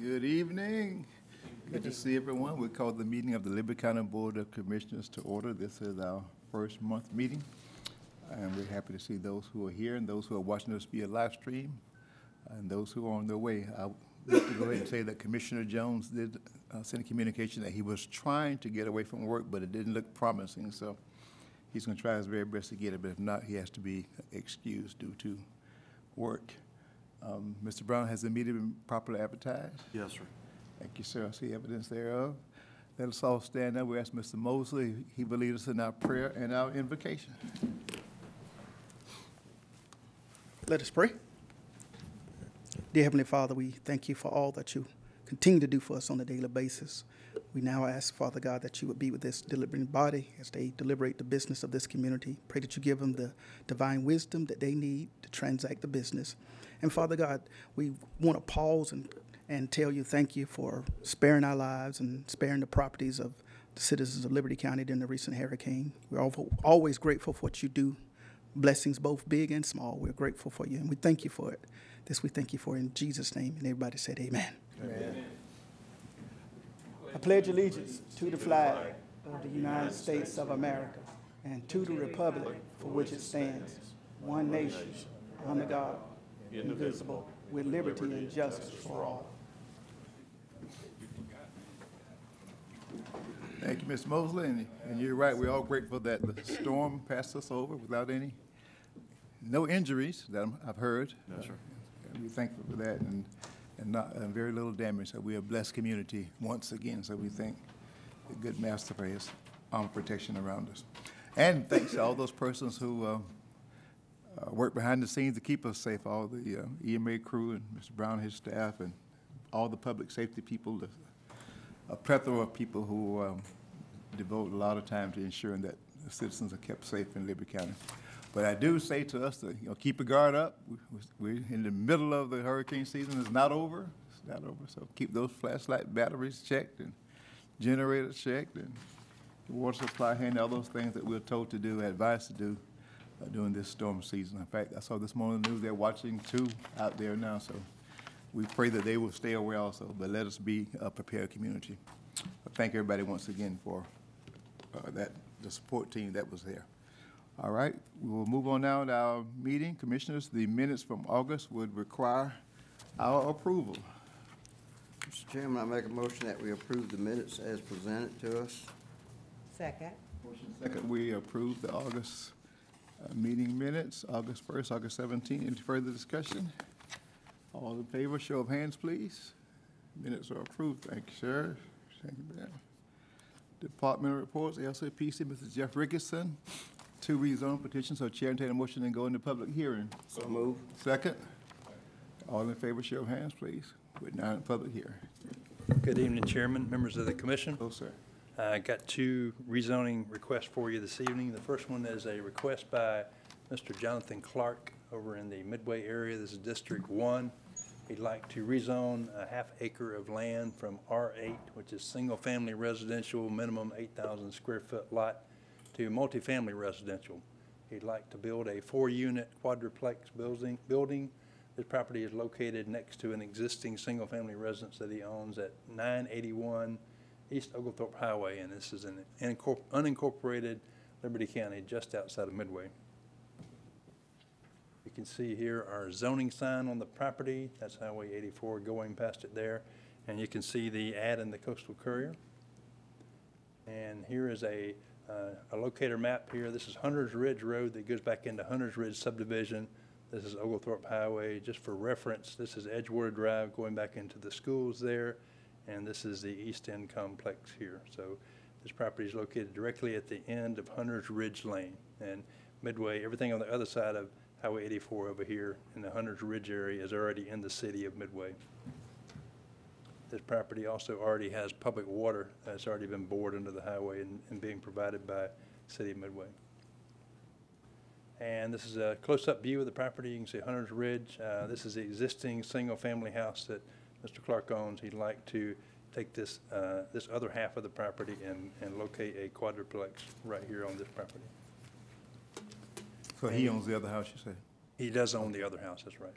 Good evening. Good to see everyone. We call the meeting of the Liberty County Board of Commissioners to order. This is our first month meeting. And we're happy to see those who are here and those who are watching us via live stream and those who are on their way. I like to go ahead and say that Commissioner Jones did uh, send a communication that he was trying to get away from work, but it didn't look promising. So he's going to try his very best to get it, but if not, he has to be excused due to work. Um, Mr. Brown, has the meeting been properly advertised? Yes, sir. Thank you, sir. I see evidence thereof. Let us all stand up. We ask Mr. Mosley, he will lead us in our prayer and our invocation. Let us pray. Dear Heavenly Father, we thank you for all that you continue to do for us on a daily basis. We now ask, Father God, that you would be with this deliberating body as they deliberate the business of this community. Pray that you give them the divine wisdom that they need to transact the business. And Father God, we want to pause and, and tell you thank you for sparing our lives and sparing the properties of the citizens of Liberty County during the recent hurricane. We're always grateful for what you do blessings both big and small. We're grateful for you and we thank you for it. This we thank you for in Jesus' name. And everybody said, Amen. I pledge allegiance to the flag of the United States of America and to the republic for which it stands, one nation, under God, indivisible, with liberty and justice for all. Thank you, Mr. Mosley, and, and you're right, we're all grateful that the storm passed us over without any, no injuries that I'm- I've heard. No, sir. And we're thankful for that, and, and not, and very little damage, so we're a blessed community once again, so we thank the good master for his armed protection around us. And thanks to all those persons who, uh, uh, work behind the scenes to keep us safe, all the uh, EMA crew and Mr. Brown and his staff, and all the public safety people, the a plethora of people who um, devote a lot of time to ensuring that citizens are kept safe in Liberty County. But I do say to us to, you know, keep a guard up. We- We're in the middle of the hurricane season. It's not over. It's not over. So keep those flashlight batteries checked and generators checked and the water supply handy, all those things that we're told to do, advised to do uh, during this storm season. In fact, I saw this morning the news, they're watching two out there now, so we pray that they will stay away also, but let us be a prepared community. But Thank everybody once again for uh, that, the support team that was there. All right, we will move on now to our meeting. Commissioners, the minutes from August would require our approval. Mr. Chairman, I make a motion that we approve the minutes as presented to us. Second. Second, we approve the August uh, meeting minutes, August 1st, August 17th. Any further discussion? All in favor, show of hands, please. Minutes are approved. Thank you, Sheriff. Thank you, ma'am. Department reports, LCPC, Mr. Jeff Ricketson. Two rezone petitions, so Chair entertain a motion and go into public hearing. So move. Second? All in favor, show of hands, please. We're now in public hearing. Good evening, Chairman, members of the commission. Oh, sir. I got two rezoning requests for you this evening. The first one is a request by Mr. Jonathan Clark over in the Midway area. This is District One. He'd like to rezone a half acre of land from R8, which is single-family residential, minimum 8,000 square foot lot, to multifamily residential. He'd like to build a four-unit quadruplex building, building. This property is located next to an existing single-family residence that he owns at 981 East Oglethorpe Highway, and this is an incorpor- unincorporated Liberty County, just outside of Midway. You can see here our zoning sign on the property, that's Highway 84 going past it there, and you can see the ad in the Coastal Courier. And here is a, uh, a locator map here. This is Hunter's Ridge Road that goes back into Hunter's Ridge subdivision. This is Oglethorpe Highway, just for reference, this is Edgewater Drive going back into the schools there, and this is the East End Complex here. So this property is located directly at the end of Hunter's Ridge Lane. And Midway, everything on the other side of Highway 84 over here in the Hunter's Ridge area is already in the city of Midway. This property also already has public water that's already been bored into the highway and, and being provided by City of Midway. And this is a close-up view of the property. You can see Hunter's Ridge. Uh, This is the existing single-family house that Mr. Clark owns. He'd like to take this, uh, this other half of the property and, and locate a quadruplex right here on this property. So he owns the other house, you say? He does own the other house, that's right.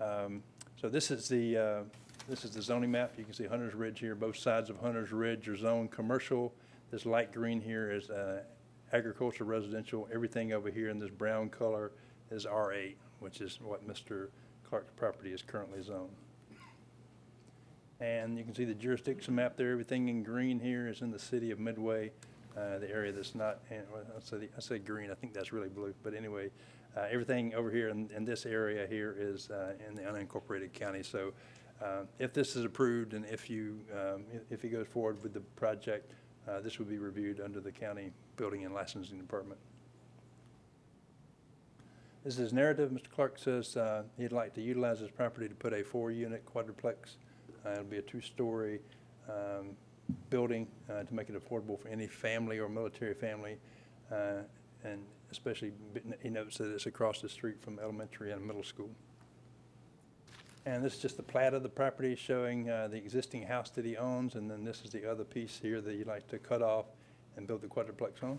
Um, So this is the, uh, This is the zoning map. You can see Hunter's Ridge here. Both sides of Hunter's Ridge are zoned commercial. This light green here is uh, agriculture residential. Everything over here in this brown color is R8, which is what Mr. Clark's property is currently zoned. And you can see the jurisdiction map there. Everything in green here is in the city of Midway, uh, the area that's not, in- well, I say, I say green, I think that's really blue. But anyway, uh, everything over here in, in this area here is uh, in the unincorporated county. So uh, if this is approved and if you, um, if he goes forward with the project, uh, this would be reviewed under the county building and licensing department. This is narrative. Mr. Clark says uh, he'd like to utilize his property to put a four-unit quadruplex. Uh, It'll be a two-story um, building uh, to make it affordable for any family or military family. uh, And especially, he notes that it's across the street from elementary and middle school. And this is just the plat of the property showing uh, the existing house that he owns, and then this is the other piece here that he'd like to cut off and build the quadruplex on.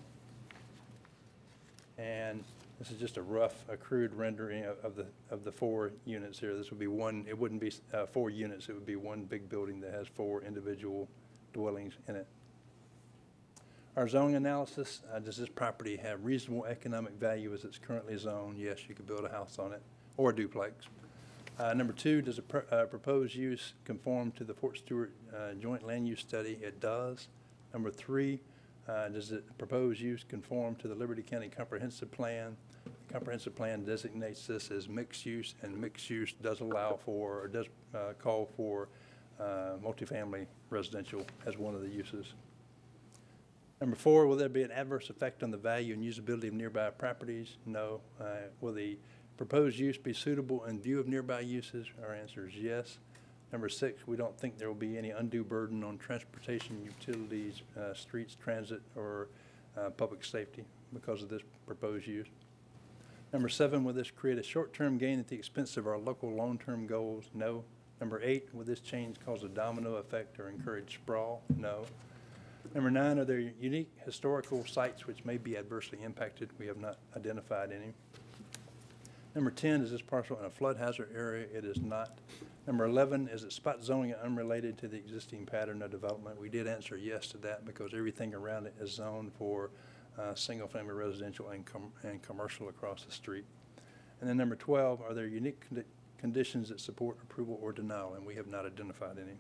And this is just a rough, crude rendering of- of the, of the four units here. This would be one, it wouldn't be uh, four units, it would be one big building that has four individual dwellings in it. Our zoning analysis, uh, does this property have reasonable economic value as it's currently zoned? Yes, you could build a house on it, or a duplex. Uh, Number two, does a pr- uh, proposed use conform to the Fort Stewart uh, Joint Land Use Study? It does. Number three, uh, does the proposed use conform to the Liberty County Comprehensive Plan? The Comprehensive Plan designates this as mixed use, and mixed use does allow for, or does uh, call for uh, multifamily residential as one of the uses. Number four, will there be an adverse effect on the value and usability of nearby properties? No. Uh, Will the proposed use be suitable in view of nearby uses? Our answer is yes. Number six, we don't think there will be any undue burden on transportation, utilities, uh, streets, transit, or uh, public safety because of this proposed use. Number seven, will this create a short-term gain at the expense of our local long-term goals? No. Number eight, will this change cause a domino effect or encourage sprawl? No. Number nine, are there unique historical sites which may be adversely impacted? We have not identified any. Number 10, is this parcel in a flood hazard area? It is not. Number 11, is it spot zoning unrelated to the existing pattern of development? We did answer yes to that because everything around it is zoned for uh, single-family residential and com- and commercial across the street. And then number 12, are there unique condi- conditions that support approval or denial? And we have not identified any.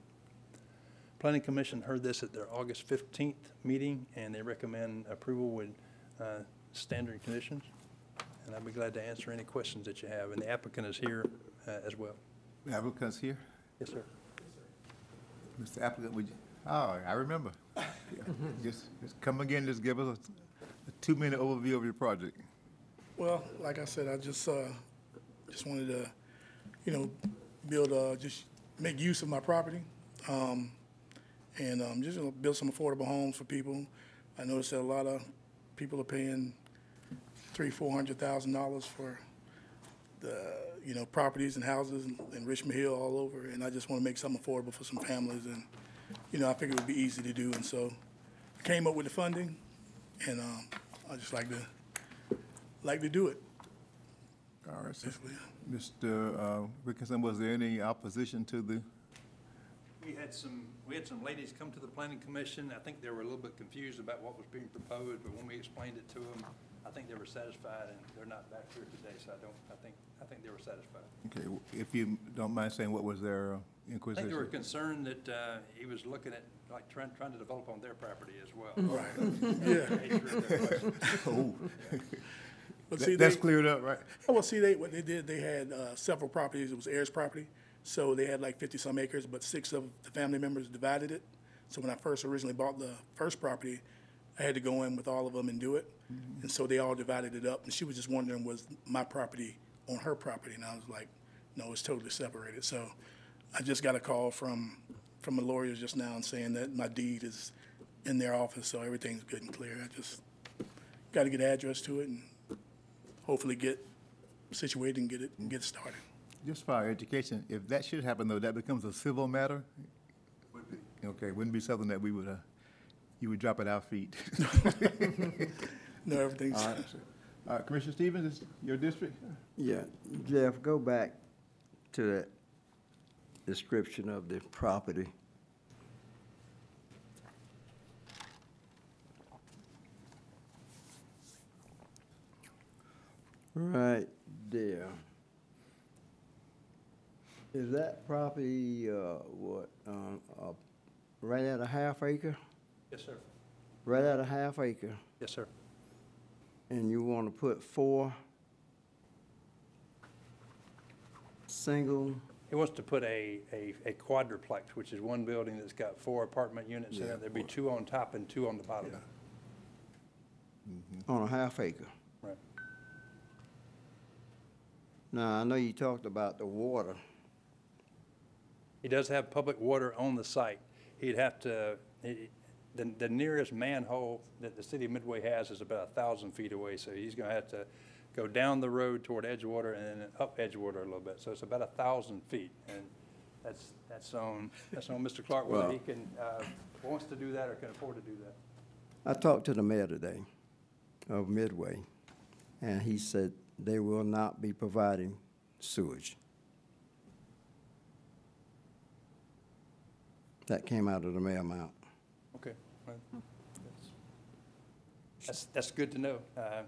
Planning Commission heard this at their August 15th meeting, and they recommend approval with uh, standard conditions. And I'd be glad to answer any questions that you have, and the applicant is here uh, as well. Applicants here? Yes, sir. Yes, sir. Mr. Applicant, would you, oh, I remember. Just, just come again, just give us a, a two-minute overview of your project. Well, like I said, I just, uh, just wanted to, you know, build, uh, just make use of my property. Um, and, um, just build some affordable homes for people. I noticed that a lot of people are paying three, four hundred thousand dollars for the, you know, properties and houses in- in Richmond Hill all over. And I just want to make something affordable for some families and, you know, I figured it would be easy to do. And so I came up with the funding and, um, I just like to, like to do it. All right, sir. Basically, Mr. uh, Wilkinson, was there any opposition to the, We had some, we had some ladies come to the planning commission. I think they were a little bit confused about what was being proposed, but when we explained it to them, I think they were satisfied, and they're not back here today, so I don't, I think, I think they were satisfied. okay, if you don't mind saying, what was their uh, I think they were inquisition? concerned that uh, he was looking at, like, trying, trying to develop on their property as well. Right, yeah. They answered their question. Oh, But see, that- that's they, cleared up, right? oh, well, see, they, what they did, they had, uh, several properties, it was heirs property. So they had like fifty-some acres, but six of the family members divided it. So when I first originally bought the first property, I had to go in with all of them and do it. And so they all divided it up, and she was just wondering, was my property on her property? And I was like, no, it's totally separated. So I just got a call from, from the lawyers just now and saying that my deed is in their office, so everything's good and clear. I just got to get address to it and hopefully get situated and get it, and get started. Just for our education, if that should happen, though, that becomes a civil matter? Okay, wouldn't be something that we would, uh, you would drop at our feet. No, everything's, All right, sir. Uh, Commissioner Stevens, is your district? Yeah, Jeff, go back to that description of the property. Right there. Is that property, uh, what, um, uh, right at a half acre? Yes, sir. Right at a half acre? Yes, sir. And you want to put four single, He wants to put a, a, a quadruplex, which is one building that's got four apartment units in Yeah, it. There'd be two on top and two on the bottom. on a half acre? Now, I know you talked about the water. He does have public water on the site. He'd have to, he- the, the nearest manhole that the city of Midway has is about a thousand feet away, so he's gonna have to go down the road toward Edgewater and then up Edgewater a little bit. So it's about a thousand feet, and that's, that's on, that's on Mr. Clark, whether he can, uh, wants to do that or can afford to do that. I talked to the mayor today of Midway, and he said they will not be providing sewage. That came out of the mail amount. Okay. well, that's- That's, that's good to know. Uh,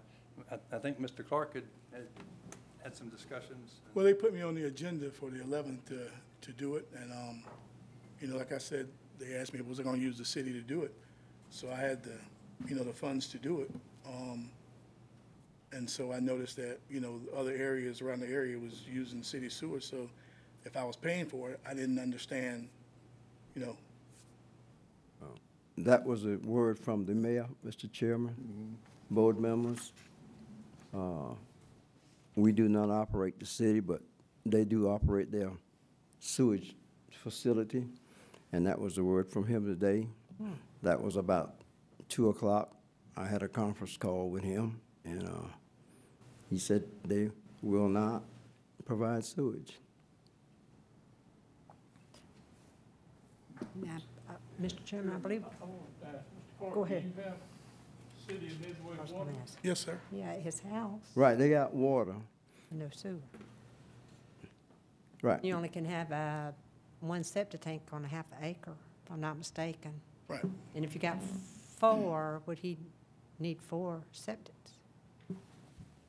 I, I think Mr. Clark had, had, had some discussions. Well, they put me on the agenda for the eleventh to, to do it, and, um, you know, like I said, they asked me, was I gonna use the city to do it? So I had the, you know, the funds to do it. Um, and so I noticed that, you know, other areas around the area was using city sewer, so if I was paying for it, I didn't understand, you know, That was a word from the mayor, Mr. Chairman, board members. Uh, We do not operate the city, but they do operate their sewage facility, and that was the word from him today. That was about two o'clock. I had a conference call with him, and uh, he said they will not provide sewage. Now, uh, Mr. Chairman, I believe, Go ahead. City of Midway I was water? yes, sir. yeah, his house, Right, they got water, no sewer. right. You only can have, uh, one septic tank on a half acre, if I'm not mistaken. Right. And if you got four, would he need four septics?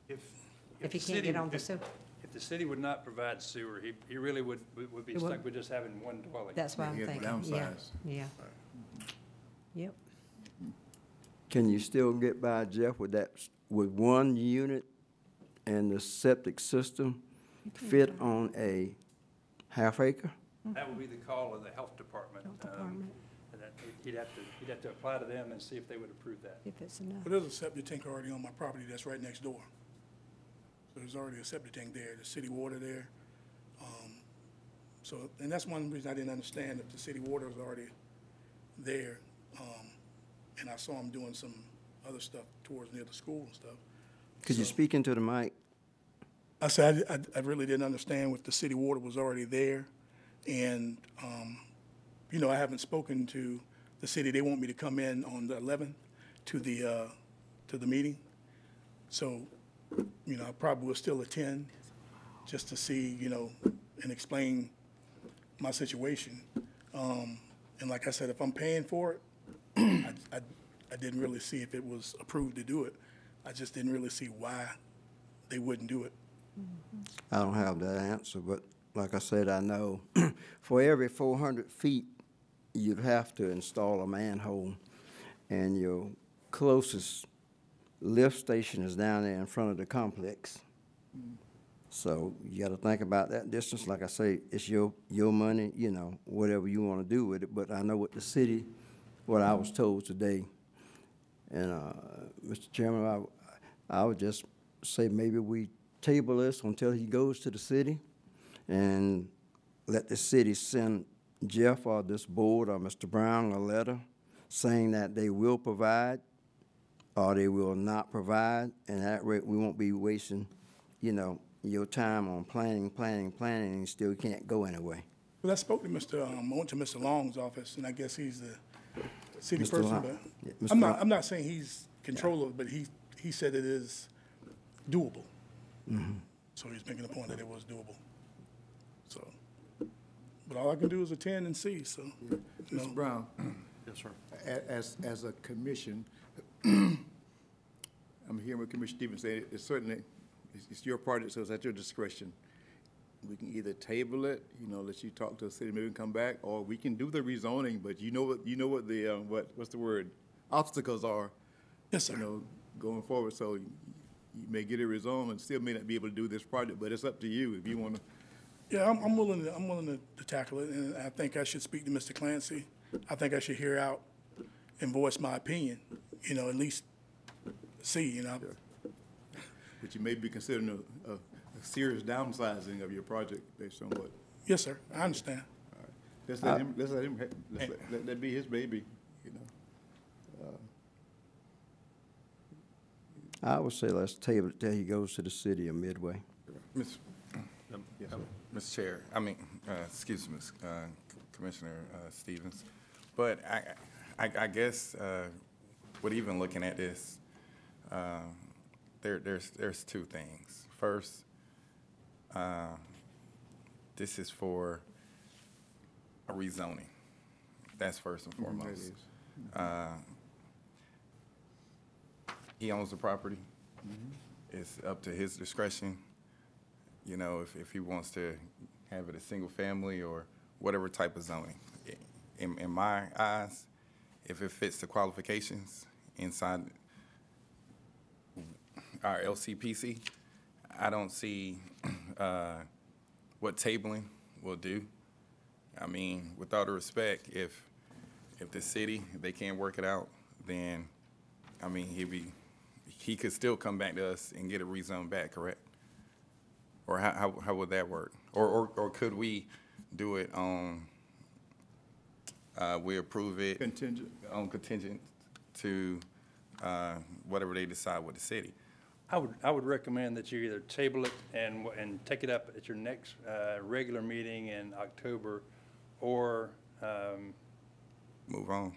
If, If the he can't city- get on the if- sewer? If the city would not provide sewer, he, he really would, would would be It would- stuck with just having one dwelling. That's what I'm Yeah, thinking, yeah, downsize. yeah. Yep, Can you still get by, Jeff, with that, s- with one unit and the septic system fit on a half acre? That would be the call of the health department. Health um, department. and that- He'd have to, he'd have to apply to them and see if they would approve that. if it's enough. But there's a septic tank already on my property that's right next door. So there's already a septic tank there, the city water there. Um, So, and that's one reason I didn't understand if the city water was already there. um, And I saw him doing some other stuff towards near the school and stuff. Could you speak into the mic? I said, I, I really didn't understand if the city water was already there. And, um, you know, I haven't spoken to the city. They want me to come in on the eleventh to the, uh, to the meeting. So, you know, I probably will still attend just to see, you know, and explain my situation. Um, and like I said, if I'm paying for it, I, I, I didn't really see if it was approved to do it. I just didn't really see why they wouldn't do it. I don't have that answer, but like I said, I know for every four hundred feet, you'd have to install a manhole. And your closest lift station is down there in front of the complex. So you gotta think about that distance. Like I say, it's your, your money, you know, whatever you wanna do with it. But I know what the city, what I was told today. And, uh, Mr. Chairman, I, I would just say maybe we table this until he goes to the city and let the city send Jeff or this board or Mr. Brown a letter saying that they will provide or they will not provide, and at that rate, we won't be wasting, you know, your time on planning, planning, planning, and you still can't go anyway. Well, I spoke to Mr., um, I went to Mr. Long's office, and I guess he's the city Mr. person, Long- but yeah, I'm not, I'm not saying he's control of it, but he, he said it is doable. Mm-hmm. So he's making the point that it was doable. So, But all I can do is attend and see, so, you know. Mr. Brown, Yes, sir. as, as a commission, I'm hearing what Commissioner Stevens said, it's certainly, it's, it's your project, so it's at your discretion. We can either table it, you know, let you talk to the city, maybe come back, or we can do the rezoning, but you know what, you know what the, uh, what, what's the word? Obstacles are, Yes, you sir. know, going forward, so you you may get it rezoned and still may not be able to do this project, but it's up to you if you wanna, Yeah, I'm, I'm willing to, I'm willing to, to tackle it, and I think I should speak to Mr. Clancy. I think I should hear out and voice my opinion, you know, at least see, you know. but you may be considering a, a, a serious downsizing of your project based on what Yes, sir, I understand. Let's let him, let's let him, let's let, let that be his baby, you know. I would say let's table it till he goes to the city of Midway. Miss- Mr. Chair, I mean, uh, excuse me, uh, Commissioner uh, Stevens, but I, I, I guess, uh, with even looking at this, uh, there, there's, there's two things. First, uh, this is for a rezoning. That's first and Mm-hmm, foremost. Uh, He owns the property. It's up to his discretion you know, if, if he wants to have it a single family or whatever type of zoning. In, in my eyes, if it fits the qualifications inside our LCPC, I don't see, uh, what tabling will do. I mean, with all the respect, if, if the city, if they can't work it out, then, I mean, he'd be, he could still come back to us and get it rezoned back, correct? Or how, how, how would that work? Or, or, or could we do it on, uh, we approve it? Contingent. On contingent to, uh, whatever they decide with the city? I would, I would recommend that you either table it and, and take it up at your next uh, regular meeting in October, or, um, Move on.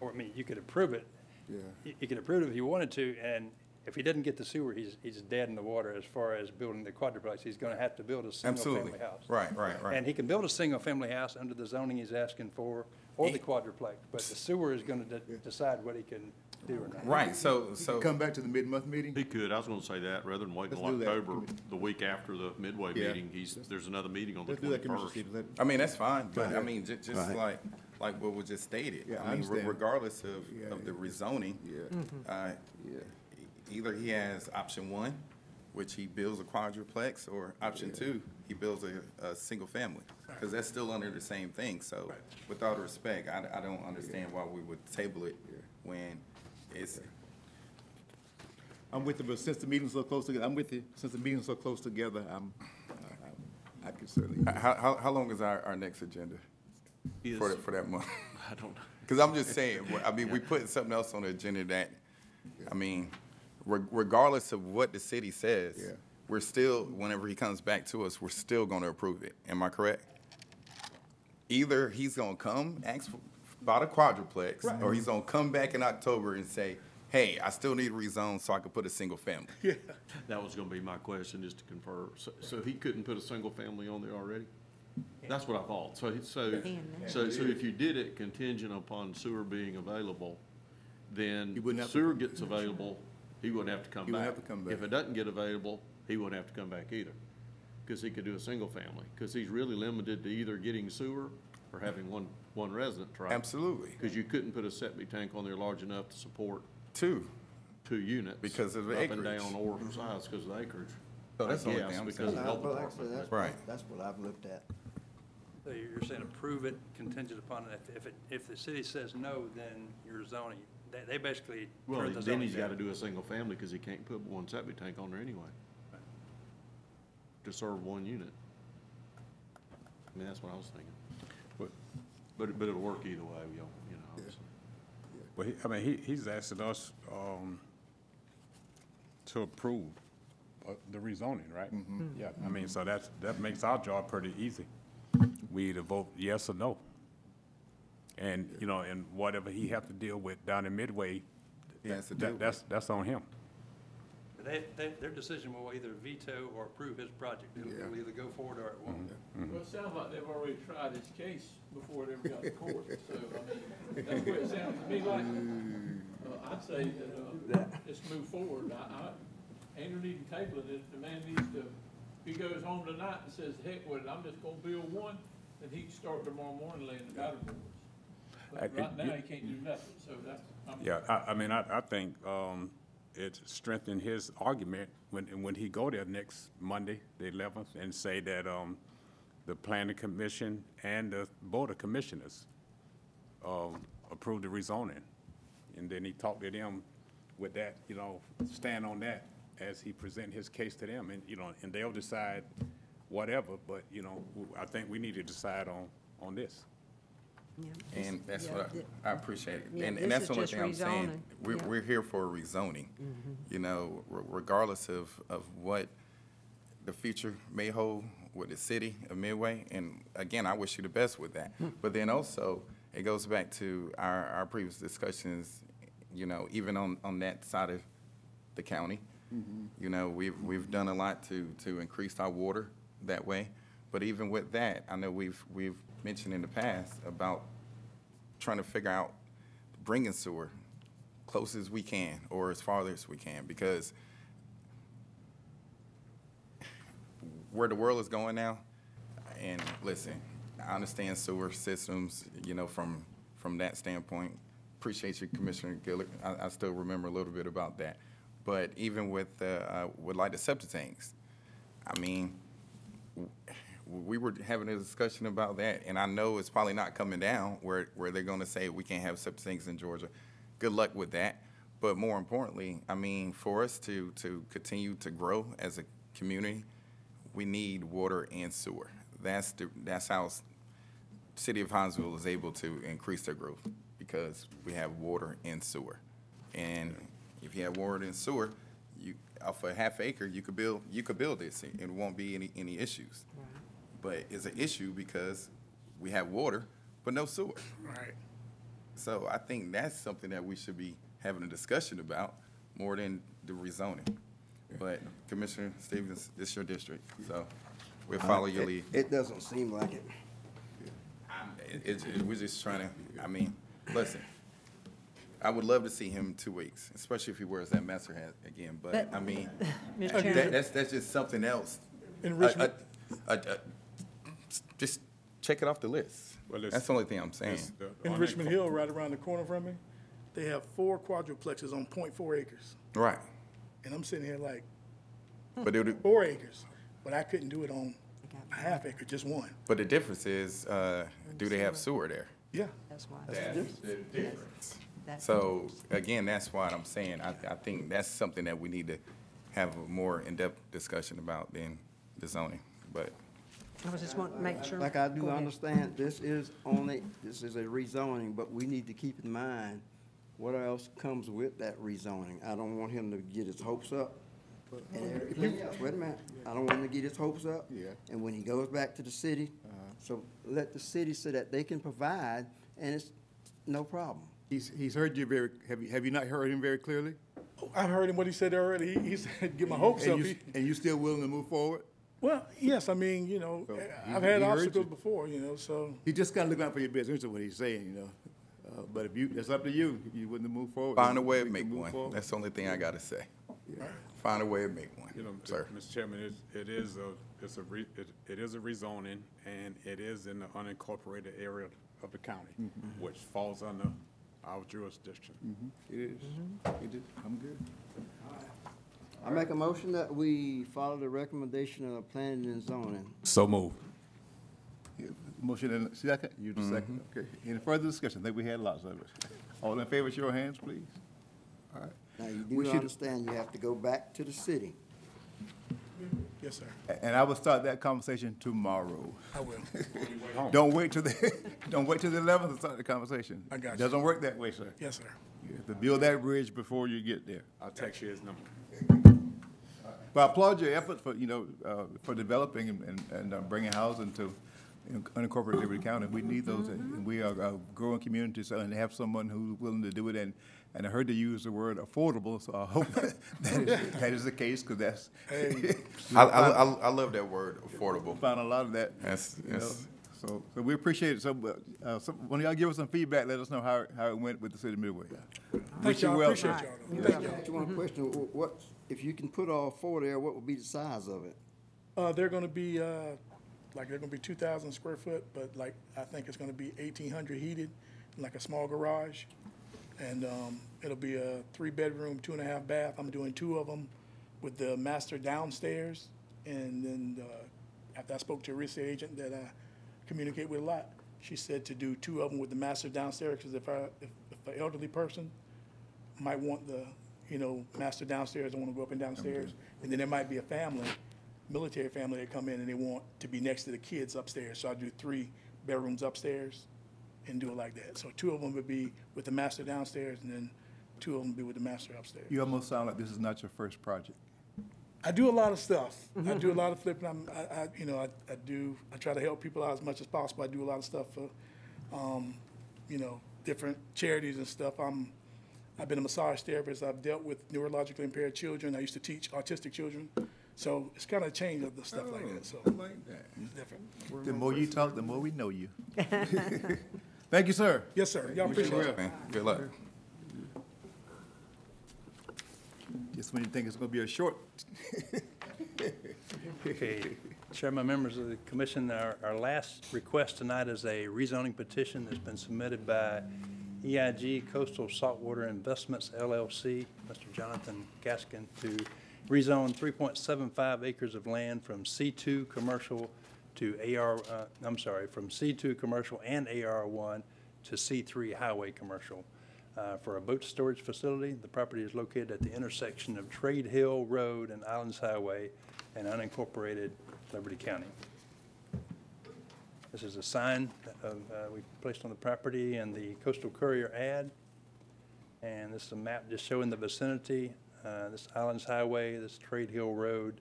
or, I mean, you could approve it. Yeah. You you could approve it if you wanted to, and if he doesn't get the sewer, he's, he's dead in the water as far as building the quadruplex. He's gonna have to build a Absolutely. single-family house. Right, right, right. And he can build a single-family house under the zoning he's asking for, or the quadruplex, but the sewer is gonna de- decide what he can do or not. Right, so, so. Come back to the mid-month meeting? He could, I was gonna say that, rather than wait Let's until do that. October, the week after the Midway Yeah. meeting, he's, there's another meeting on the Let's do that, Commissioner twenty-first. Stevens. Let- I mean, that's fine, but I mean, ju- just Right. like, like what was just stated. Yeah, I mean, re- understand. Regardless of, Yeah, of the rezoning. Yeah. Uh, e- either he has option one, which he builds a quadruplex, or option two, he builds a, a single family. Because that's still under the same thing, so with all the respect, I, I don't understand why we would table it when it's, I'm with you, but since the meeting's so close together, I'm with you, since the meeting's so close together, I'm, uh, I- I could certainly. how, how, how long is our, our next agenda Is- for, that- for that month? I don't know. Because I'm just saying, I mean, we put something else on the agenda that, I mean, re- regardless of what the city says, Yeah. We're still, whenever he comes back to us, we're still gonna approve it. Am I correct? Either he's gonna come, ask for- about a quadruplex, or he's gonna come back in October and say, hey, I still need a rezone so I can put a single family. Yeah, That was gonna be my question, is to confer, so, so he couldn't put a single family on there already? That's what I thought, so, so, so, so if you did it contingent upon sewer being available, then He wouldn't to- sewer gets available, he wouldn't have to come back. He wouldn't have to come back. If it doesn't get available, he wouldn't have to come back either, because he could do a single family, because he's really limited to either getting sewer or having one, one resident, right? Absolutely. Because you couldn't put a septic tank on there large enough to support Two. two units. Because of the Up and down or size because of the acreage. So that's the only I guess, thing I'm because saying. of the health Well, department. actually, that's, Right. that's what I've looked at. So you're saying approve it contingent upon, it. if, if it, if the city says no, then your zoning, they, they basically Well, turn the then zoning he's gotta down. do a single family because he can't put one septic tank on there anyway. To serve one unit. I mean, that's what I was thinking. But, but, it- but it'll work either way, you know, you know, obviously. Well, he, I mean, he, he's asking us, um, to approve uh, the rezoning, right? Yeah, I mean, so that's, that makes our job pretty easy. We either vote yes or no. And, you know, and whatever he have to deal with down in Midway, He has to that- deal with that's, that's on him. They, they, their decision will either veto or approve his project. It'll, it'll either go forward or it won't. Well, it sounds like they've already tried this case before it ever got to court, so, I mean, that's what it sounds to me like. Uh, I'd say that, uh, let's move forward. I, I, ain't no need to table it. The man needs to, if he goes home tonight and says, heck with it, I'm just gonna build one, then he can start tomorrow morning laying the gutter boards. But I- right now, he can't do nothing, so that's, I'm. Yeah, I, I mean, I, I think, um, it strengthened his argument when, when he go there next Monday, the eleventh, and say that, um, the planning commission and the board of commissioners, um, approved the rezoning. And then he talked to them with that, you know, stand on that as he present his case to them, and, you know, and they'll decide whatever, but, you know, I think we need to decide on, on this. Yeah, this- And that's yeah, what th- I, I appreciate it. Yeah, And, this that's is the only just thing I'm saying. rezoning. We're, Yeah. we're here for rezoning. Mm-hmm. You know, re- regardless of, of what the future may hold with the city of Midway. And again, I wish you the best with that. Mm-hmm. But then also, it goes back to our, our previous discussions, you know, even on, on that side of the county. Mm-hmm. You know, we've, we've done a lot to, to increase our water that way. But even with that, I know we've, we've mentioned in the past about trying to figure out bringing sewer close as we can or as far as we can because where the world is going now, and listen, I understand sewer systems, you know, from, from that standpoint. Appreciate you, Commissioner Gilliard. I, I still remember a little bit about that. But even with, uh, uh, with like the septic tanks, I mean, we were having a discussion about that, and I know it's probably not coming down where, where they're gonna say we can't have septic tanks in Georgia. Good luck with that. But more importantly, I mean, for us to, to continue to grow as a community, we need water and sewer. That's the, that's how city of Hinesville is able to increase their growth, because we have water and sewer. And if you have water and sewer, you, off a half acre, you could build, you could build this, and it won't be any, any issues. But it's an issue because we have water, but no sewer. Right. So I think that's something that we should be having a discussion about more than the rezoning. But Commissioner Stevens, this is your district, so we'll follow your lead. It doesn't seem like it. It, it's- it- we're just trying to, I mean, listen, I would love to see him in two weeks, especially if he wears that master hat again, but, But- I mean, Mr. that, Chairman, that's, that's just something else. In Uh, Richmond, uh, uh, uh, Just check it off the list. Well, it's- That's the only thing I'm saying. It's the- in on Richmond that- Hill, right around the corner from me, they have four quadruplexes on 0.4 acres. Right, And I'm sitting here like, but it, four acres, but I couldn't do it on a half acre, just one. but the difference is, uh, do they have sewer there? Yeah. that's why. That's the difference. That- So, again, that's what I'm saying. I, I think that's something that we need to have a more in-depth discussion about than the zoning, but. I was just wanting to make sure. Like I Go do ahead. understand, this is only, this is a rezoning, but we need to keep in mind what else comes with that rezoning. I don't want him to get his hopes up. And everything else, wait a minute, I don't want him to get his hopes up. Yeah. And when he goes back to the city, uh-huh. so let the city so that they can provide, and it's no problem. He's, he's heard you very, have you, have you not heard him very clearly? I heard him what he said already. He, he said, get my hopes up. And He- and you still willing to move forward? Well, yes, I mean, you know, So, eh, he- I've had he heard obstacles you. before, you know, so, He just gotta look out for your business, is what he's saying, you know? Uh, But if you, it's up to you, you wouldn't move forward. Find a way to we make move one. forward. That's the only thing I gotta say. Find a way to make one, You know, sir. Mr. Chairman, it, it is a, it's a re, it, it is a rezoning, and it is in the unincorporated area of the county, mm-hmm. which falls under our jurisdiction. Mm-hmm. It is, mm-hmm. it is, I'm good. I make a motion that we follow the recommendation of the planning and zoning. So move. Yeah, Motion in second, you the second, okay. Any further discussion? I think we had lots of it. All in favor, show your hands, please. All right. Now, you We do should- understand you have to go back to the city. yes, sir, A- And I will start that conversation tomorrow. I will. Don't wait till the, don't wait till the eleventh to start the conversation. I got you. It doesn't work that way, sir. Yes, sir. You have to build that bridge before you get there. I'll text you his number. But I applaud your effort for, you know, uh, for developing and- and, and uh, bringing housing to in unincorporated Liberty County. We need those, and we are a growing community, so, and have someone who's willing to do it, and, and I heard they use the word affordable, so I hope that is, that is the case, because that's. I, I, I, I love that word, affordable. Found a lot of that. That's, you know. that's, So, so we appreciate it. So, uh, some, when y'all give us some feedback, let us know how, how it went with the city of Midway. Thank Wish you y'all, well. appreciate y'all. though. Thank y'all. Just one question, wh- what, if you can put all four there, what would be the size of it? Uh, they're gonna be, uh, like, they're gonna be two thousand square foot, but like, I think it's gonna be eighteen hundred heated, like a small garage. And, um, it'll be a three-bedroom, two and a half bath. I'm doing two of them with the master downstairs. And then, uh, after I spoke to a real estate agent that I communicate with a lot, she said to do two of them with the master downstairs, because if I, if, if an elderly person might want the, you know, master downstairs, don't wanna go up and downstairs. And then there might be a family, military family that come in and they want to be next to the kids upstairs. So I do three bedrooms upstairs and do it like that. So two of them would be with the master downstairs and then two of them would be with the master upstairs. You almost sound like this is not your first project. I do a lot of stuff. I do a lot of flipping. I'm, I, I, you know, I, I do, I try to help people out as much as possible. I do a lot of stuff for, um, you know, different charities and stuff. I'm, I've been a massage therapist. I've dealt with neurologically impaired children. I used to teach autistic children. So it's kind of changed of the stuff like that. So oh, I like that. it's different. The more you talk, the more we know you. Thank you, sir. Yes, sir. Y'all appreciate it. man, good luck. Just when you think it's gonna be a short. Okay, Chairman, members of the commission, our, our last request tonight is a rezoning petition that's been submitted by EIG Coastal Saltwater Investments LLC, Mr. Jonathan Gaskin, to rezone 3.75 acres of land from C2 commercial to AR, uh, I'm sorry, from C2 commercial and AR1 to C3 highway commercial uh, for a boat storage facility. The property is located at the intersection of Trade Hill Road and Islands Highway in unincorporated Liberty County. This is a sign of, uh, we placed on the property and the Coastal Courier ad. And this is a map just showing the vicinity, uh, this Islands Highway, this Trade Hill Road.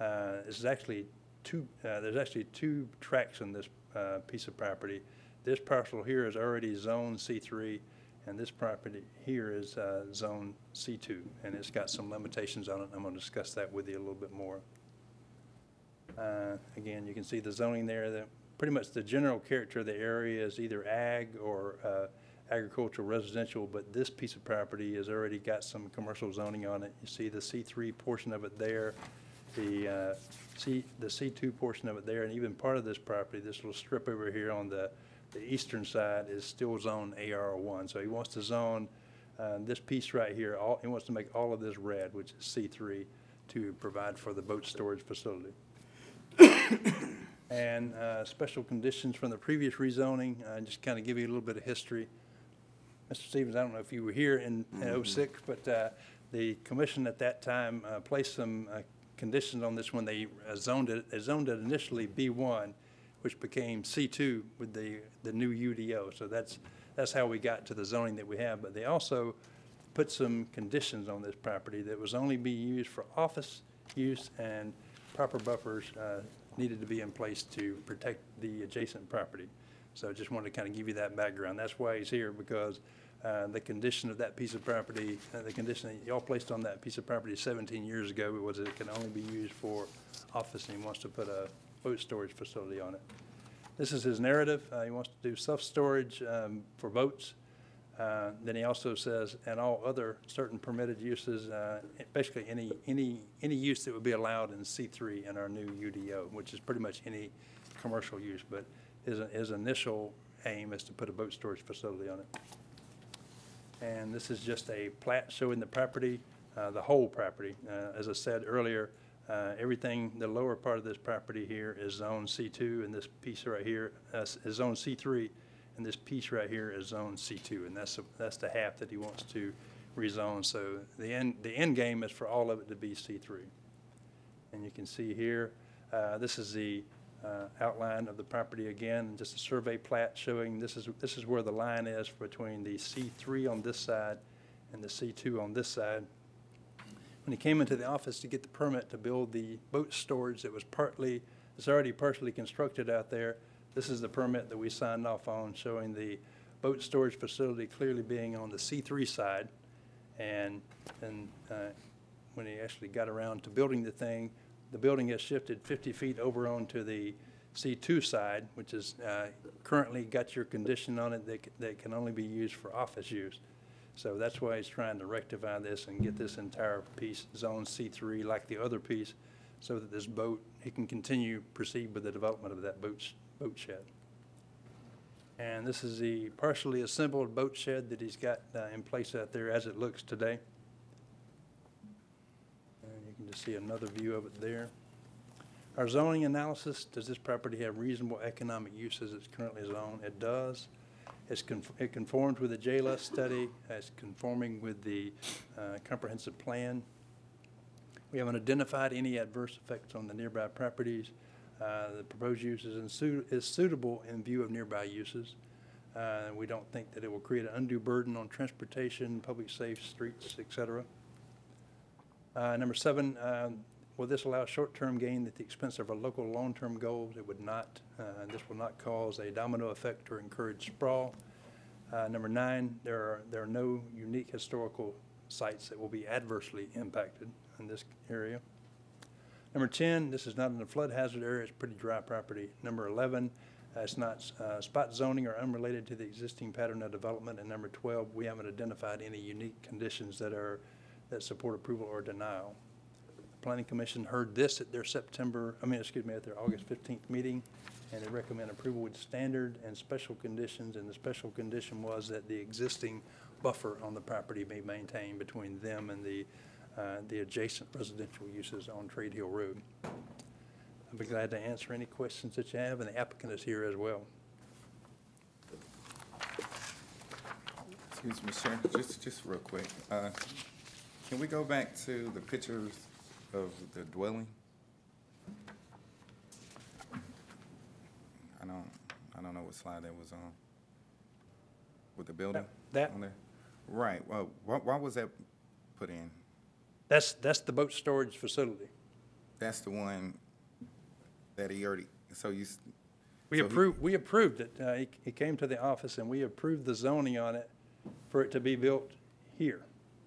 Uh, This is actually two, uh, there's actually two tracks on this uh, piece of property. This parcel here is already Zone C3, and this property here is uh, Zone C2, and it's got some limitations on it. I'm to discuss that with you a little bit more. Again, you can see the zoning there, the, pretty much the general character of the area is either ag or uh, agricultural residential, but this piece of property has already got some commercial zoning on it. You see the C3 portion of it there, the uh, C, the C2 portion of it there, and even part of this property, this little strip over here on the, the eastern side is still zone AR1. So he wants to zone uh, this piece right here, all, he wants to make all of this red, which is C3, to provide for the boat storage facility. And uh, special conditions from the previous rezoning, uh, just kind of give you a little bit of history. Mr. Stevens, I don't know if you were here in in '06, but uh, the commission at that time uh, placed some uh, conditions on this when they uh, zoned it, they zoned it initially B1, which became C2 with the, the new UDO. So that's, that's how we got to the zoning that we have. But they also put some conditions on this property that was only be used for office use and proper buffers uh, needed to be in place to protect the adjacent property. So I just wanted to kind of give you that background. That's why he's here, because uh, the condition of that piece of property, uh, the condition that y'all placed on that piece of property 17 years ago was it can only be used for office, and he wants to put a boat storage facility on it. This is his narrative. Uh, He wants to do self-storage um, for boats. Uh, Then he also says, and all other certain permitted uses, uh, basically any, any, any use that would be allowed in C3 in our new UDO, which is pretty much any commercial use, but his, his initial aim is to put a boat storage facility on it. And this is just a plat showing the property, uh, the whole property. Uh, As I said earlier, uh, everything, the lower part of this property here is Zone C2, and this piece right here uh, is Zone C3, and this piece right here is Zone C2, and that's, the- that's the half that he wants to rezone. So the end, the end game is for all of it to be C3. And you can see here, uh, this is the uh, outline of the property again, just a survey plat showing this is, this is where the line is between the C3 on this side and the C2 on this side. When he came into the office to get the permit to build the boat storage that was partly, it's already partially constructed out there, This is the permit that we signed off on showing the boat storage facility clearly being on the C3 side. And, and uh, when he actually got around to building the thing, the building has shifted 50 feet over onto the C2 side, which is uh, currently got your condition on it that, that can only be used for office use. So that's why he's trying to rectify this and get this entire piece zone C3 like the other piece, so that this boat, he can continue, proceed with the development of that boat, boat shed. And this is the partially assembled boat shed that he's got uh, in place out there as it looks today. And you can just see another view of it there. Our zoning analysis, does this property have reasonable economic use as it's currently zoned? It does. Conf- it conforms with the JLUS study, it's conforming with the uh, comprehensive plan. We haven't identified any adverse effects on the nearby properties. Uh, The proposed use is in is suitable in view of nearby uses. Uh, We don't think that it will create an undue burden on transportation, public safe streets, et cetera. Uh, Number seven, um, will this allow short-term gain at the expense of our local long-term goals? It would not. Uh, This will not cause a domino effect or encourage sprawl. Uh, Number nine, there are, there are no unique historical sites that will be adversely impacted in this area. Number 10, this is not in a flood hazard area, it's pretty dry property. Number 11, uh, it's not uh, spot zoning or unrelated to the existing pattern of development. And number 12, we haven't identified any unique conditions that are, that support approval or denial. The Planning Commission heard this at their September, I mean, excuse me, at their August 15th meeting, and they recommend approval with standard and special conditions, and the special condition was that the existing buffer on the property be maintained between them and the, uh, the adjacent residential uses on Trade Hill Road. I'd be glad to answer any questions that you have, and the applicant is here as well. Excuse me, sir, just, just real quick. Uh, Can we go back to the pictures of the dwelling? I don't, I don't know what slide that was on. With the building? That- on there? Right, well, why, why was that put in? That's, that's the boat storage facility. That's the one that he already, so you, s- We So he- approved, we approved it. Uh, He he came to the office and we approved the zoning on it for it to be built here,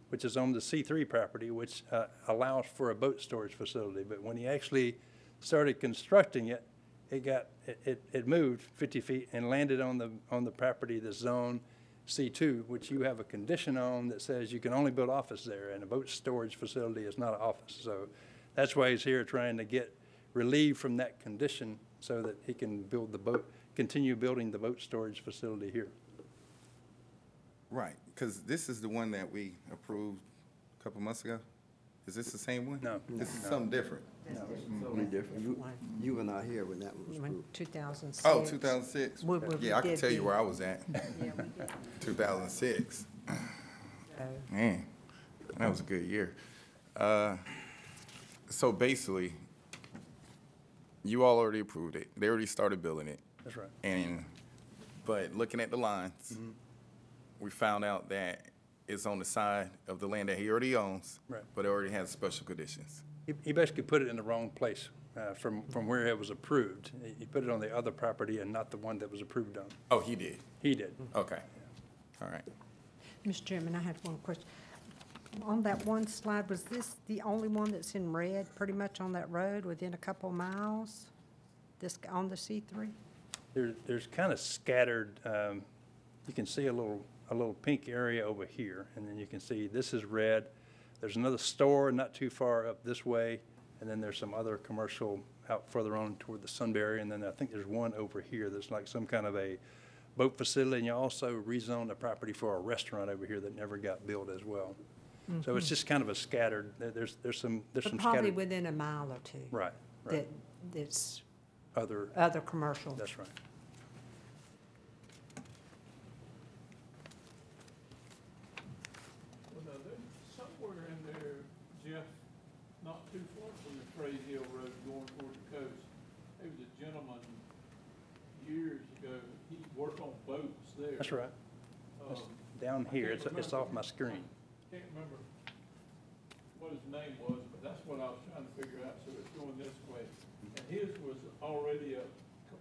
which is on the C3 property, which uh, allows for a boat storage facility. But when he actually started constructing it, it got, it- it, it moved 50 feet and landed on the, on the property, the zone C2, which you have a condition on that says you can only build office there, and a boat storage facility is not an office. So that's why he's here trying to get relieved from that condition so that he can build the boat, continue building the boat storage facility here. right, because this is the one that we approved a couple months ago? Is this the same one? No. This is something different? Totally different. You, you were not here when that was approved. 2006. Oh, 2006? We- we Yeah, I can did tell you the- where I was at, Yeah, we did. 2006. Man, that was a good year. Uh, So basically, you all already approved it. They already started building it. That's right. And, but looking at the lines, we found out that it's on the side of the land that he already owns. Right. But it already has special conditions. He, he basically put it in the wrong place uh, from, from where it was approved. He- He put it on the other property and not the one that was approved on. Oh, he did? He did. Okay. All right. Mr. Chairman, I had one question. On that one slide, was this the only one that's in red, pretty much on that road, within a couple miles? This, on the C3? There, there's kind of scattered, um, you can see a little, a little pink area over here, and then you can see this is red. There's another store not too far up this way, and then there's some other commercial out further on toward the Sunbury, and then I think there's one over here that's like some kind of a boat facility, and you also rezoned the property for a restaurant over here that never got built as well. So it's mm-hmm. just kind of a scattered, there- there's, there's some, there's But some probably scattered, within a mile or two. right, That, right, that's other, other commercial. that's right. Well, now, there's somewhere in there, Jeff, not too far from the Trade Hill Road going toward the coast, there was a gentleman years ago, he worked on boats there. That's right. That's Um, Down I here, can't it's, it's remember. off my screen. Can't remember what his name was, but that's what I was trying to figure out, so it's going this way. And his was already a, co-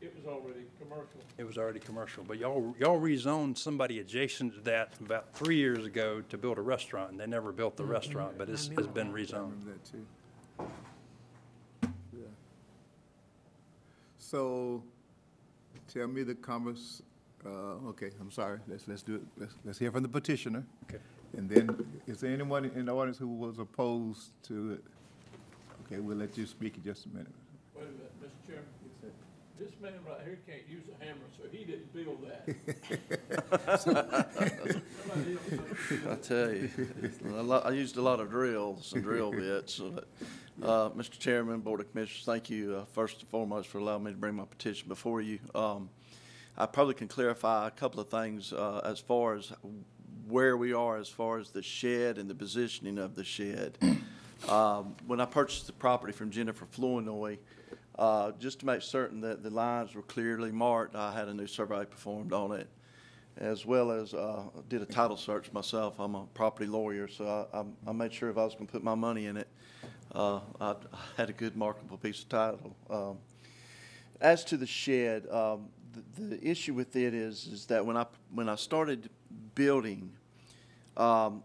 it was already commercial. It was already commercial, but y'all, y'all rezoned somebody adjacent to that about three years ago to build a restaurant, and they never built the restaurant, but it's, it's been I rezoned. remember that too. Yeah. So, tell me the converse, uh, okay, I'm sorry, let's, let's do it, let's, let's hear from the petitioner. Okay. And then, is there anyone in the audience who was opposed to it? Okay, we'll let you speak in just a minute. Wait a minute, Mr. Chairman. This man right here can't use a hammer, so he didn't build that. Somebody else- I tell you, lot, I used a lot of drills and drill bits. so that- Uh, Mr. Chairman, Board of Commissioners, thank you, uh, first and foremost, for allowing me to bring my petition before you. Um, I probably can clarify a couple of things, uh, as far as where we are as far as the shed and the positioning of the shed. Um, when I purchased the property from Jennifer Flournoy, uh, just to make certain that the lines were clearly marked, I had a new survey performed on it as well as uh, did a title search myself. I'm a property lawyer, so I, I- I made sure if I was going to put my money in it, uh, I I had a good marketable piece of title. Um, As to the shed, um, the, issue with it is, is that when I, when I started building, um,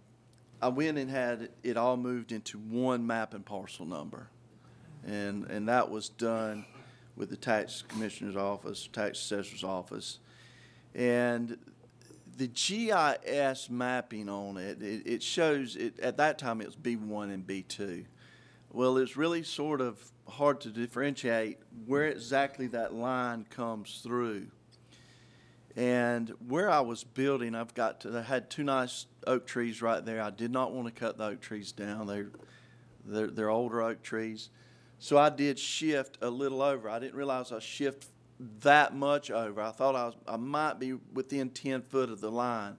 I went and had it all moved into one map and parcel number. And, and that was done with the tax commissioner's office, tax assessor's office. And the GIS mapping on it, it, it shows, it, at that time, it was B1 and B2. Well, it's really sort of hard to differentiate where exactly that line comes through. And where I was building, I've got to, I had two nice oak trees right there. I did not want to cut the oak trees down. They're, they're, they're older oak trees. So I did shift a little over. I didn't realize I shift that much over. I thought I was, I might be within ten foot of the line.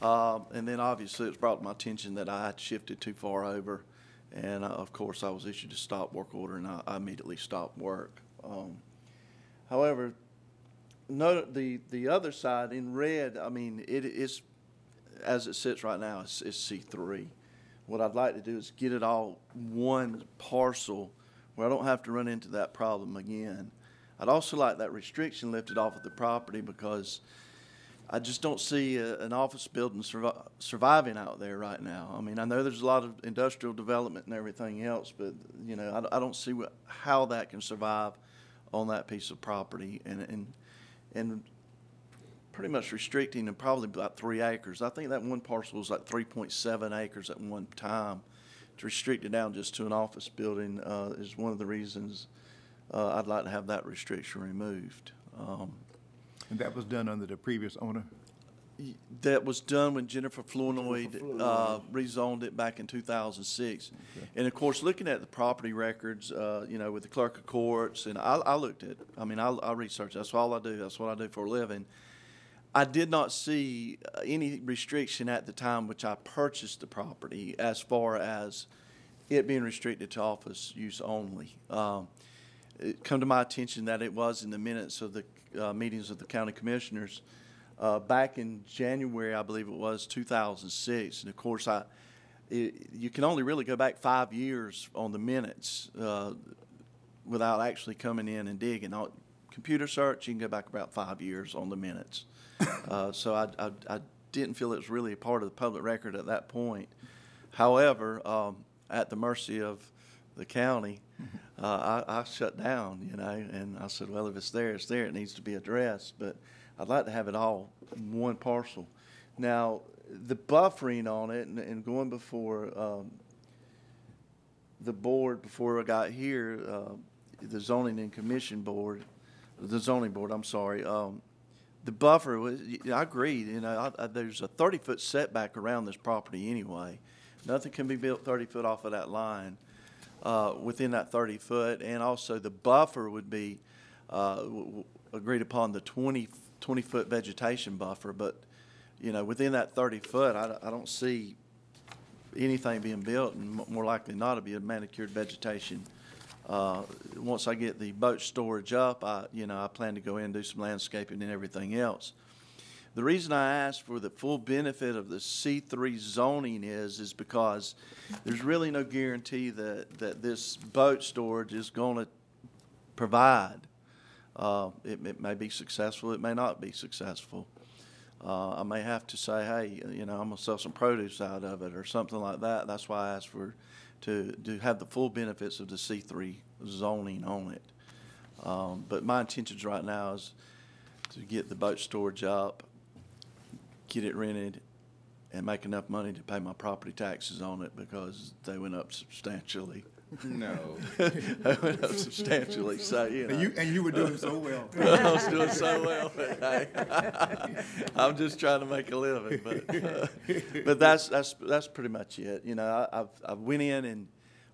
Um, and then obviously it's brought to my attention that I had shifted too far over. And uh, of course, I was issued a stop work order and I, I immediately stopped work. Um, however, no, the, the other side in red, I mean, it is, as it sits right now, it's, it's C three. What I'd like to do is get it all one parcel where I don't have to run into that problem again. I'd also like that restriction lifted off of the property because I just don't see a, an office building survi- surviving out there right now. I mean, I know there's a lot of industrial development and everything else, but, you know, I don't see how that can survive on that piece of property and, and, and pretty much restricting to probably about three acres. I think that one parcel was like three point seven acres at one time. To restrict it down just to an office building, uh, is one of the reasons, uh, I'd like to have that restriction removed. Um, And that was done under the previous owner? That was done when Jennifer Flournoy uh, rezoned it back in 2006. And of course, looking at the property records, uh, you know, with the clerk of courts, and I, I looked at, I mean, I, I researched, that's all I do, that's what I do for a living. I did not see uh, any restriction at the time which I purchased the property as far as it being restricted to office use only. Um, It come to my attention that it was in the minutes of the uh, meetings of the county commissioners uh, back in January, I believe it was, 2006. And of course, I, it, you can only really go back five years on the minutes uh, without actually coming in and digging. On computer search, you can go back about five years on the minutes. Uh, so I, I, I didn't feel it was really a part of the public record at that point. However, um, at the mercy of the county, uh, I, I shut down, you know, and I said, well, if it's there, it's there. It needs to be addressed. But I'd like to have it all in one parcel. Now, the buffering on it and, and going before um, the board before I got here, uh, the zoning and commission board, the zoning board, I'm sorry, um, the buffer was, I agree, you know, I, I, there's a thirty foot setback around this property anyway. Nothing can be built thirty foot off of that line, uh, within that thirty foot, and also the buffer would be, uh, w- agreed upon the 20 20 foot vegetation buffer, but, you know, within that thirty foot, I, I don't see anything being built, and mo- more likely not to be a manicured vegetation. Uh, Once I get the boat storage up, I, you know, I plan to go in and do some landscaping and everything else. The reason I ask for the full benefit of the C3 zoning is, is because there's really no guarantee that, that this boat storage is going to provide Uh, it, it may be successful, it may not be successful. Uh, I may have to say, hey, you know, I'm gonna sell some produce out of it or something like that. That's why I asked for, to, to have the full benefits of the C three zoning on it. Um, but my intentions right now is to get the boat storage up, get it rented, and make enough money to pay my property taxes on it because they went up substantially. No. They went up substantially, so, you know. And you, and you were doing so well. I was doing so well, but hey, I'm just trying to make a living. But uh, but that's that's that's pretty much it. You know, I, I've I went in and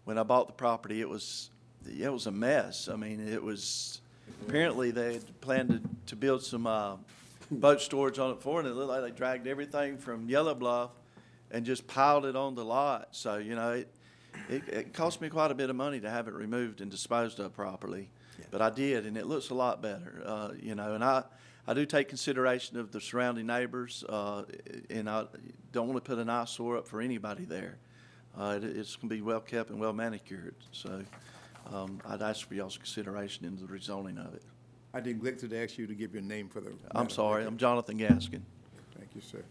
when I bought the property, it was it was a mess. I mean, it was apparently they had planned to, to build some uh, boat storage on it for, and it looked like they dragged everything from Yellow Bluff and just piled it on the lot. So you know, it it, it cost me quite a bit of money to have it removed and disposed of properly. But I did, and it looks a lot better, uh, you know, and I, I do take consideration of the surrounding neighbors, uh, and I don't want to put an eyesore up for anybody there. Uh, it, it's gonna be well kept and well manicured, so, um, I'd ask for y'all's consideration in the rezoning of it. I neglected to ask you to give your name for the. I'm sorry, I'm Jonathan Gaskin. Thank you, sir.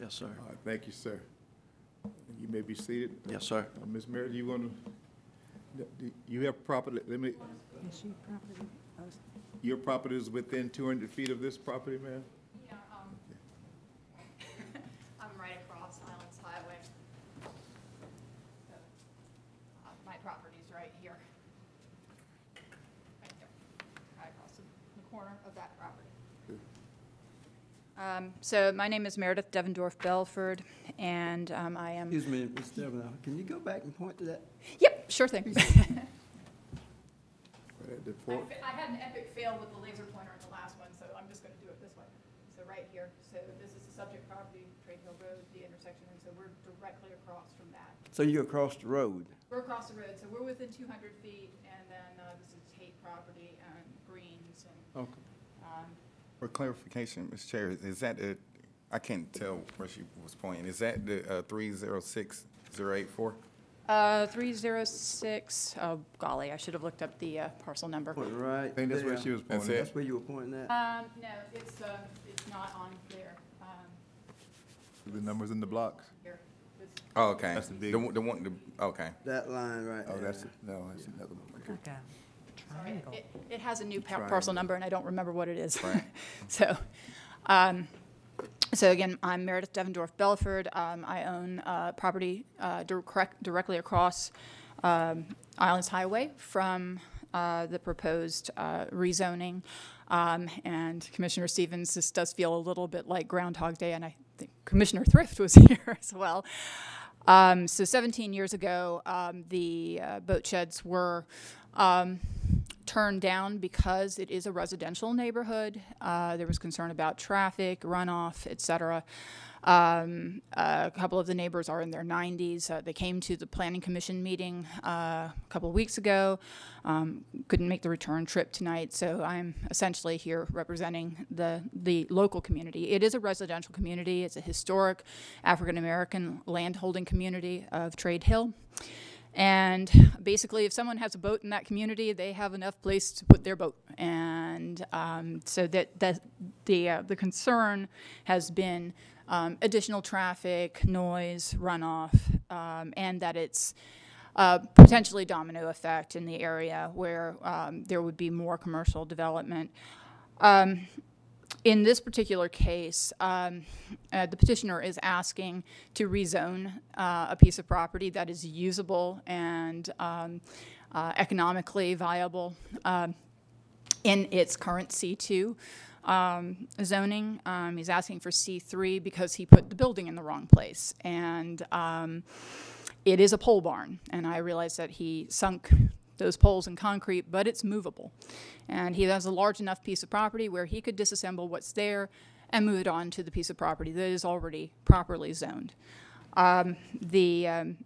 Yes, sir. All right, thank you, sir. You may be seated. Yes, sir. Uh, Ms. Meredith, you want to, you have property, let me, Is she property? your property is within two hundred feet of this property, ma'am? Yeah, um, I'm right across Islands Highway. So, uh, My property's right here. Right there, right across the the corner of that property. Um, So my name is Meredith Devendorf Belford, and um, I am, Excuse me, Mr. Devon, can you go back and point to that? yep, sure thing. Right at the I fort? fa- I had an epic fail with the laser pointer in the last one, so I'm just gonna do it this way. So right here, so this is the subject property, Trade Hill Road, the intersection, and so we're directly across from that. So you're across the road. We're across the road, so we're within two hundred feet, and then, uh, this is Tate property and Greens and, Okay. For clarification, Mr. Chair, is that the, I can't tell where she was pointing, is that the uh, 306084? uh, three zero six, oh golly, I should have looked up the, uh, parcel number. Point right I think that's where there. she was That's pointing. it. That's where you were pointing at? Um, no, it's, uh, it's not on there, um, The numbers in the blocks? here. This- Oh, okay. That's the big The one. one, the one, the- okay. That line right Oh, there. that's, no, that's another one. Okay. It, it has a new pa- parcel number, and I don't remember what it is. Right. So, um, so again, I'm Meredith Devendorf Belford. Um, I own, uh, property, uh, direct, directly across, um, Islands Highway from, uh, the proposed, uh, rezoning. Um, and Commissioner Stevens, this does feel a little bit like Groundhog Day, and I think Commissioner Thrift was here as well. Um, so 17 years ago, um, the uh, boat sheds were um, turned down because it is a residential neighborhood. Uh, there was concern about traffic, runoff, et cetera. Um, a couple of the neighbors are in their 90s. Uh, they came to the Planning Commission meeting uh, a couple of weeks ago. Um, couldn't make the return trip tonight, so I'm essentially here representing the the local community. It is a residential community. It's a historic African American landholding community of Trade Hill. And basically, if someone has a boat in that community, they have enough place to put their boat. And um, so that, that the, uh, the concern has been um, additional traffic, noise, runoff, um, and that it's uh, potentially domino effect in the area where um, there would be more commercial development. In this particular case, um, uh, the petitioner is asking to rezone uh, a piece of property that is usable and um, uh, economically viable um, in its current C2 um, zoning. Um, he's asking for C3 because he put the building in the wrong place. And um, it is a pole barn, and I realize that he sunk those poles in concrete, but it's movable. And he has a large enough piece of property where he could disassemble what's there and move it on to the piece of property that is already properly zoned. Um, the um,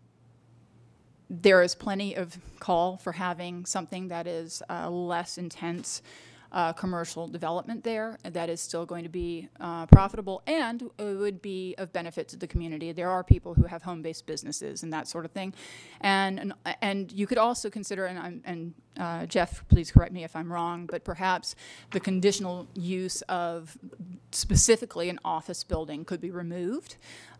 there is plenty of call for having something that is uh, less intense uh, commercial development there that is still going to be uh, profitable and uh, would be of benefit to the community. There are people who have home-based businesses and that sort of thing, and and, and you could also consider, and, and uh, Jeff, please correct me if I'm wrong, but perhaps the conditional use of specifically an office building could be removed.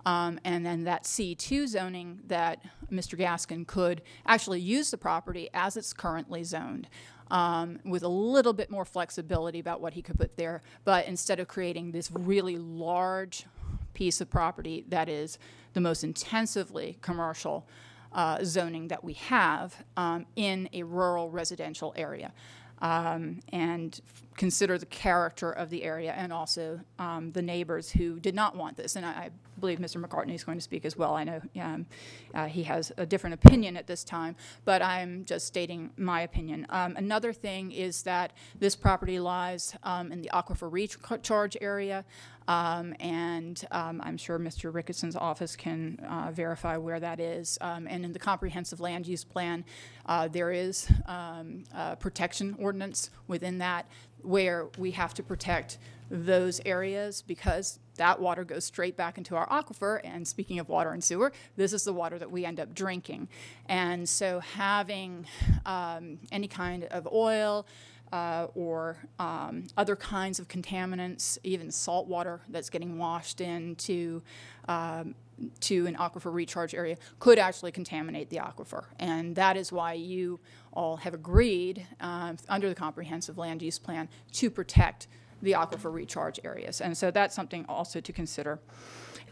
Um, and then that C2 zoning that Mr. Gaskin could actually use the property as it's currently zoned um, with a little bit more flexibility about what he could put there. But instead of creating this really large piece of property that is the most intensively commercial uh, zoning that we have um, in a rural residential area. Um, and consider the character of the area and also um, the neighbors who did not want this. And I, I believe Mr. McCartney is going to speak as well. I know um, uh, he has a different opinion at this time, but I'm just stating my opinion. Um, another thing is that this property lies um, in the aquifer recharge area. Um, and um, I'm sure Mr. Ricketson's office can uh, verify where that is. And in the comprehensive land use plan, uh, there is a protection ordinance within that where we have to protect those areas because that water goes straight back into our aquifer. And speaking of water and sewer, this is the water that we end up drinking. And so having um, any kind of oil, uh, or um, other kinds of contaminants, even salt water that's getting washed into um, to an aquifer recharge area could actually contaminate the aquifer. And that is why you all have agreed uh, under the comprehensive land use plan to protect the aquifer recharge areas. And so that's something also to consider.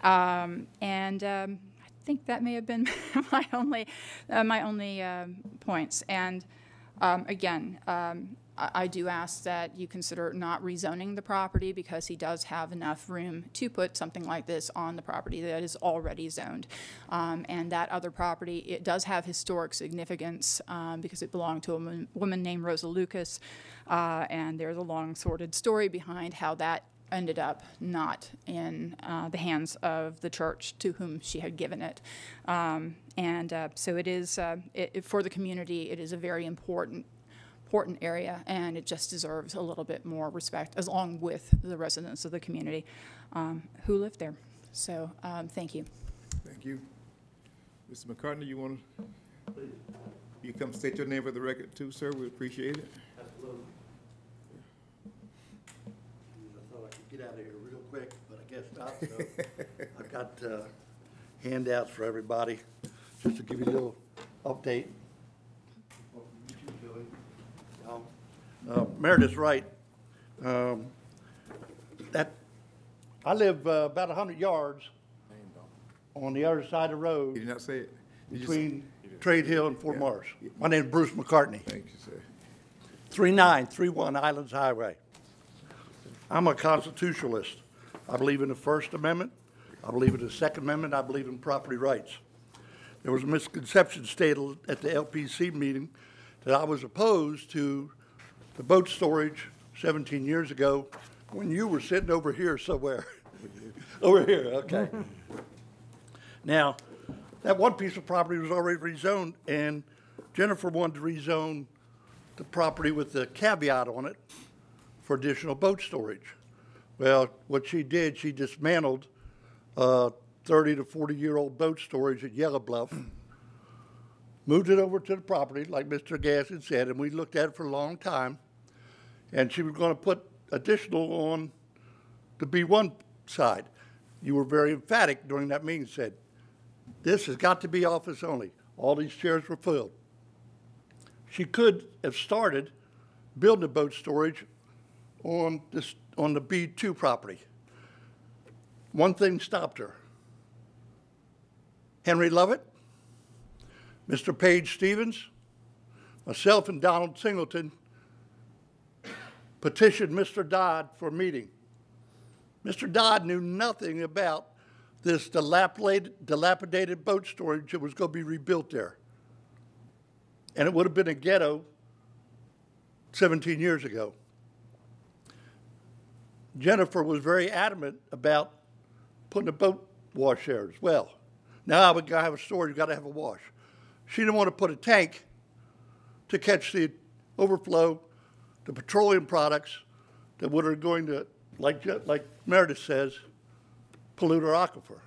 Um, and um, I think that may have been my only uh, my only um, points. And um, again, I I do ask that you consider not rezoning the property because he does have enough room to put something like this on the property that is already zoned. Um, And that other property, it does have historic significance um, because it belonged to a woman- woman named Rosa Lucas. Uh, And there's a long sordid story behind how that ended up not in uh, the hands of the church to whom she had given it. Um, And uh, so it is, uh, it- for the community, it is a very important important area, and it just deserves a little bit more respect, as long with the residents of the community um, who live there. So, um, thank you. Thank you. Mr. McCartney, you want to, you come state your name for the record too, sir? We appreciate it. Absolutely. I thought I could get out of here real quick, but I guess not, so I've got uh, handouts for everybody, just to give you a little update. Uh, Meredith's right. Um, That, I live uh, about 100 yards on the other side of the You road did not say it. You between Trade Hill and Fort Morris. My name's Bruce McCartney. Thank you, sir. 3931 Islands Highway. I'm a constitutionalist. I believe in the First Amendment. I believe in the Second Amendment. I believe in property rights. There was a misconception stated at the LPC meeting that I was opposed to the boat storage 17 years ago when you were sitting over here somewhere. Over here, okay. Now, that one piece of property was already rezoned, and Jennifer wanted to rezone the property with the caveat on it for additional boat storage. Well, what she did, she dismantled uh, 30 to 40-year-old boat storage at Yellow Bluff, moved it over to the property, like Mr. Gasson said, and we looked at it for a long time. And she was going to put additional on the B1 side. You were very emphatic during that meeting, said, this has got to be office only. All these chairs were filled. She could have started building a boat storage on this, on the B2 property. One thing stopped her. Henry Lovett, Mr. Page Stevens, myself and Donald Singleton petitioned Mr. Dodd for a meeting. Mr. Dodd knew nothing about this dilapidated, dilapidated boat storage that was going to be rebuilt there. And it would have been a ghetto 17 years ago. Jennifer was very adamant about putting a boat wash there as well. Now, we gotta have a storage, you gotta have a wash. She didn't want to put a tank to catch the overflow the petroleum products that would are going to, like, like Meredith says, pollute our aquifer.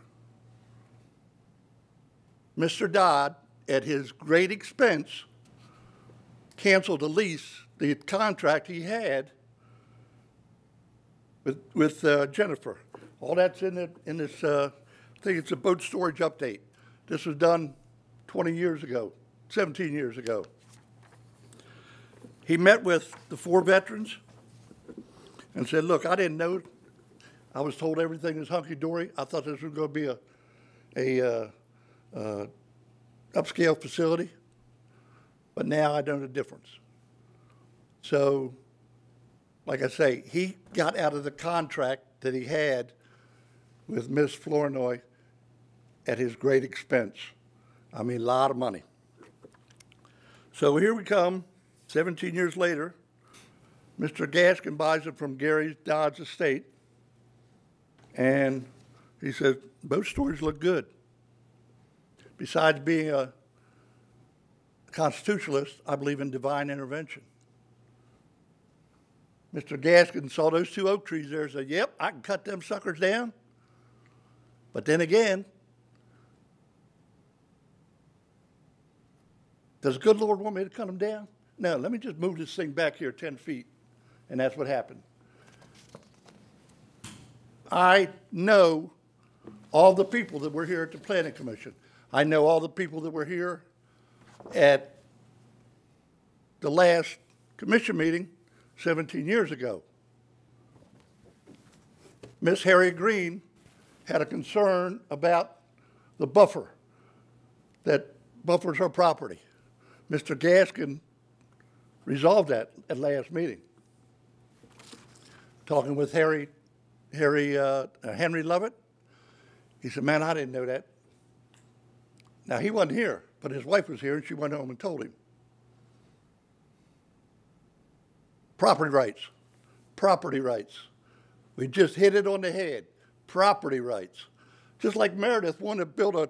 Mr. Dodd, at his great expense, canceled a lease, the contract he had with, with uh, Jennifer. All that's in it, in this, uh, I think it's a boat storage update. This was done 20 years ago, 17 years ago. He met with the four veterans and said, look, I didn't know, I was told everything was hunky-dory. I thought this was gonna be a, a, uh, uh, upscale facility, but now I know the difference. So, like I say, he got out of the contract that he had with Ms. Flournoy at his great expense. I mean, a lot of money. So here we come, 17 years later. Mr. Gaskin buys it from Gary Dodd's estate, and he says, both stories look good. Besides being a constitutionalist, I believe in divine intervention. Mr. Gaskin saw those two oak trees there and said, Yep, I can cut them suckers down. But then again, does the good Lord want me to cut them down? No, let me just move this thing back here 10 feet. And that's what happened. I know all the people that were here at the Planning Commission. I know all the people that were here at the last commission meeting 17 years ago. Miss Harry Green had a concern about the buffer that buffers her property. Mr. Gaskin resolved that at last meeting. Talking with Harry, Harry, uh, uh, Henry Lovett, he said, man, I didn't know that. Now, he wasn't here, but his wife was here, and she went home and told him. Property rights. Property rights. We just hit it on the head. Property rights. Just like Meredith wanted to build a,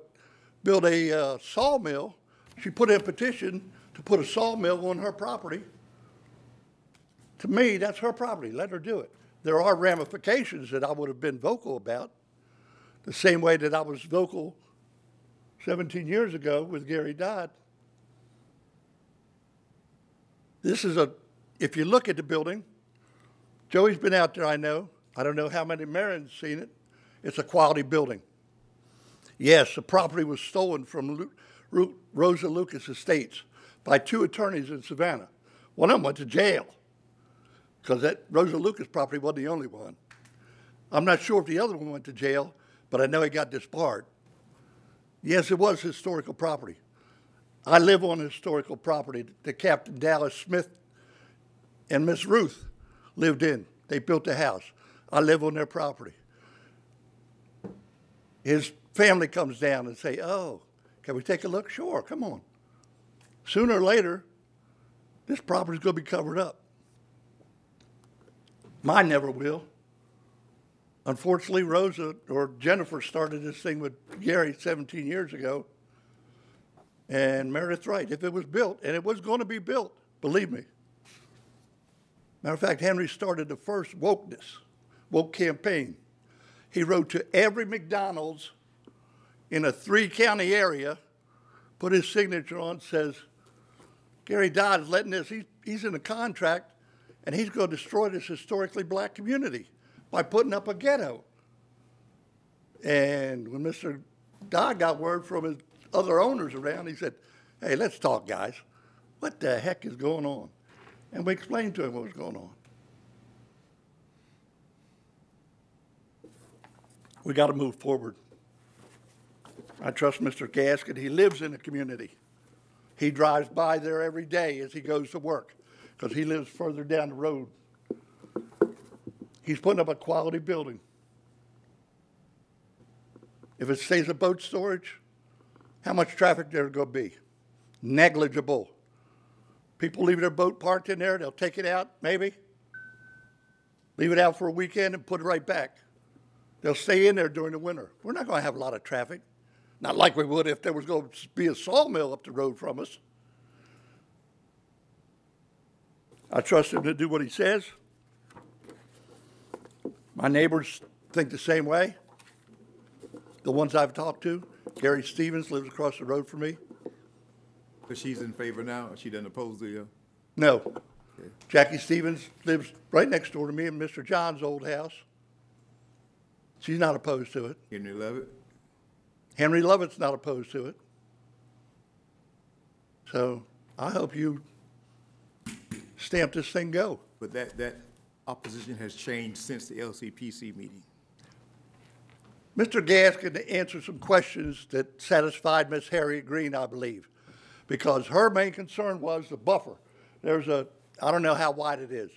build a uh, sawmill, she put in a petition to put a sawmill on her property. To me, that's her property. Let her do it. There are ramifications that I would have been vocal about, the same way that I was vocal 17 years ago with Gary Dodd. This is a, if you look at the building, Joey's been out there, I know. I don't know how many Marion's seen it. It's a quality building. Yes, the property was stolen from Rosa Lucas Estates by two attorneys in Savannah. One of them went to jail because that Rosa Lucas property wasn't the only one. I'm not sure if the other one went to jail, but I know he got disbarred. Yes, it was historical property. I live on historical property that Captain Dallas Smith and Miss Ruth lived in. They built a house. I live on their property. His family comes down and say, "Oh, can we take a look?" Sure, come on. Sooner or later, this property's going to be covered up. Mine never will. Unfortunately, Rosa or Jennifer started this thing with Gary 17 years ago. And Meredith's right. If it was built, and it was going to be built, believe me. Matter of fact, Henry started the first wokeness, woke campaign. He wrote to every McDonald's in a three county area, put his signature on, says, Gary Dodd is letting this, he's, he's in a contract, and he's going to destroy this historically black community by putting up a ghetto. And when Mr. Dodd got word from his other owners around, he said, Hey, let's talk, guys. What the heck is going on? And we explained to him what was going on. We got to move forward. I trust Mr. Gaskin. He lives in the community. He drives by there every day as he goes to work because he lives further down the road. He's putting up a quality building. If it stays a boat storage, how much traffic there going to be? Negligible. People leave their boat parked in there, they'll take it out, maybe, leave it out for a weekend and put it right back. They'll stay in there during the winter. We're not going to have a lot of traffic. Not like we would if there was going to be a sawmill up the road from us. I trust him to do what he says. My neighbors think the same way. The ones I've talked to, Gary Stevens lives across the road from me. But she's in favor now, she doesn't oppose the, uh, No. Jackie Stevens lives right next door to me in Mr. John's old house. She's not opposed to it. Henry Levitt? Henry Lovett's not opposed to it. So I hope you stamp this thing go. But that, that opposition has changed since the LCPC meeting. Mr. Gaskin answered some questions that satisfied Miss Harriet Green, I believe, because her main concern was the buffer. There's a, I don't know how wide it is.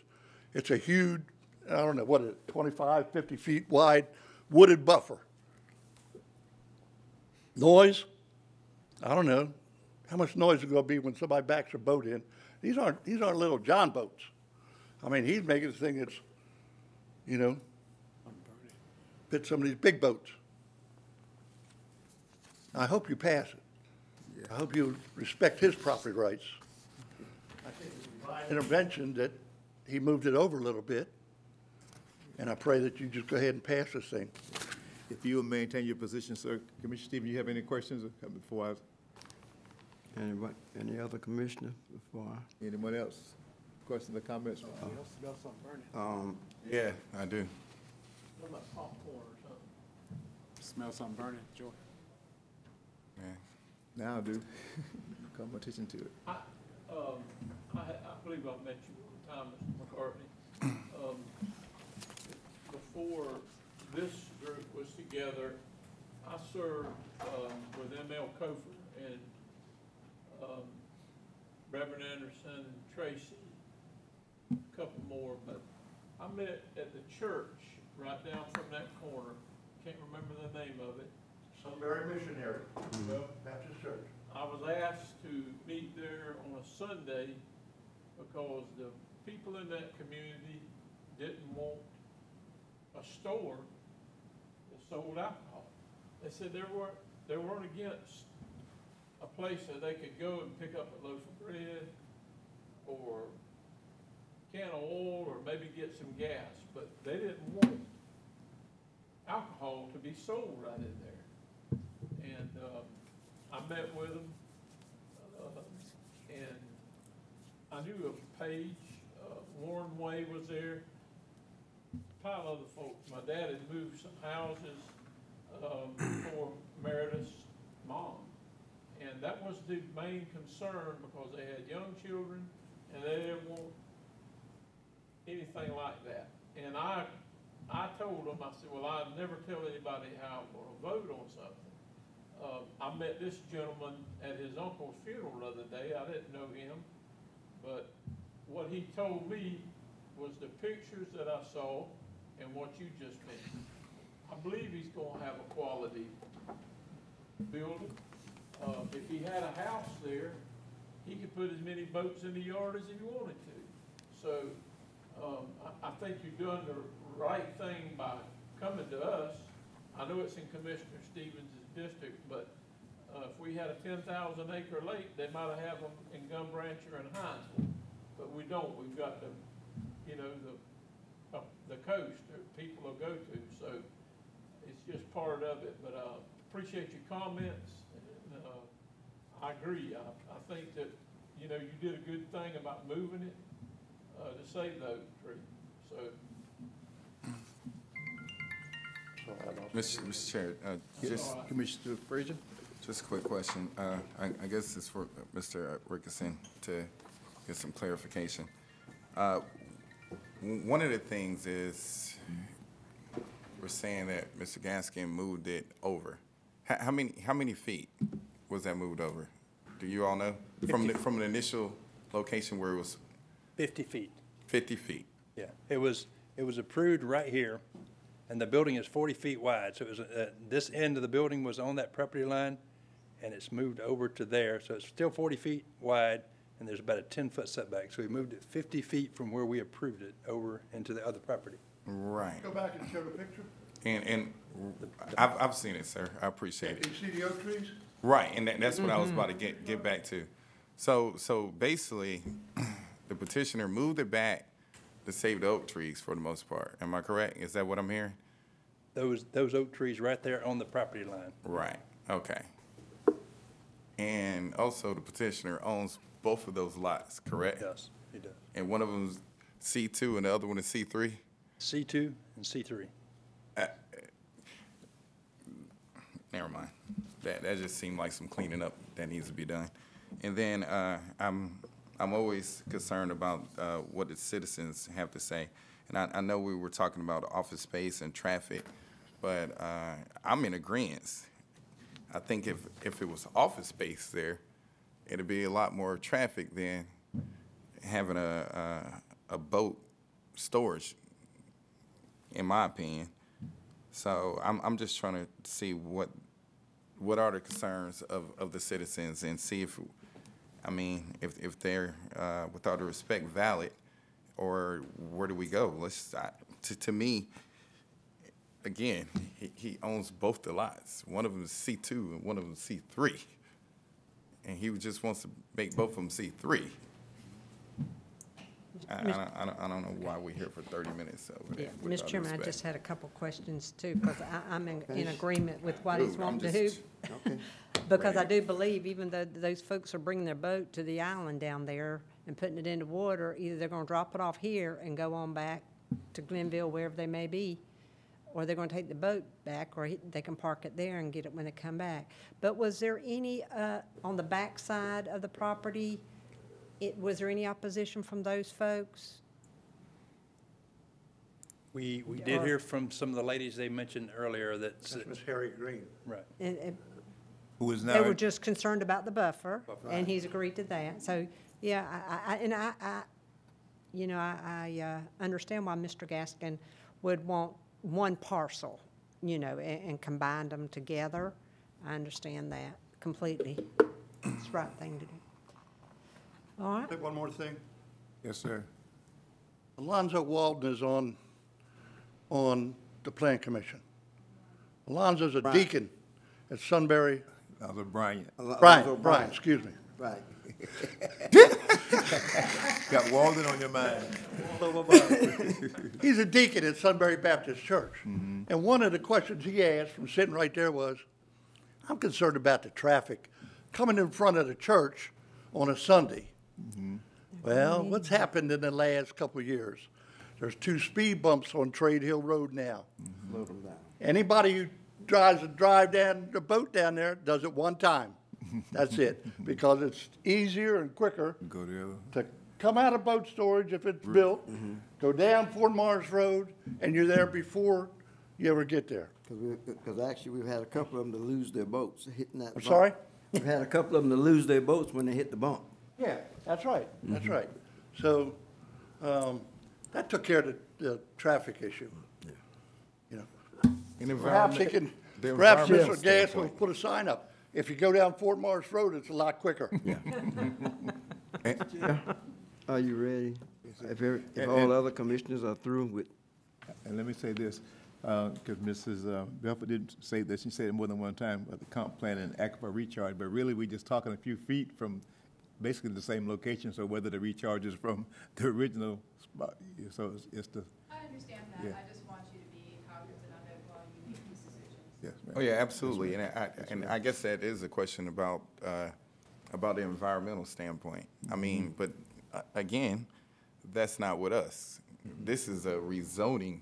It's a huge, I don't know, what is it, 25, 50 feet wide wooded buffer. Noise? I don't know. How much noise is going to be when somebody backs a boat in? These aren't, these aren't little John boats. I mean, he's making this thing that's, you know, fit some of these big boats. I hope you pass it. I hope you respect his property rights. I think it's intervention that he moved it over a little bit, and I pray that you just go ahead and pass this thing. If you will maintain your position, sir. Commissioner Stevens, you have any questions before I, Anybody, any other commissioner before I? anyone else? Questions or comments? Um, Yeah, I do. What about popcorn or something? Smell something burning, Joy? Yeah. Now I do. Call my attention to it. I, um, I, I believe I met you one time, Mr. McCartney. Um, Before this group was together, I served, um, with M.L. Cofer and, um, Reverend Anderson, and Tracy, a couple more, but I met at the church right down from that corner. Can't remember the name of it. Sunbury Missionary, Well, Baptist Church. I was asked to meet there on a Sunday because the people in that community didn't want a store sold alcohol. They said they weren't, they weren't against a place that they could go and pick up a loaf of bread or can of oil or maybe get some gas, but they didn't want alcohol to be sold right in there. And, um, I met with them, uh, and I knew of Paige, uh, Warren Way was there, pile of other folks. My dad had moved some houses, um, for Meredith's mom. And that was the main concern because they had young children and they didn't want anything like that. And I, I told them, I said, well, I'd never tell anybody how I'm gonna vote on something. Uh, I met this gentleman at his uncle's funeral the other day, I didn't know him, but what he told me was the pictures that I saw and what you just mentioned. I believe he's gonna have a quality building. Uh, if he had a house there, he could put as many boats in the yard as he wanted to. So, um, I, I think you're doing the right thing by coming to us. I know it's in Commissioner Stevens' district, but, uh, if we had a ten thousand acre lake, they might have them in Gum Branch and Hinesville. But we don't, we've got the, you know, the, uh, the coast people will go to, so it's just part of it, but, uh, appreciate your comments. and, uh, I agree, I, I think that, you know, you did a good thing about moving it, uh, to save those trees, so. Mr. Mr. Chair, uh, just, Commissioner Frazier? just a quick question. Uh, I, I guess it's for Mr. Ricketson to get some clarification. Uh, w- one of the things is, we're saying that Mr. Gaskin moved it over. How, how many, how many feet was that moved over? Do you all know? From the, from the initial location where it was 50 feet. fifty feet? Yeah, it was, it was approved right here, and the building is 40 feet wide. So it was, uh, this end of the building was on that property line, and it's moved over to there. So it's still 40 feet wide, and there's about a 10-foot setback. So we moved it 50 feet from where we approved it over into the other property. Right. Go back and show the picture. And, and I've, I've seen it, sir. I appreciate it. You see the oak trees? Right, and that, that's what I was mm-hmm. about to get, get back to. So, so basically, the petitioner moved it back to save the oak trees for the most part. Am I correct? Is that what I'm hearing? Those, those oak trees right there on the property line. Right, okay. And also the petitioner owns both of those lots, correct? Yes, he does. And one of them's C two and the other one is C three? C2 and C3. Never mind. That, that just seemed like some cleaning up that needs to be done. And then, uh, I'm, I'm always concerned about, uh, what the citizens have to say. And I, I know we were talking about office space and traffic, but, uh, I'm in agreement. I think if, if it was office space there, it'd be a lot more traffic than having a, a, a boat storage, in my opinion. So I'm, I'm just trying to see what, what are the concerns of, of the citizens and see if, I mean, if, if they're, uh, with all due respect, valid, or where do we go? Let's, I, to, to me, again, he, he owns both the lots. One of them is C two and one of them is C three. And he just wants to make both of them C three. I, I don't, I don't, I don't know why we're here for thirty minutes over Yeah, with Mr. all due Chairman, I respect. just had a couple questions too, because I, I'm in, in agreement with what he's Ooh, I'm wanting to do. just- Okay. Because I do believe even though those folks are bringing their boat to the island down there and putting it into water, either they're gonna drop it off here and go on back to Glennville, wherever they may be, or they're gonna take the boat back, or he- they can park it there and get it when they come back. But was there any, uh, on the back side of the property, it, was there any opposition from those folks? We, we did Or- hear from some of the ladies they mentioned earlier that, That's Miss Harry Green. right. And, and Who is They now, were just concerned about the buffer, and he's agreed to that. So, yeah, I, I, and I, I, you know, I, I, uh, understand why Mr. Gaskin would want one parcel, you know, and, and combine them together. I understand that completely. It's the right thing to do. All right, one more thing. yes, sir. Alonzo Walden is on, on the Plan Commission. Alonzo's a deacon at Sunbury, That was Bryant. Alonzo Brian, Brian, excuse me. Right. Got Walden on your mind. He's a deacon at Sunbury Baptist Church. Mm-hmm. And one of the questions he asked from sitting right there was, I'm concerned about the traffic coming in front of the church on a Sunday. Mm-hmm. Well, what's happened in the last couple of years? There's two speed bumps on Trade Hill Road now. Mm-hmm. Slow them down. Anybody who drives a drive down, the boat down there, does it one time. That's it, because it's easier and quicker Go the other. to come out of boat storage if it's built, mm-hmm. go down Fort Morris Road, and you're there before you ever get there. Because because actually, we've had a couple of them to lose their boats hitting that. I'm bump. sorry? We've had a couple of them to lose their boats when they hit the bump. Yeah, that's right, that's right. So, um, that took care of the, the traffic issue. You know, In perhaps he environment- can, the perhaps environmental Mr. Gas will standpoint. put a sign up. If you go down Fort Morris Road, it's a lot quicker. Are you ready? If, every- if And- all and- other commissioners are through with, And let me say this, because Mrs. uh, Belford didn't say this, she said it more than one time, about the comp plan and aquifer recharge, but really, we're just talking a few feet from basically the same location, so whether the recharge is from the original spot, so it's- it's the, I understand Yeah. that, I just want you to be cognizant of it while you make these decisions. yes, ma'am. Oh, yeah, absolutely, and I, and I guess that is a question about, uh, about the environmental standpoint. I mean, but, uh, again, that's not with us. This is a rezoning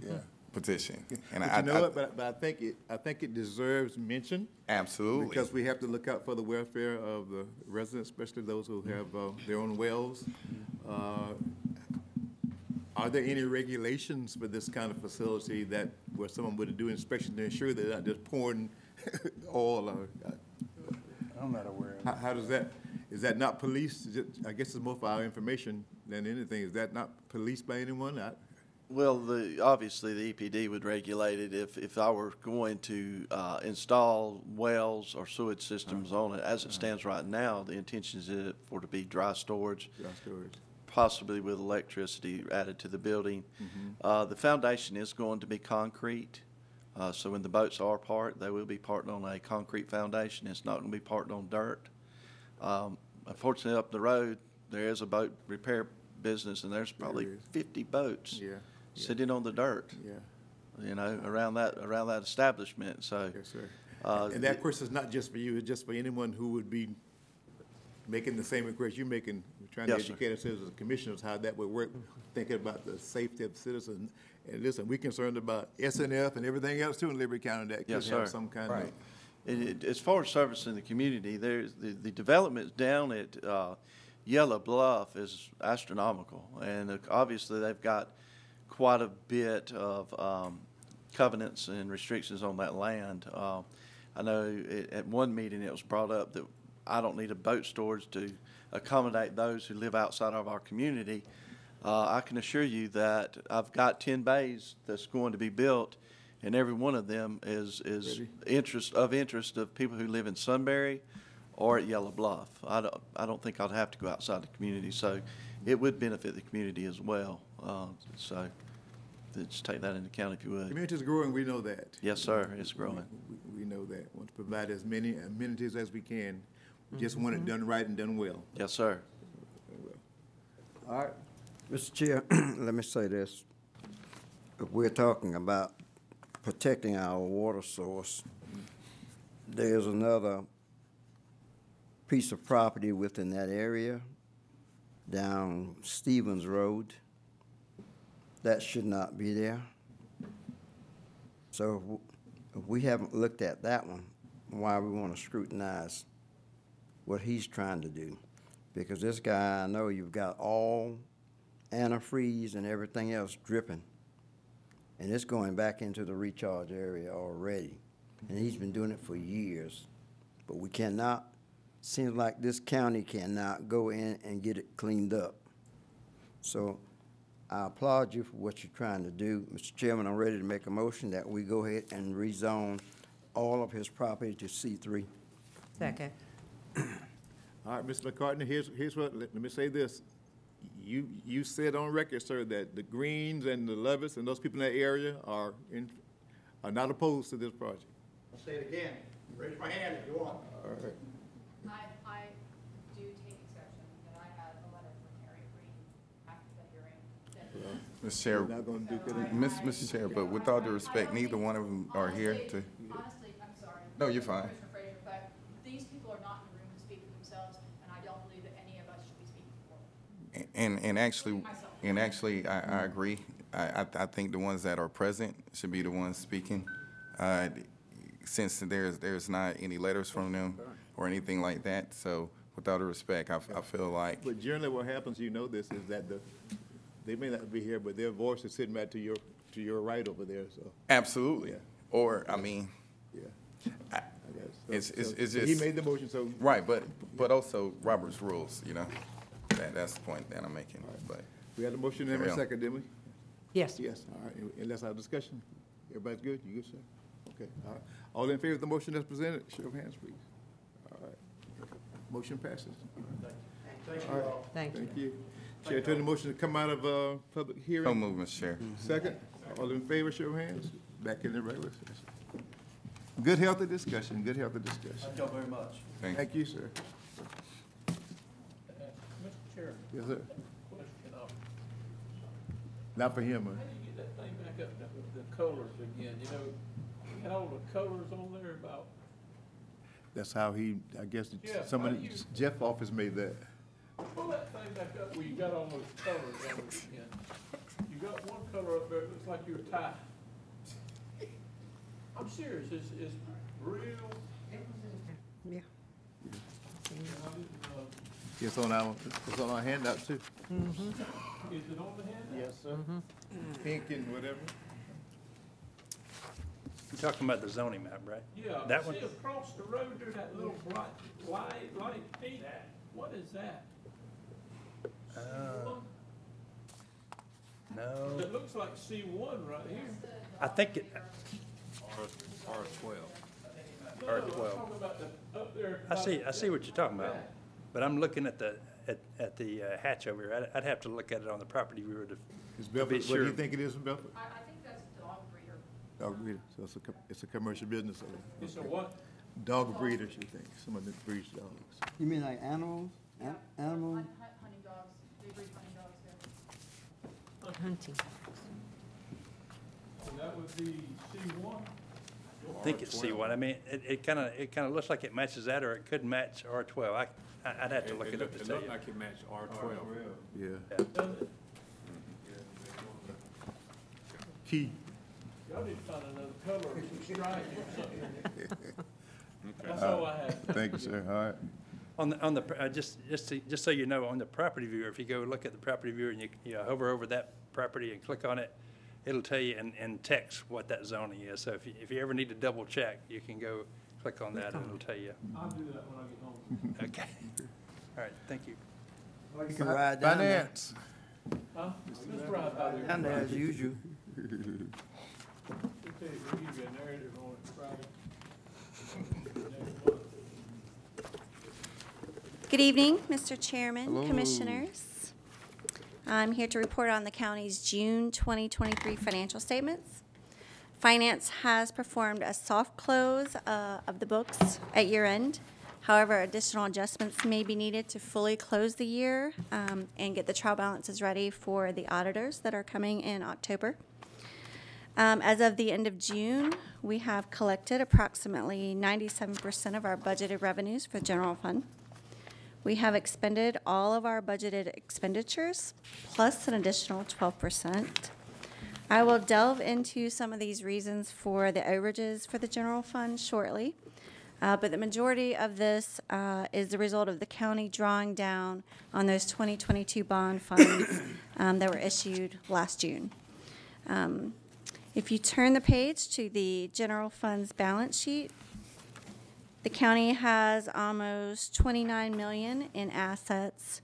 Yeah. Petition, and But I, you know I, what, but, but I think it, I think it deserves mention, absolutely. because we have to look out for the welfare of the residents, especially those who have uh, their own wells. Uh, Are there any regulations for this kind of facility that, where someone would do inspection to ensure they're not just pouring oil or, uh, I'm not aware of how, how does that, is that not policed? Is it- I guess it's more for our information than anything. Is that not policed by anyone? I- Well, the, obviously, the EPD would regulate it if, if I were going to, uh, install wells or sewage systems on it. As it stands right now, the intention is it for it to be dry storage, Dry storage. possibly with electricity added to the building. Uh, the foundation is going to be concrete, uh, so when the boats are parked, they will be parked on a concrete foundation. It's not gonna be parked on dirt. Um, unfortunately, up the road, there is a boat repair business, and there's probably is. fifty boats Yeah, yeah. sitting on the dirt, Yeah, you know, around that, around that establishment, so. yes, sir. uh, And that question is not just for you, it's just for anyone who would be making the same request you're making, We're trying to Yes, sir. educate ourselves as commissioners, how that would work, thinking about the safety of citizens. And listen, we're concerned about SNF and everything else too in Liberty County that could Yes, have sir. some kind of. It, it, as far as servicing the community, there's, the, the developments down at, uh, Yellow Bluff is astronomical. And uh, obviously, they've got quite a bit of, um, covenants and restrictions on that land. Uh, I know it, at one meeting, it was brought up that I don't need a boat storage to accommodate those who live outside of our community. Uh, I can assure you that I've got ten bays that's going to be built, and every one of them is, is Ready? interest, of interest of people who live in Sunbury or at Yellow Bluff. I don't, I don't think I'd have to go outside the community, so it would benefit the community as well. Uh, so, just take that into account if you would. Community's growing, we know that. Yes, sir, it's growing. We, we know that. Want to provide as many amenities as we can. We Just want it mm-hmm. done right and done well. Yes, sir. All right. Mr. Chair, let me say this. If we're talking about protecting our water source, there's another piece of property within that area down Stevens Road. That should not be there. So if we haven't looked at that one, why we want to scrutinize what he's trying to do? Because this guy, I know you've got all antifreeze and everything else dripping. And it's going back into the recharge area already. And he's been doing it for years. But we cannot, seems like this county cannot go in and get it cleaned up. So I applaud you for what you're trying to do. Mr. Chairman, I'm ready to make a motion that we go ahead and rezone all of his property to C three. Second. All right, Mr. McCartney, here's, here's what, let let me say this. You, you said on record, sir, that the Greens and the Levis and those people in that area are in, are not opposed to this project. I'll say it again. Raise my hand if you want. All right. I, I do take exception that I had a letter from Harry Green after the hearing that Mr. Chair, We're not gonna do good. Miss, Mr. Chair, but with all due respect, neither one of them are here to, Honestly, I'm sorry. No, you're fine. Commissioner Frazier, but these people are not in the room to speak for themselves, and I don't believe that any of us should be speaking for them. and, and actually, and actually, I, I agree. I, I, I think the ones that are present should be the ones speaking. Uh, since there's, there's not any letters from them or anything like that, so with all due respect, I, I feel like, But generally what happens, you know this, is that the, they may not be here, but their voice is sitting back to your, to your right over there, so, absolutely. Yeah. Or, I mean, yeah. I- I guess. So- It's- it's- so- it's so He just- made the motion, so. right, but, but also Robert's rules, you know? That, that's the point that I'm making, but. We had a motion and a on. second, didn't we? Yes. Yes, all right, and that's our discussion. Everybody's good? You good, sir? Okay, all right. All in favor of the motion that's presented, show of hands, please. All right. Motion passes. All right, Thank you. thank you. Chair, turn the motion to come out of, uh, public hearing. So move, Mr. Chair. Second, all in favor, show of hands. Back in the regular session. Good healthy discussion, good healthy discussion. Thank y'all very much. Thank you. Thank you, sir. Mr. Chair, Yes, sir. question, uh, Not for him, how huh? do you get that thing back up, the, the colors again, you know, you had all the colors on there about, That's how he, I guess, Yeah, somebody, how do you- Jeff office made that. Pull that thing back up where you got all those colors on it again. You got one color up there, it looks like you're tied. I'm serious, it's, it's real, Yeah. I didn't, uh, It's on our, it's on our handout too. is it on the hand? Yes, sir. Pink and whatever. You're talking about the zoning map, right? Yeah, That one? see across the road there, that little bright, light, light pink, what is that? Uh, No, It looks like C one right here. I think it, R twelve. No, R I'm twelve. talking about the, up there. I see, by- I see what you're talking about, but I'm looking at the, at, at the uh, hatch over here. I'd, I'd have to look at it on the property viewer to, Is be Belford, what do sure. you think it is from Belford? I, I think that's a dog breeder. Dog breeder, so it's a, co- it's a commercial business. so- It's a what? Dog breeder, she thinks, someone that breeds dogs. You mean like animals? An- Animal? Hunt- Hunting Hunting. And that would be C one? I think it's C1. I mean, it, it kind of, it kind of looks like it matches that, or it could match R12. I, I- I'd have to look it up to tell you. looked like it matched R twelve. Yeah. Does it? Key. Y'all need to find another color or some stripes or something. That's all I have. Thank you, sir. All right. On the, on the, uh, just, just, to- just so you know, on the property viewer, if you go look at the property viewer and you, you hover over that property and click on it, it'll tell you in, in text what that zoning is. So if you, if you ever need to double check, you can go click on that and it'll tell you. I'll do that when I get home. Okay. All right, thank you. You can ride down there, Finance. Huh? Just ride by there. down there as usual. We'll tell you, we'll give you a narrative on it Friday. Next month. Good evening, Mr. Chairman, Commissioners. I'm here to report on the county's June 2023 financial statements. Finance has performed a soft close uh, of the books at year end. However, additional adjustments may be needed to fully close the year um, and get the trial balances ready for the auditors that are coming in October. Um, As of the end of June, we have collected approximately 97% of our budgeted revenues for the general fund. We have expended all of our budgeted expenditures, plus an additional twelve percent. I will delve into some of these reasons for the overages for the general fund shortly. Uh, but the majority of this, uh, is the result of the county drawing down on those twenty twenty-two bond funds, um, that were issued last June. Um, If you turn the page to the general fund's balance sheet, the county has almost 29 million in assets,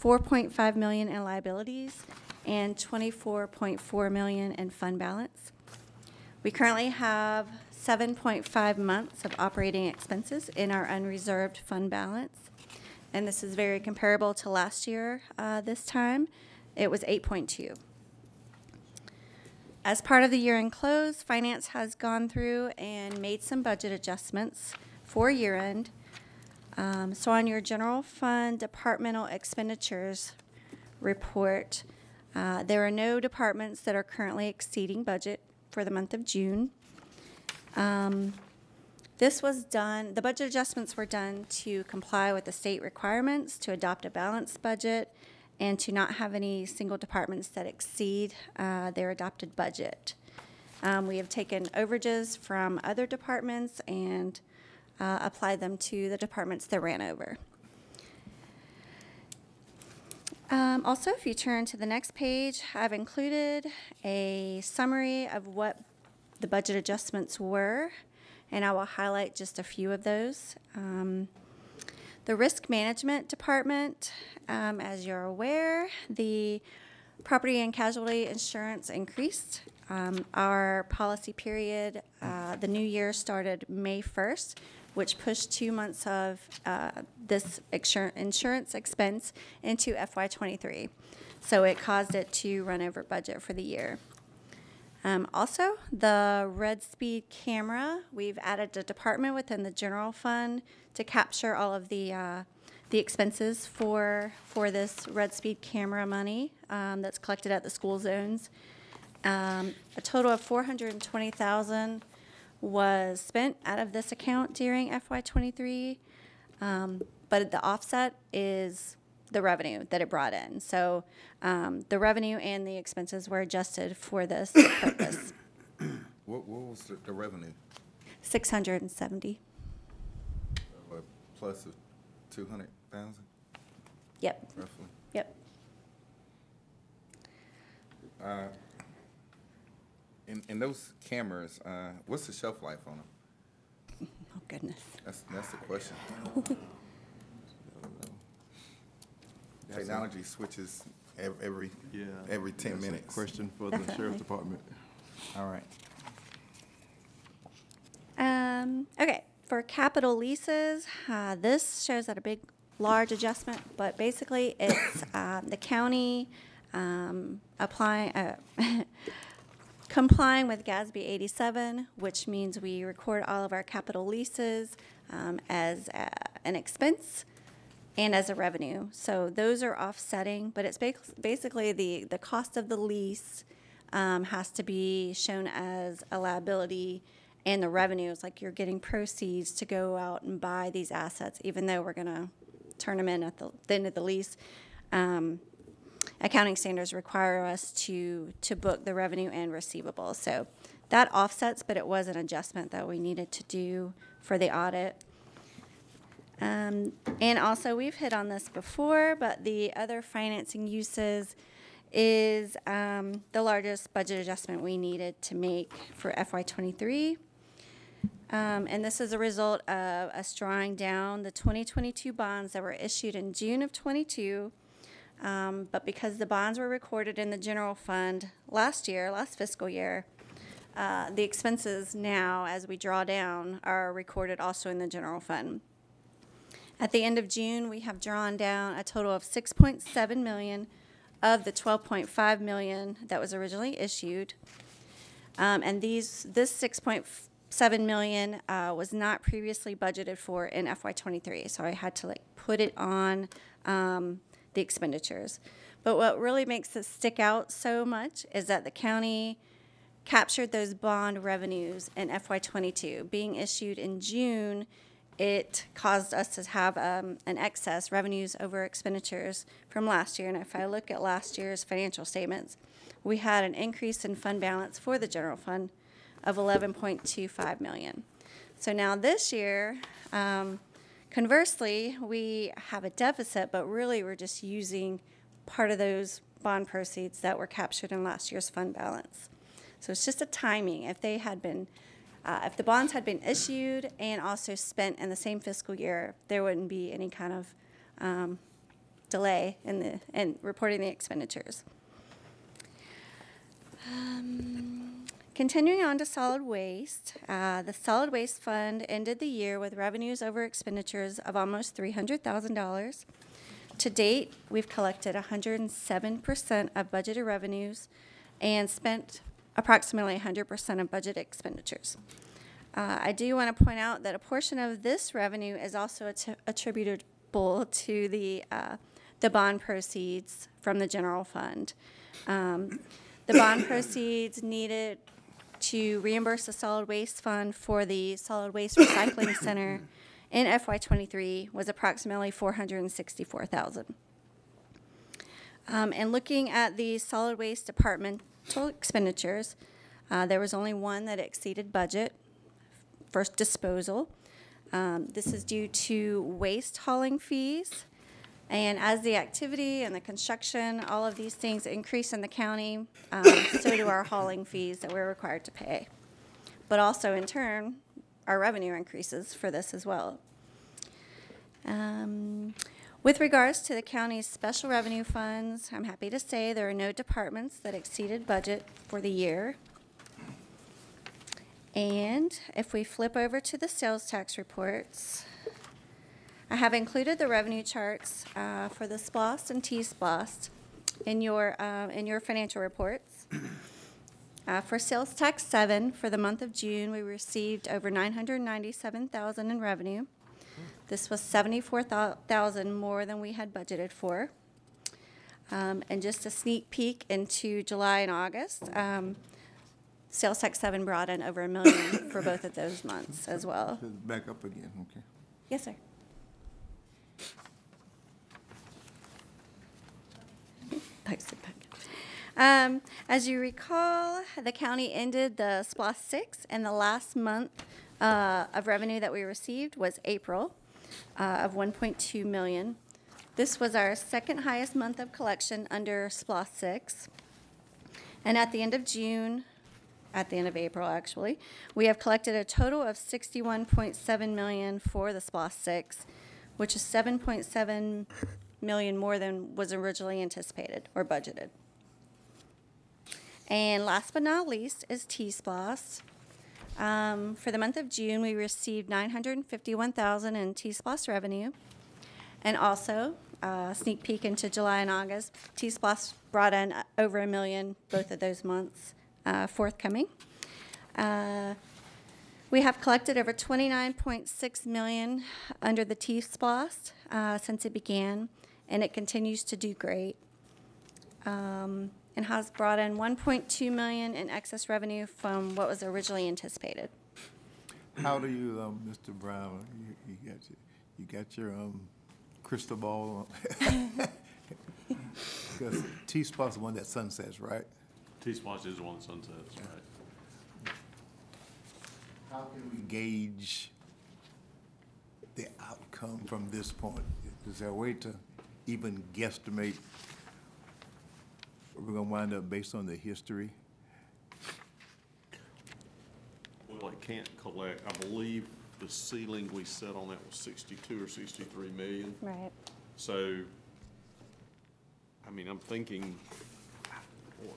4.5 million in liabilities, and 24.4 million in fund balance. We currently have 7.5 months of operating expenses in our unreserved fund balance. And this is very comparable to last year, uh, this time. It was 8.2. As part of the year-end close, finance has gone through and made some budget adjustments for year-end. Um, so on your general fund departmental expenditures report, uh, there are no departments that are currently exceeding budget for the month of June. Um, this was done, the budget adjustments were done to comply with the state requirements to adopt a balanced budget and to not have any single departments that exceed uh, their adopted budget. Um, we have taken overages from other departments and uh, applied them to the departments that ran over. Um, also, if you turn to the next page, I've included a summary of what the budget adjustments were, and I will highlight just a few of those. Um, the Risk Management Department, um, as you're aware, the property and casualty insurance increased. Um, our policy period, uh, the new year started May 1st, which pushed two months of uh, this insurance expense into FY23. So it caused it to run over budget for the year. Um, also, the Red Speed camera, we've added a department within the general fund to capture all of the uh, the expenses for for this Red Speed camera money um, that's collected at the school zones. Um, a total of 420,000 was spent out of this account during FY twenty-three. Um, but the offset is the revenue that it brought in. So, um, the revenue and the expenses were adjusted for this purpose. What, what was the, the revenue? Six hundred and seventy, What, plus of two hundred thousand yep, roughly? yep. Uh, In, in those cameras, uh, what's the shelf life on them? Oh, goodness. That's, that's the question. Technology switches ev- every, Yeah. every ten That's a minutes. Question for the sheriff's department. All right. Um, okay, for capital leases, uh, this shows that a big, large adjustment, but basically it's, um, the county, um, applying, uh, complying with GASB eighty-seven, which means we record all of our capital leases, um, as, uh, an expense. and as a revenue. So those are offsetting, but it's bas- basically the, the cost of the lease um, has to be shown as a liability and the revenues, like you're getting proceeds to go out and buy these assets, even though we're gonna turn them in at the, the end of the lease. Um, accounting standards require us to, to book the revenue and receivables. So that offsets, but it was an adjustment that we needed to do for the audit. Um, and also, we've hit on this before, but the other financing uses is um, the largest budget adjustment we needed to make for FY23. Um, and this is a result of us drawing down the 2022 bonds that were issued in June of 22. Um, but because the bonds were recorded in the general fund last year, last fiscal year, uh, the expenses now, as we draw down, are recorded also in the general fund. At the end of June, we have drawn down a total of 6.7 million of the 12.5 million that was originally issued. Um, and these, this 6.7 million uh, was not previously budgeted for in FY23, so I had to like put it on um, the expenditures. But what really makes this stick out so much is that the county captured those bond revenues in FY22. Being issued in June, it caused us to have um, an excess revenues over expenditures from last year. And if I look at last year's financial statements, we had an increase in fund balance for the general fund of 11.25 million. So now this year, um, conversely, we have a deficit, but really we're just using part of those bond proceeds that were captured in last year's fund balance. So it's just a timing. If they had been, uh, if the bonds had been issued and also spent in the same fiscal year, there wouldn't be any kind of um, delay in the in reporting the expenditures. Um, continuing on to solid waste, uh, the solid waste fund ended the year with revenues over expenditures of almost three hundred thousand dollars. To date, we've collected 107% of budgeted revenues and spent approximately 100% of budget expenditures. Uh, I do want to point out that a portion of this revenue is also att- attributable to the, uh, the bond proceeds from the general fund. Um, the bond proceeds needed to reimburse the solid waste fund for the solid waste recycling center in FY23 was approximately 464,000. Um, and looking at the solid waste departmental expenditures, uh, there was only one that exceeded budget, first disposal. Um, this is due to waste hauling fees. And as the activity and the construction, all of these things increase in the county, um, so do our hauling fees that we're required to pay. But also in turn, our revenue increases for this as well. Um, with regards to the county's special revenue funds, I'm happy to say there are no departments that exceeded budget for the year. And if we flip over to the sales tax reports, I have included the revenue charts uh, for the SPLOST and T-SPLOST in your, uh, in your financial reports. Uh, For sales tax seven, for the month of June, we received over 997,000 in revenue. This was 74,000 more than we had budgeted for. Um, And just a sneak peek into July and August, um, sales tax seven brought in over a million for both of those months as well. Back up again, okay. Yes, sir. Peck. Um, as you recall, the county ended the SPLOST six, and the last month uh, of revenue that we received was April uh, of 1.2 million. This was our second highest month of collection under SPLOST six. And at the end of June, at the end of April, actually, we have collected a total of 61.7 million for the SPLOST six, which is 7.7 million more than was originally anticipated or budgeted. And last but not least is T-SPLOST. Um, for the month of June, we received 951,000 in T-SPLOST revenue. And also, uh, sneak peek into July and August, T-SPLOST brought in over a million both of those months uh, forthcoming. Uh, We have collected over 29.6 million under the T-Splost uh, since it began, and it continues to do great. Um, And has brought in 1.2 million in excess revenue from what was originally anticipated. How do you, um, Mr. Brown, you, you got, your- you got your, um, crystal ball? Because T-SPLOST's the one that sunsets, right? T-SPLOST is the one that sunsets, right? How can we gauge the outcome from this point? Is there a way to even guesstimate where we're gonna wind up based on the history? Well, it can't collect, I believe the ceiling we set on that was sixty-two or sixty-three million. Right. So, I mean, I'm thinking, boy,